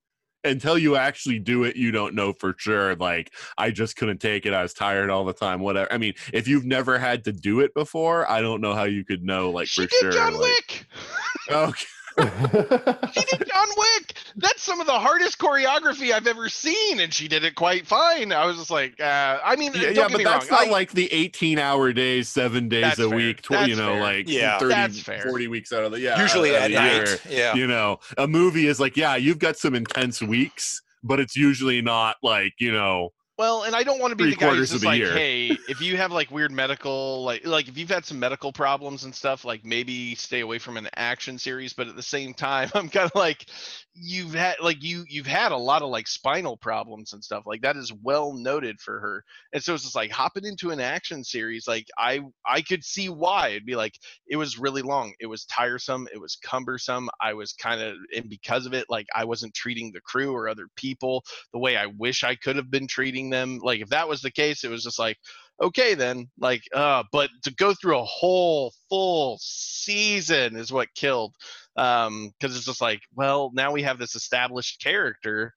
A: Until you actually do it, you don't know for sure. Like, I just couldn't take it. I was tired all the time. Whatever. I mean, if you've never had to do it before, I don't know how you could know. Like
B: she
A: for
B: did
A: sure.
B: John
A: like,
B: Wick.
A: Okay.
B: She did John Wick. That's some of the hardest choreography I've ever seen, and she did it quite fine. I was just like, uh, I mean,
A: Yeah,
B: don't
A: yeah,
B: get
A: but
B: me
A: that's
B: wrong.
A: not
B: I-
A: like the 18 hour days, seven days a
B: fair.
A: week, tw-
B: That's
A: you know,
B: fair.
A: like
C: Yeah.
A: 30, 40 weeks out of the, yeah.
C: Usually
A: out
C: at
A: of the year.
C: Yeah.
A: You know, a movie is like, yeah, you've got some intense weeks, but it's usually not like, you know,
B: Well, and I don't want to be
A: Three
B: the guy who's just like,
A: year.
B: hey, if you have like weird medical, like like if you've had some medical problems and stuff, like maybe stay away from an action series. But at the same time, I'm kind of like, you've had like you you've had a lot of like spinal problems and stuff like that is well noted for her. And so it's just like hopping into an action series, like I I could see why it'd be like it was really long, it was tiresome, it was cumbersome. I was kind of and because of it, like I wasn't treating the crew or other people the way I wish I could have been treating them. Like if that was the case, it was just like, okay then, like uh but to go through a whole full season is what killed. Um because it's just like, well, now we have this established character.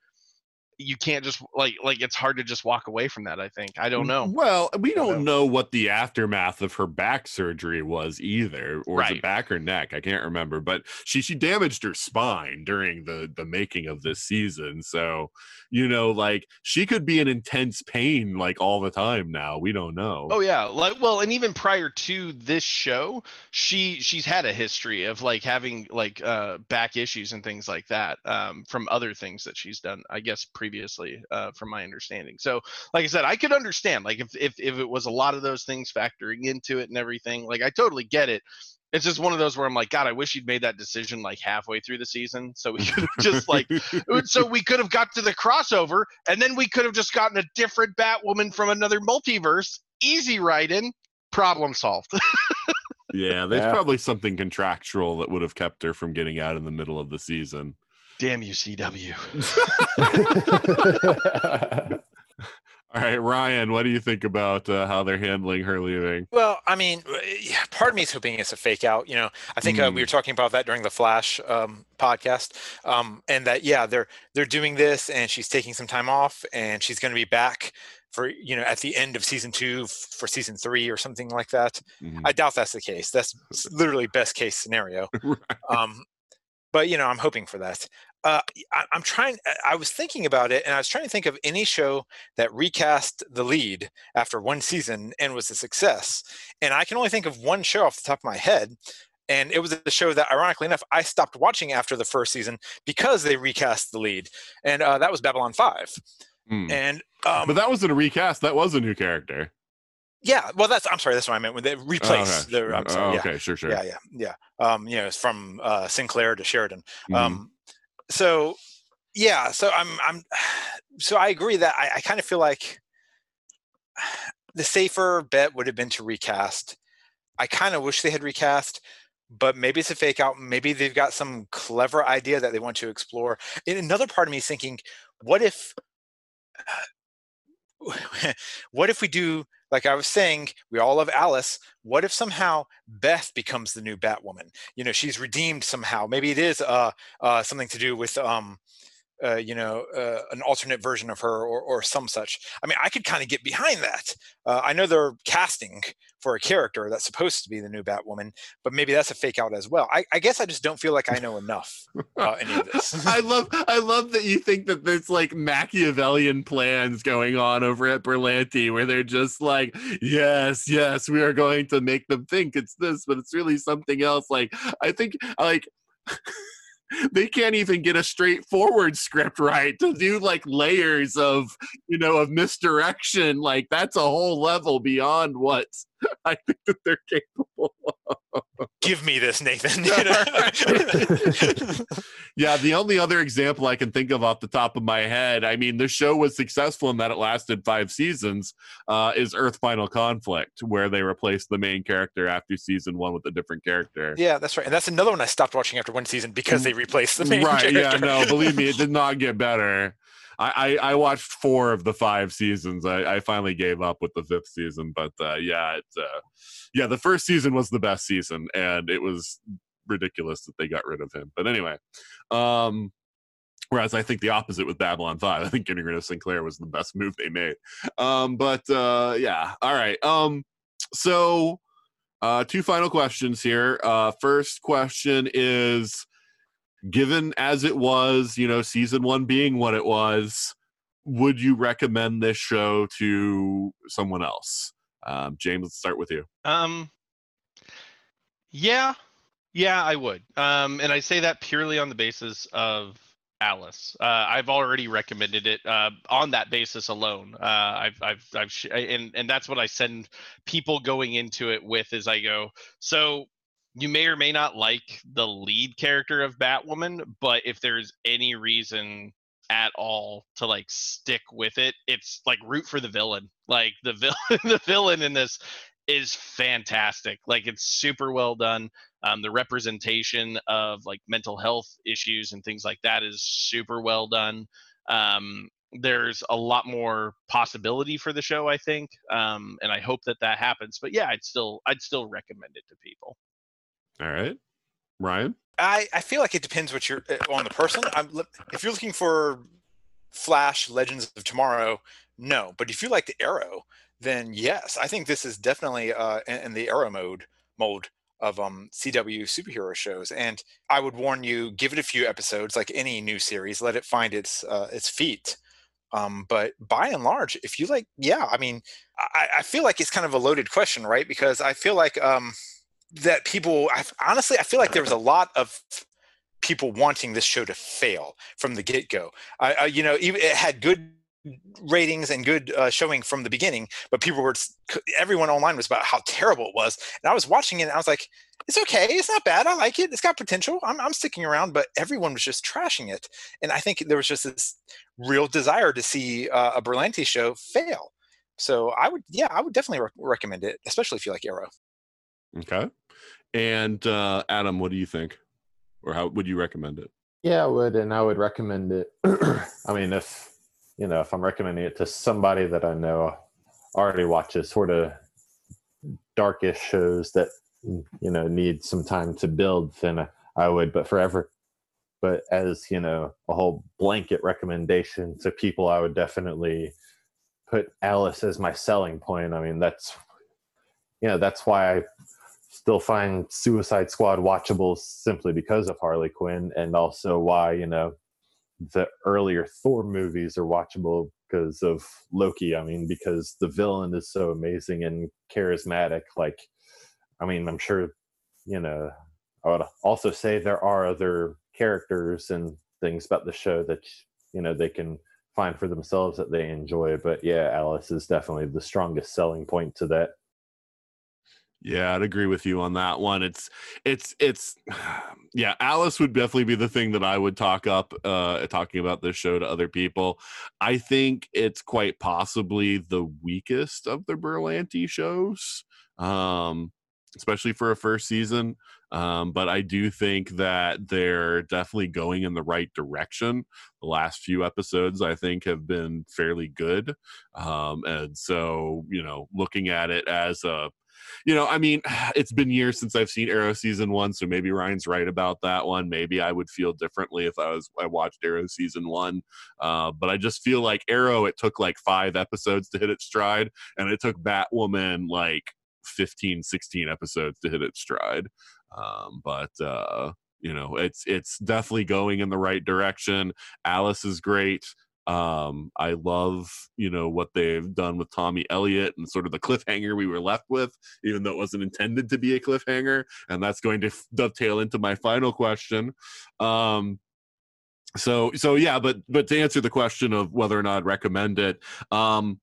B: You can't just like like it's hard to just walk away from that, I think. I don't know.
A: Well, we
B: Don't
A: don't know what the aftermath of her back surgery was either, or
B: Right.
A: back or neck? I can't remember. But she she damaged her spine during the the making of this season, so you know, like she could be in intense pain like all the time now. We don't know.
B: Oh yeah, like well, and even prior to this show, she she's had a history of like having like uh back issues and things like that um from other things that she's done, I guess previously, uh from my understanding. So, like I said, I could understand like if if if it was a lot of those things factoring into it and everything, like I totally get it. It's just one of those where I'm like, God, I wish you'd made that decision like halfway through the season, so we could have just like so we could have got to the crossover and then we could have just gotten a different batwoman from another multiverse easy right in problem solved
A: yeah, there's
E: Yeah.
A: probably something contractual that would have kept her from getting out in the middle of the season.
B: Damn you cw
A: All right, Ryan, what do you think about uh, how they're handling her leaving?
C: Well, I mean, uh, part of me is hoping it's a fake out. You know, I think uh, we
A: Mm.
C: were talking about that during the Flash um, podcast, um, and that yeah, they're they're doing this, and she's taking some time off, and she's going to be back for you know at the end of season two f- for season three or something like that.
A: Mhm.
C: I doubt that's the case. That's literally best case scenario.
A: Right.
C: Um, but you know, I'm hoping for that. Uh, I, I'm trying. I- was thinking about it, and I was trying to think of any show that recast the lead after one season and was a success. And I can only think of one show off the top of my head, and it was a show that, ironically enough, I stopped watching after the first season because they recast the lead, and uh, that was Babylon Five.
A: Mm.
C: And um,
A: but that wasn't a recast. That was a new character.
C: yeah, well, that's I'm sorry, that's what I meant when they
A: Oh, okay.
C: the. I'm
A: Oh,
C: sorry, yeah.
A: sure, sure.
C: Yeah, yeah, yeah. Um, you know, it's from uh, Sinclair to Sheridan.
A: Mhm.
C: Um, so yeah, so I'm I'm so I agree that I, I kind of feel like the safer bet would have been to recast. I kind of wish they had recast, but maybe it's a fake out. Maybe they've got some clever idea that they want to explore. And another part of me is thinking, what if what if we do like I was saying, we all love Alice. What if somehow Beth becomes the new Batwoman? You know, she's redeemed somehow. Maybe it is uh, uh, something to do with, um, uh, you know, uh, an alternate version of her or, or some such. I mean, I could kind of get behind that. Uh, I know they're casting for a character that's supposed to be the new Batwoman, but maybe that's a fake out as well. I, I guess I just don't feel like I know enough about any of this.
A: I love I love that you think that there's like Machiavellian plans going on over at Berlanti where they're just like, yes, yes, we are going to make them think it's this, but it's really something else. Like I think like they can't even get a straightforward script right to do like layers of you know of misdirection like that's a whole level beyond what i think that they're capable of
C: Give me this, Nathan.
A: Yeah, the only other example I can think of off the top of my head, I mean, the show was successful in that it lasted five seasons, uh, is Earth Final Conflict, where they replaced the main character after season one with a different character.
C: yeah, that's right. And that's another one I stopped watching after one season because they replaced the main character.
A: right,
C: character.
A: yeah, no, believe me, it did not get better. I, I, I watched four of the five seasons. I, I finally gave up with the fifth season, but uh, yeah, it, uh, yeah, the first season was the best season, and it was ridiculous that they got rid of him. But anyway, um, whereas I think the opposite with Babylon Five, I think getting rid of Sinclair was the best move they made. Um, but uh, yeah, all right. Um, so uh, two final questions here. Uh, first question is given as it was, you know, season one being what it was, would you recommend this show to someone else? Um, James, let's start with you.
B: Um, yeah, yeah, I would. Um, and I say that purely on the basis of Alice. Uh, I've already recommended it uh, on that basis alone. Uh, I've, I've, I've, sh- and and that's what I send people going into it with. Is I go, so you may or may not like the lead character of Batwoman, but if there's any reason at all to like stick with it, it's like root for the villain. Like the villain, the villain in this is fantastic. Like it's super well done. Um, the representation of like mental health issues and things like that is super well done. Um, there's a lot more possibility for the show, I think, um, and I hope that that happens. But yeah, I'd still I'd still recommend it to people.
A: All right, Ryan.
C: I, I feel like it depends what you're uh, on the person. I'm if you're looking for Flash Legends of Tomorrow, no. But if you like the Arrow, then yes, I think this is definitely uh, in, in the Arrow mode mode of um, CW superhero shows. And I would warn you, give it a few episodes, like any new series, let it find its uh, its feet. Um, but by and large, if you like, yeah, I mean, I, I, feel like it's kind of a loaded question, right? Because I feel like um, that people, I, honestly, I feel like there was a lot of people wanting this show to fail from the get go. I, you know, it had good ratings and good uh, showing from the beginning, but people were everyone online was about how terrible it was, and I was watching it and I was like, it's okay, it's not bad, I like it, it's got potential, I'm I'm sticking around, but everyone was just trashing it, and I think there was just this real desire to see uh, a Berlanti show fail. So I would, yeah, I would definitely re- recommend it, especially if you like Arrow.
A: Okay, and uh, Adam, what do you think, or how would you recommend it?
E: Yeah, I would, and I would recommend it. I mean, if you know, if I'm recommending it to somebody that I know already watches sort of darkish shows that you know need some time to build, then I would. But forever, but as you know, a whole blanket recommendation to people, I would definitely put Alice as my selling point. I mean, that's you know, that's why I still find Suicide Squad watchable simply because of Harley Quinn, and also why you know the earlier Thor movies are watchable because of Loki. I mean, because the villain is so amazing and charismatic. Like, I mean, I'm sure, you know, I would also say there are other characters and things about the show that, you know, they can find for themselves that they enjoy. But yeah, Alice is definitely the strongest selling point to that.
A: Yeah, I'd agree with you on that one. It's it's it's yeah, Alice would definitely be the thing that I would talk up uh talking about this show to other people. I think it's quite possibly the weakest of the Berlanti shows. Um especially for a first season. Um, but I do think that they're definitely going in the right direction. The last few episodes, I think, have been fairly good. Um, and so, you know, looking at it as a you know, I mean, it's been years since I've seen Arrow season one, so maybe Ryan's right about that one. Maybe I would feel differently if I was I watched Arrow season one. Uh, but I just feel like Arrow, it took like five episodes to hit its stride, and it took Batwoman like 15, 16 episodes to hit its stride. Um, but uh, you know, it's it's definitely going in the right direction. Alice is great. Um, I love, you know, what they've done with Tommy Elliott and sort of the cliffhanger we were left with, even though it wasn't intended to be a cliffhanger. And that's going to f- dovetail into my final question. Um, so, so yeah, but but to answer the question of whether or not I'd recommend it, um,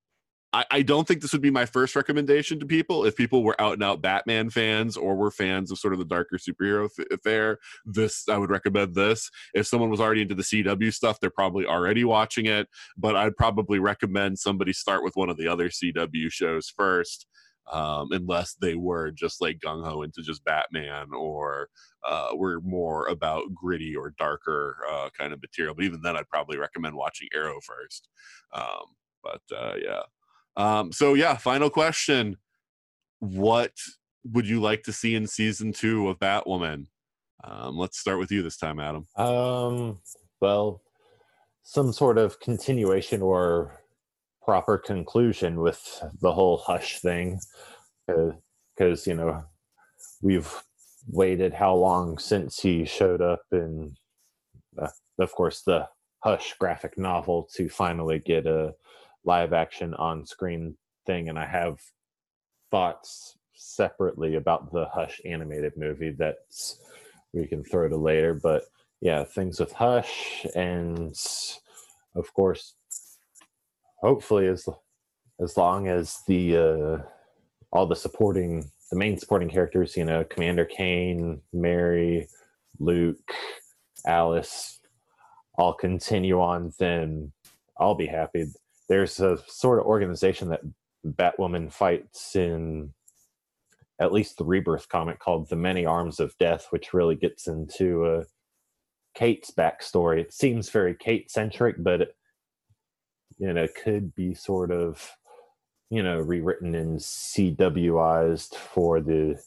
A: I, I don't think this would be my first recommendation to people. If people were out and out Batman fans or were fans of sort of the darker superhero f- affair, this I would recommend this. If someone was already into the CW stuff, they're probably already watching it. But I'd probably recommend somebody start with one of the other CW shows first. Um, unless they were just like gung ho into just Batman or uh, were more about gritty or darker uh, kind of material. But even then, I'd probably recommend watching Arrow first. Um, but uh, yeah, um, so yeah, final question: What would you like to see in season two of Batwoman? Um, let's start with you this time, Adam.
E: Um, well, some sort of continuation or proper conclusion with the whole hush thing, because uh, you know we've waited how long since he showed up in uh, of course, the Hush graphic novel to finally get a live action on screen thing. And I have thoughts separately about the Hush animated movie that's we can throw to later. But yeah, things with Hush and of course, hopefully as as long as the uh, all the supporting the main supporting characters, you know, Commander Kane, Mary, Luke, Alice, all continue on, then I'll be happy. There's a sort of organization that Batwoman fights in at least the Rebirth comic called The Many Arms of Death, which really gets into uh, Kate's backstory. It seems very Kate centric, but it, you know, could be sort of you know rewritten and CWized for the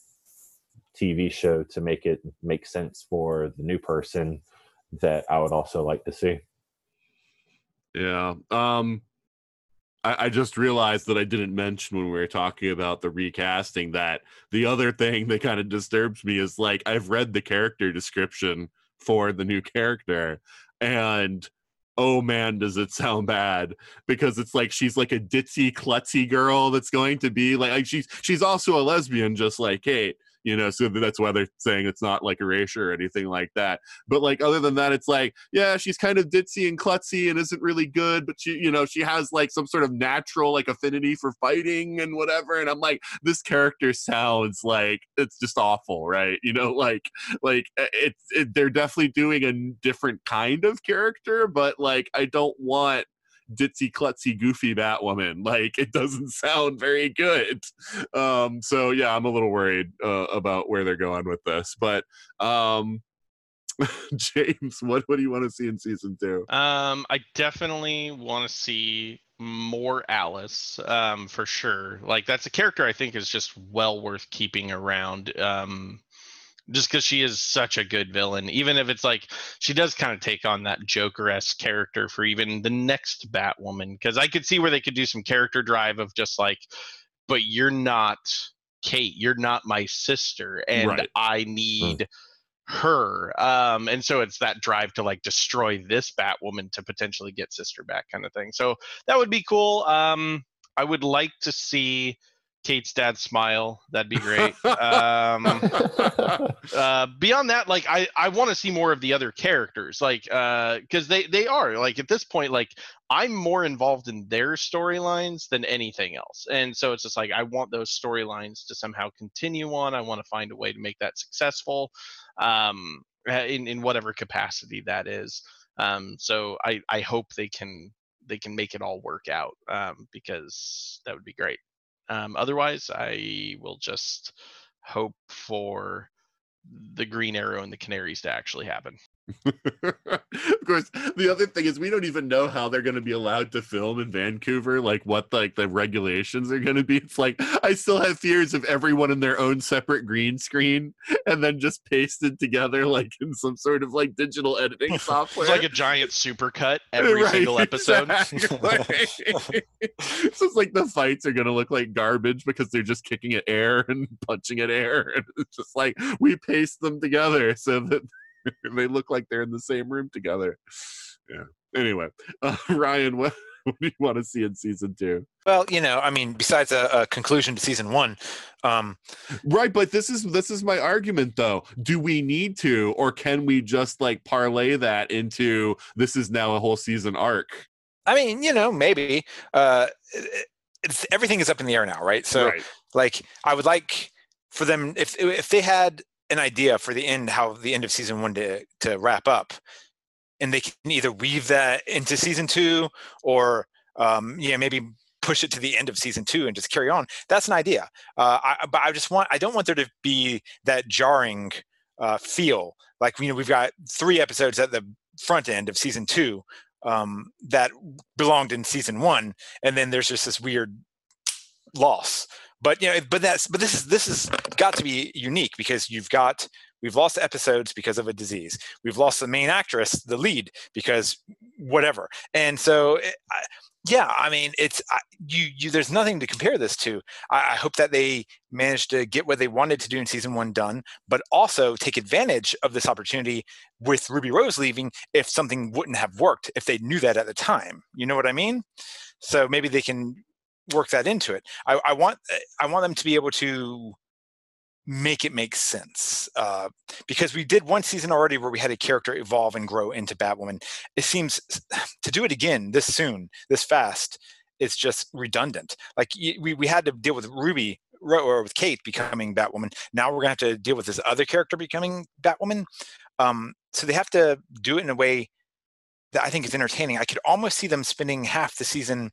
E: TV show to make it make sense for the new person that I would also like to see.
A: Yeah. Um I, I just realized that I didn't mention when we were talking about the recasting that the other thing that kind of disturbs me is like I've read the character description for the new character and oh man does it sound bad because it's like she's like a ditzy klutzy girl that's going to be like, like she's she's also a lesbian just like kate you know so that's why they're saying it's not like erasure or anything like that. But like other than that it's like yeah she's kind of ditzy and klutzy and isn't really good but she you know she has like some sort of natural like affinity for fighting and whatever and i'm like this character sounds like it's just awful right? You know like like eh, it's it, they're definitely doing a different kind of character but like i don't want ditzy klutzy goofy batwoman like it doesn't sound very good um so yeah i'm a little worried uh, about where they're going with this but um james what what do you want to see in season two
B: Um, I definitely want to see more Alice, um, for sure. Like that's a character I think is just well worth keeping around. Um, just because she is such a good villain, even if it's like she does kind of take on that Joker-esque character for even the next Batwoman. Because I could see where they could do some character drive of just like, but you're not Kate, you're not my sister, and
A: Right.
B: I need her um and so it's that drive to like destroy this batwoman to potentially get sister back kind of thing so that would be cool um i would like to see kate's dad smile that'd be great. Um uh beyond that like i i want to see more of the other characters like uh because they they are like at this point like i'm more involved in their storylines than anything else. And so it's just like i want those storylines to somehow continue on. I want to find a way to make that successful um uh, in in whatever capacity that is. Um so i i hope they can they can make it all work out um because that would be great um otherwise i will just hope for the green arrow and the canaries to actually happen
A: of course the other thing is we don't even know how they're going to be allowed to film in vancouver like what like the regulations are going to be. It's like i still have fears of everyone in their own separate green screen and then just pasted together like in some sort of like digital editing software.
B: it's like a giant supercut every
A: Right,
B: single episode.
A: exactly. so it's like the fights are gonna look like garbage because they're just kicking at air and punching at air. And it's just like we paste them together so that they look like they're in the same room together. Yeah. Anyway uh, ryan what, what do you want to see in season two?
C: Well, you know, I mean, besides a, a conclusion to season one, um,
A: right but this is this is my argument though. Do we need to or can we just like parlay that into this is now a whole season arc?
C: I mean, you know, maybe uh, it's everything is up in the air now, right? So,
A: right.
C: like, I would like for them if if they had an idea for the end, how the end of season one to to wrap up, and they can either weave that into season two or um, yeah, maybe push it to the end of season two and just carry on. That's an idea. Uh, I, but I just want I don't want there to be that jarring uh, feel. Like you know, we've got three episodes at the front end of season two um, that belonged in season one, and then there's just this weird loss. But you know, but that's but this is this has got to be unique because you've got we've lost episodes because of a disease. We've lost the main actress, the lead, because whatever. And so it, I, yeah, I mean, it's I, you. You there's nothing to compare this to. I, I hope that they managed to get what they wanted to do in season one done, but also take advantage of this opportunity with Ruby Rose leaving. If something wouldn't have worked, if they knew that at the time, you know what I mean? So maybe they can work that into it. I, I want I want them to be able to make it make sense uh, because we did one season already where we had a character evolve and grow into batwoman. It seems to do it again this soon this fast it's just redundant. Like we, we had to deal with ruby or with kate becoming batwoman. Now we're to have to deal with this other character becoming batwoman. Um, so they have to do it in a way that i think is entertaining. I could almost see them spending half the season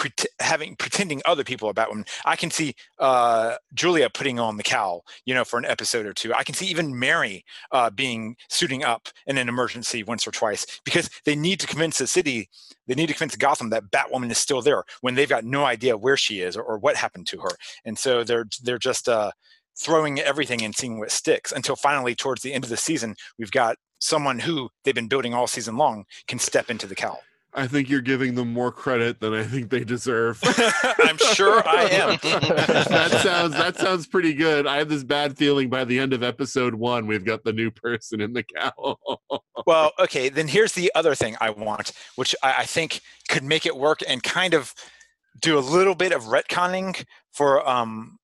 C: pre- having pretending other people are Batwoman. I can see uh, Julia putting on the cowl, you know, for an episode or two. I can see even Mary uh, being suiting up in an emergency once or twice because they need to convince the city, they need to convince Gotham that Batwoman is still there when they've got no idea where she is or, or what happened to her, and so they're they're just uh, throwing everything and seeing what sticks until finally towards the end of the season we've got someone who they've been building all season long can step into the cowl.
A: I think you're giving them more credit than I think they deserve.
C: I'm sure I am.
A: that sounds that sounds pretty good. I have this bad feeling by the end of episode one, we've got the new person in the cow.
C: well, okay, then here's the other thing I want, which I, I, think could make it work and kind of do a little bit of retconning for um,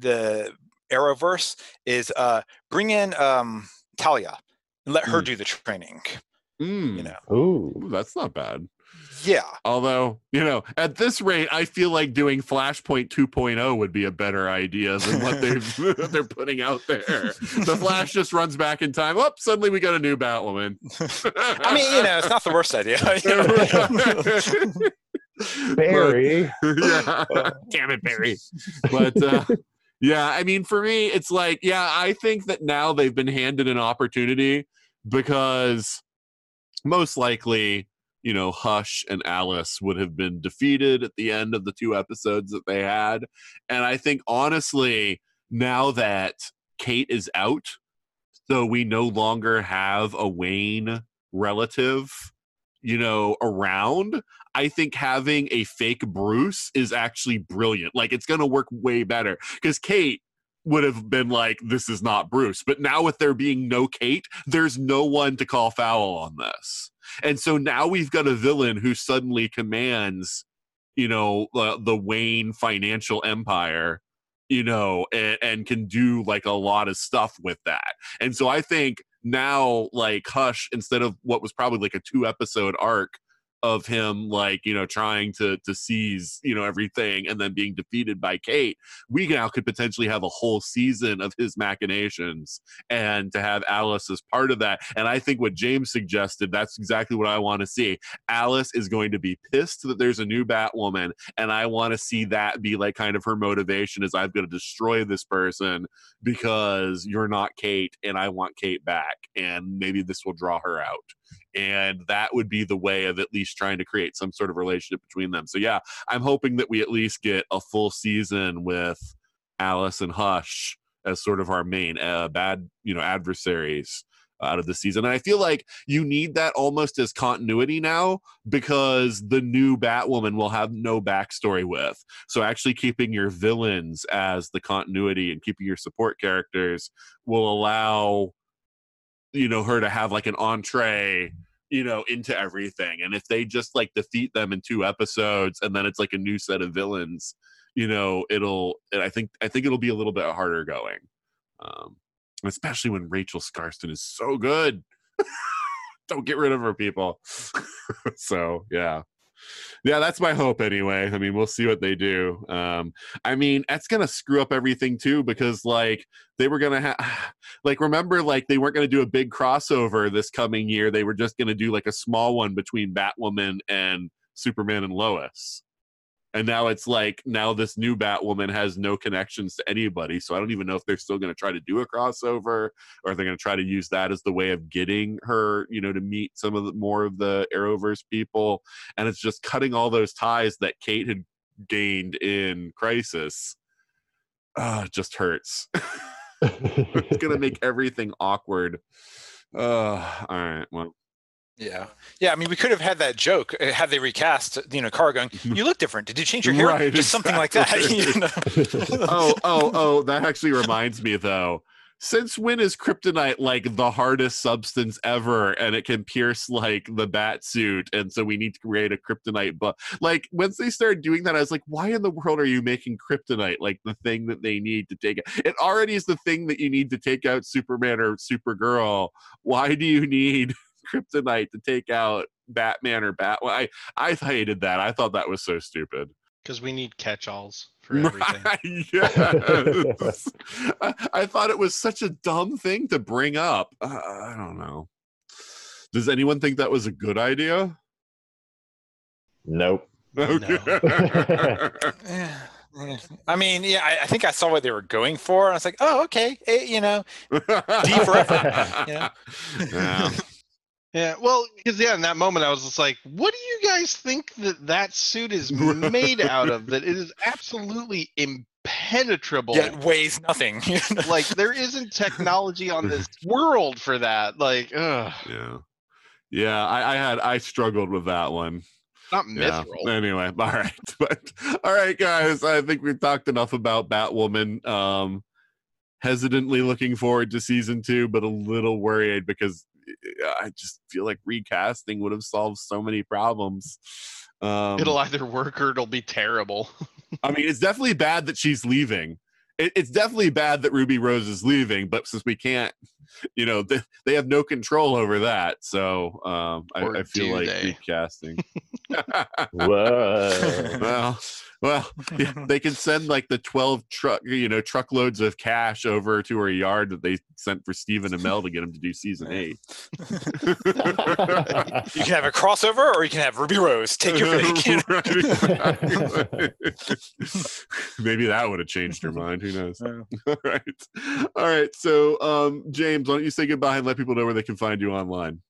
C: the Arrowverse is uh, bring in um, Talia and let her mm. do the training.
A: Mm.
C: You know.
E: Ooh,
A: that's not bad.
C: Yeah.
A: Although, you know, at this rate, I feel like doing Flashpoint 2.0 would be a better idea than what they've they're putting out there. The Flash just runs back in time. Oh, suddenly we got a new Batwoman.
C: I mean, you know, it's not the worst idea.
E: Barry.
A: But, yeah. Damn it, Barry. But uh, yeah, I mean, for me, it's like, yeah, I think that now they've been handed an opportunity because most likely, you know, Hush and Alice would have been defeated at the end of the two episodes that they had. And I think, honestly, now that Kate is out, so we no longer have a Wayne relative, you know, around. I think having a fake Bruce is actually brilliant. Like, it's going to work way better because Kate would have been like, this is not Bruce. But now, with there being no Kate, there's no one to call foul on this. And so now we've got a villain who suddenly commands, you know, the Wayne financial empire, you know, and, and can do like a lot of stuff with that. And so I think now, like Hush, instead of what was probably like a two episode arc, of him like you know trying to to seize you know everything and then being defeated by Kate we now could potentially have a whole season of his machinations and to have Alice as part of that. And I think what James suggested that's exactly what I want to see. Alice is going to be pissed that there's a new Batwoman and I want to see that be like kind of her motivation is I've got to destroy this person because you're not Kate and I want Kate back and maybe this will draw her out and that would be the way of at least trying to create some sort of relationship between them. So yeah, I'm hoping that we at least get a full season with Alice and Hush as sort of our main uh, bad, you know, adversaries out of the season. And I feel like you need that almost as continuity now because the new Batwoman will have no backstory with. So actually keeping your villains as the continuity and keeping your support characters will allow you know her to have like an entree you know into everything and if they just like defeat them in two episodes and then it's like a new set of villains you know it'll i think i think it'll be a little bit harder going um especially when rachel skarsten is so good. Don't get rid of her people. So yeah yeah, that's my hope anyway. I mean, we'll see what they do. Um, I mean, that's gonna screw up everything too because like they were gonna have, like, remember, like they weren't gonna do a big crossover this coming year. They were just gonna do like a small one between Batwoman and Superman and Lois and now it's like now this new batwoman has no connections to anybody. So i don't even know if they're still going to try to do a crossover or if they're going to try to use that as the way of getting her you know to meet some of the more of the arrowverse people. And it's just cutting all those ties that kate had gained in crisis uh just hurts. It's going to make everything awkward. Uh all right well
C: Yeah, yeah. I mean, we could have had that joke uh, had they recast. You know, Kara going, "You look different. Did you change your hair?"
A: Right,
C: Just something like that. You know?
A: oh, oh, oh, that actually reminds me though. Since when is kryptonite like the hardest substance ever and it can pierce like the bat suit? And so we need to create a kryptonite but like once they started doing that, I was like, why in the world are you making kryptonite like the thing that they need to take it? It already is the thing that you need to take out Superman or Supergirl. Why do you need kryptonite to take out Batman or Bat? I I hated that. I thought that was so stupid.
B: Because we need catch-alls for everything.
A: Right, yes. I, I thought it was such a dumb thing to bring up. Uh, I don't know. Does anyone think that was a good idea?
E: Nope.
A: Okay.
C: Yeah, yeah. I mean, yeah, I, I think I saw what they were going for. I was like, oh, okay, eh, you know, D forever. Yeah.
A: Yeah.
B: Yeah, well, because yeah, in that moment, I was just like, "What do you guys think that that suit is made out of? That it is absolutely impenetrable.
C: yeah, it weighs nothing.
B: Like there isn't technology on this world for that. Like, ugh,
A: Yeah. Yeah, I, I had I struggled with that one.
B: not
A: Yeah. Anyway, all right. But all right, guys. I think we've talked enough about Batwoman. Um hesitantly looking forward to season two, but a little worried because I just feel like recasting would have solved so many problems. Um,
B: It'll either work or it'll be terrible.
A: I mean, it's definitely bad that she's leaving. It, it's definitely bad that Ruby Rose is leaving, but since we can't, you know, they, they have no control over that. So um, I, I feel like
B: they?
A: recasting.
E: Whoa.
A: well, well, yeah, they can send like the twelve truck, you know, truckloads of cash over to her yard that they sent for Stephen Amell to get him to do season eight.
C: You can have a crossover, or you can have Ruby Rose. Take your pick.
A: Right, exactly. Maybe that would have changed her mind. Who knows?
C: Yeah.
A: All right. All right. So, um, James, why don't you say goodbye and let people know where they can find you online?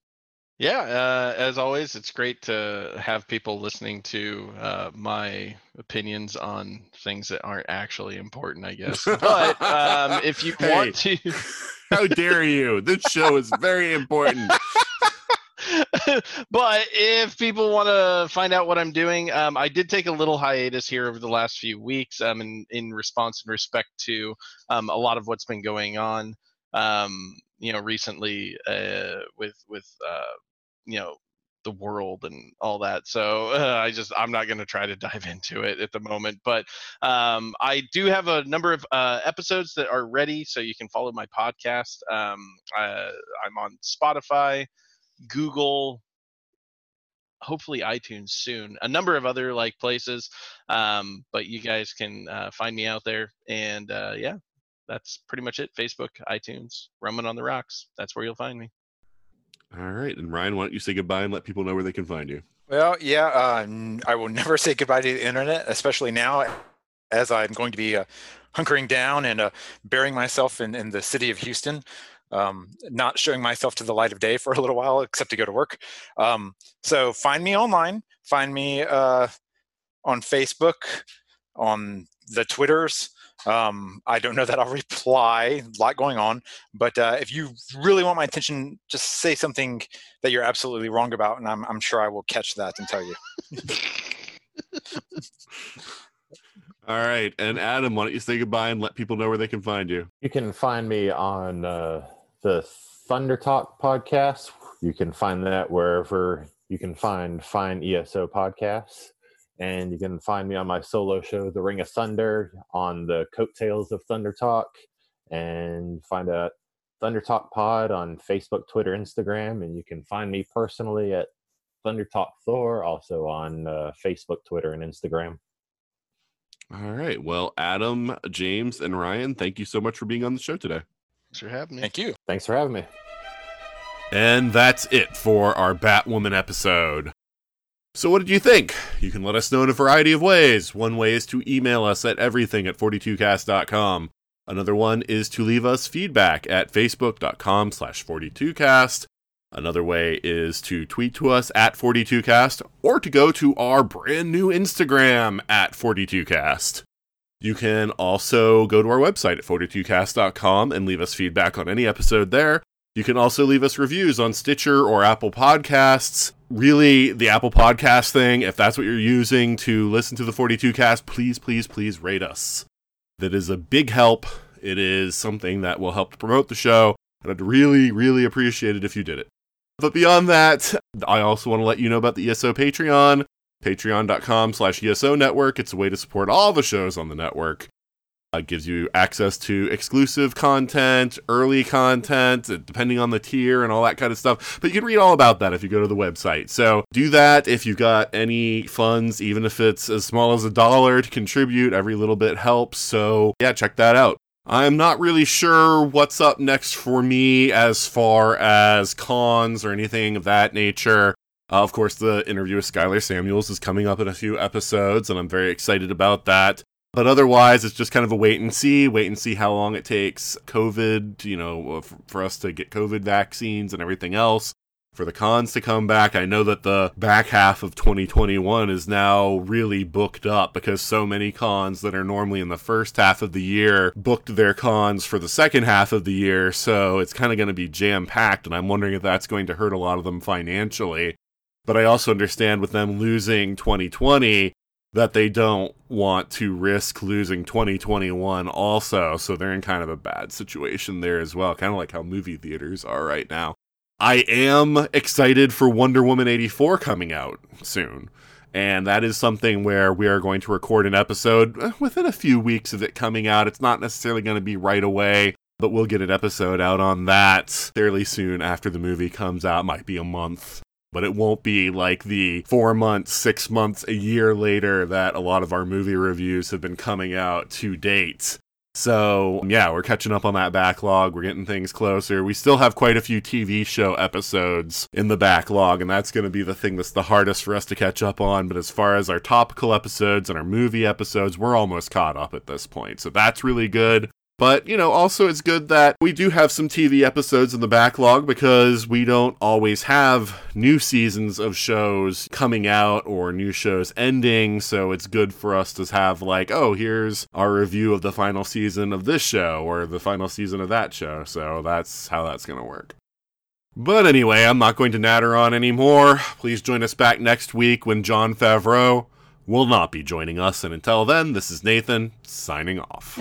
B: Yeah, uh, as always, it's great to have people listening to uh, my opinions on things that aren't actually important, I guess. But um, if you want to,
A: How dare you? This show is very important.
B: but if people want to find out what I'm doing, um, I did take a little hiatus here over the last few weeks um, in, in response and respect to um, a lot of what's been going on, um, you know, recently uh, with, with uh, you know, the world and all that. So uh, I just I'm not going to try to dive into it at the moment, but um, I do have a number of uh, episodes that are ready, so you can follow my podcast. Um, uh, I'm on Spotify, Google, hopefully iTunes soon. A number of other like places, um, but you guys can uh, find me out there. And uh, yeah, that's pretty much it. Facebook, iTunes, Roman on the Rocks. That's where you'll find me.
A: All right. And Ryan, why don't you say goodbye and let people know where they can find you?
C: Well, yeah, uh, I will never say goodbye to the internet, especially now, as I'm going to be uh, hunkering down and uh, burying myself in, in the city of Houston, um, not showing myself to the light of day for a little while, except to go to work. Um, so find me online, find me uh, on Facebook, on the Twitters. Um, I don't know that I'll reply, a lot going on, but uh, if you really want my attention, just say something that you're absolutely wrong about, and I'm, I'm sure I will catch that and tell you.
A: All right. And Adam, why don't you say goodbye and let people know where they can find you?
E: You can find me on uh, the Thunder Talk podcast. You can find that wherever you can find fine ESO podcasts. And you can find me on my solo show, The Ring of Thunder, on the coattails of Thunder Talk. And find a Thunder Talk Pod on Facebook, Twitter, Instagram. And you can find me personally at Thunder Talk Thor, also on uh, Facebook, Twitter, and Instagram.
A: All right. Well, Adam, James, and Ryan, thank you so much for being on the show today.
B: Thanks for having me.
C: Thank you.
E: Thanks for having me.
A: And that's it for our Batwoman episode. So, what did you think? You can let us know in a variety of ways. One way is to email us at everything at 42cast.com. Another one is to leave us feedback at facebook.com slash 42cast. Another way is to tweet to us at 42cast or to go to our brand new Instagram at 42cast. You can also go to our website at 42cast.com and leave us feedback on any episode there. You can also leave us reviews on Stitcher or Apple Podcasts. Really, the Apple Podcast thing, if that's what you're using to listen to the 42 cast, please, please, please rate us. That is a big help. It is something that will help promote the show, and I'd really, really appreciate it if you did it. But beyond that, I also want to let you know about the ESO Patreon, patreon.com slash ESO network. It's a way to support all the shows on the network. It gives you access to exclusive content, early content, uh, depending on the tier and all that kind of stuff. But you can read all about that if you go to the website. So do that if you've got any funds, even if it's as small as a dollar to contribute. Every little bit helps. So yeah, check that out. I'm not really sure what's up next for me as far as cons or anything of that nature. Uh, of course, the interview with Skyler Samuels is coming up in a few episodes, and I'm very excited about that. But otherwise, it's just kind of a wait and see, wait and see how long it takes COVID, you know, uh, for us to get COVID vaccines and everything else. For the cons to come back, I know that the back half of 2021 is now really booked up because so many cons that are normally in the first half of the year booked their cons for the second half of the year. So it's kind of going to be jam packed, and I'm wondering if that's going to hurt a lot of them financially. But I also understand with them losing 2020, that they don't want to risk losing 2021 also. So they're in kind of a bad situation there as well, kind of like how movie theaters are right now. I am excited for Wonder Woman 84 coming out soon. And that is something where we are going to record an episode eh, within a few weeks of it coming out. It's not necessarily going to be right away, but we'll get an episode out on that fairly soon after the movie comes out. Might be a month but it won't be like the four months, six months, a year later that a lot of our movie reviews have been coming out to date. So, yeah, we're catching up on that backlog. We're getting things closer. We still have quite a few TV show episodes in the backlog, and that's going to be the thing that's the hardest for us to catch up on. But as far as our topical episodes and our movie episodes, we're almost caught up at this point. So that's really good. But, you know, also it's good that we do have some TV episodes in the backlog because we don't always have new seasons of shows coming out or new shows ending. So it's good for us to have, like, oh, here's our review of the final season of this show or the final season of that show. So that's how that's going to work. But anyway, I'm not going to natter on anymore. Please join us back next week when Jon Favreau will not be joining us. And until then, this is Nathan signing off.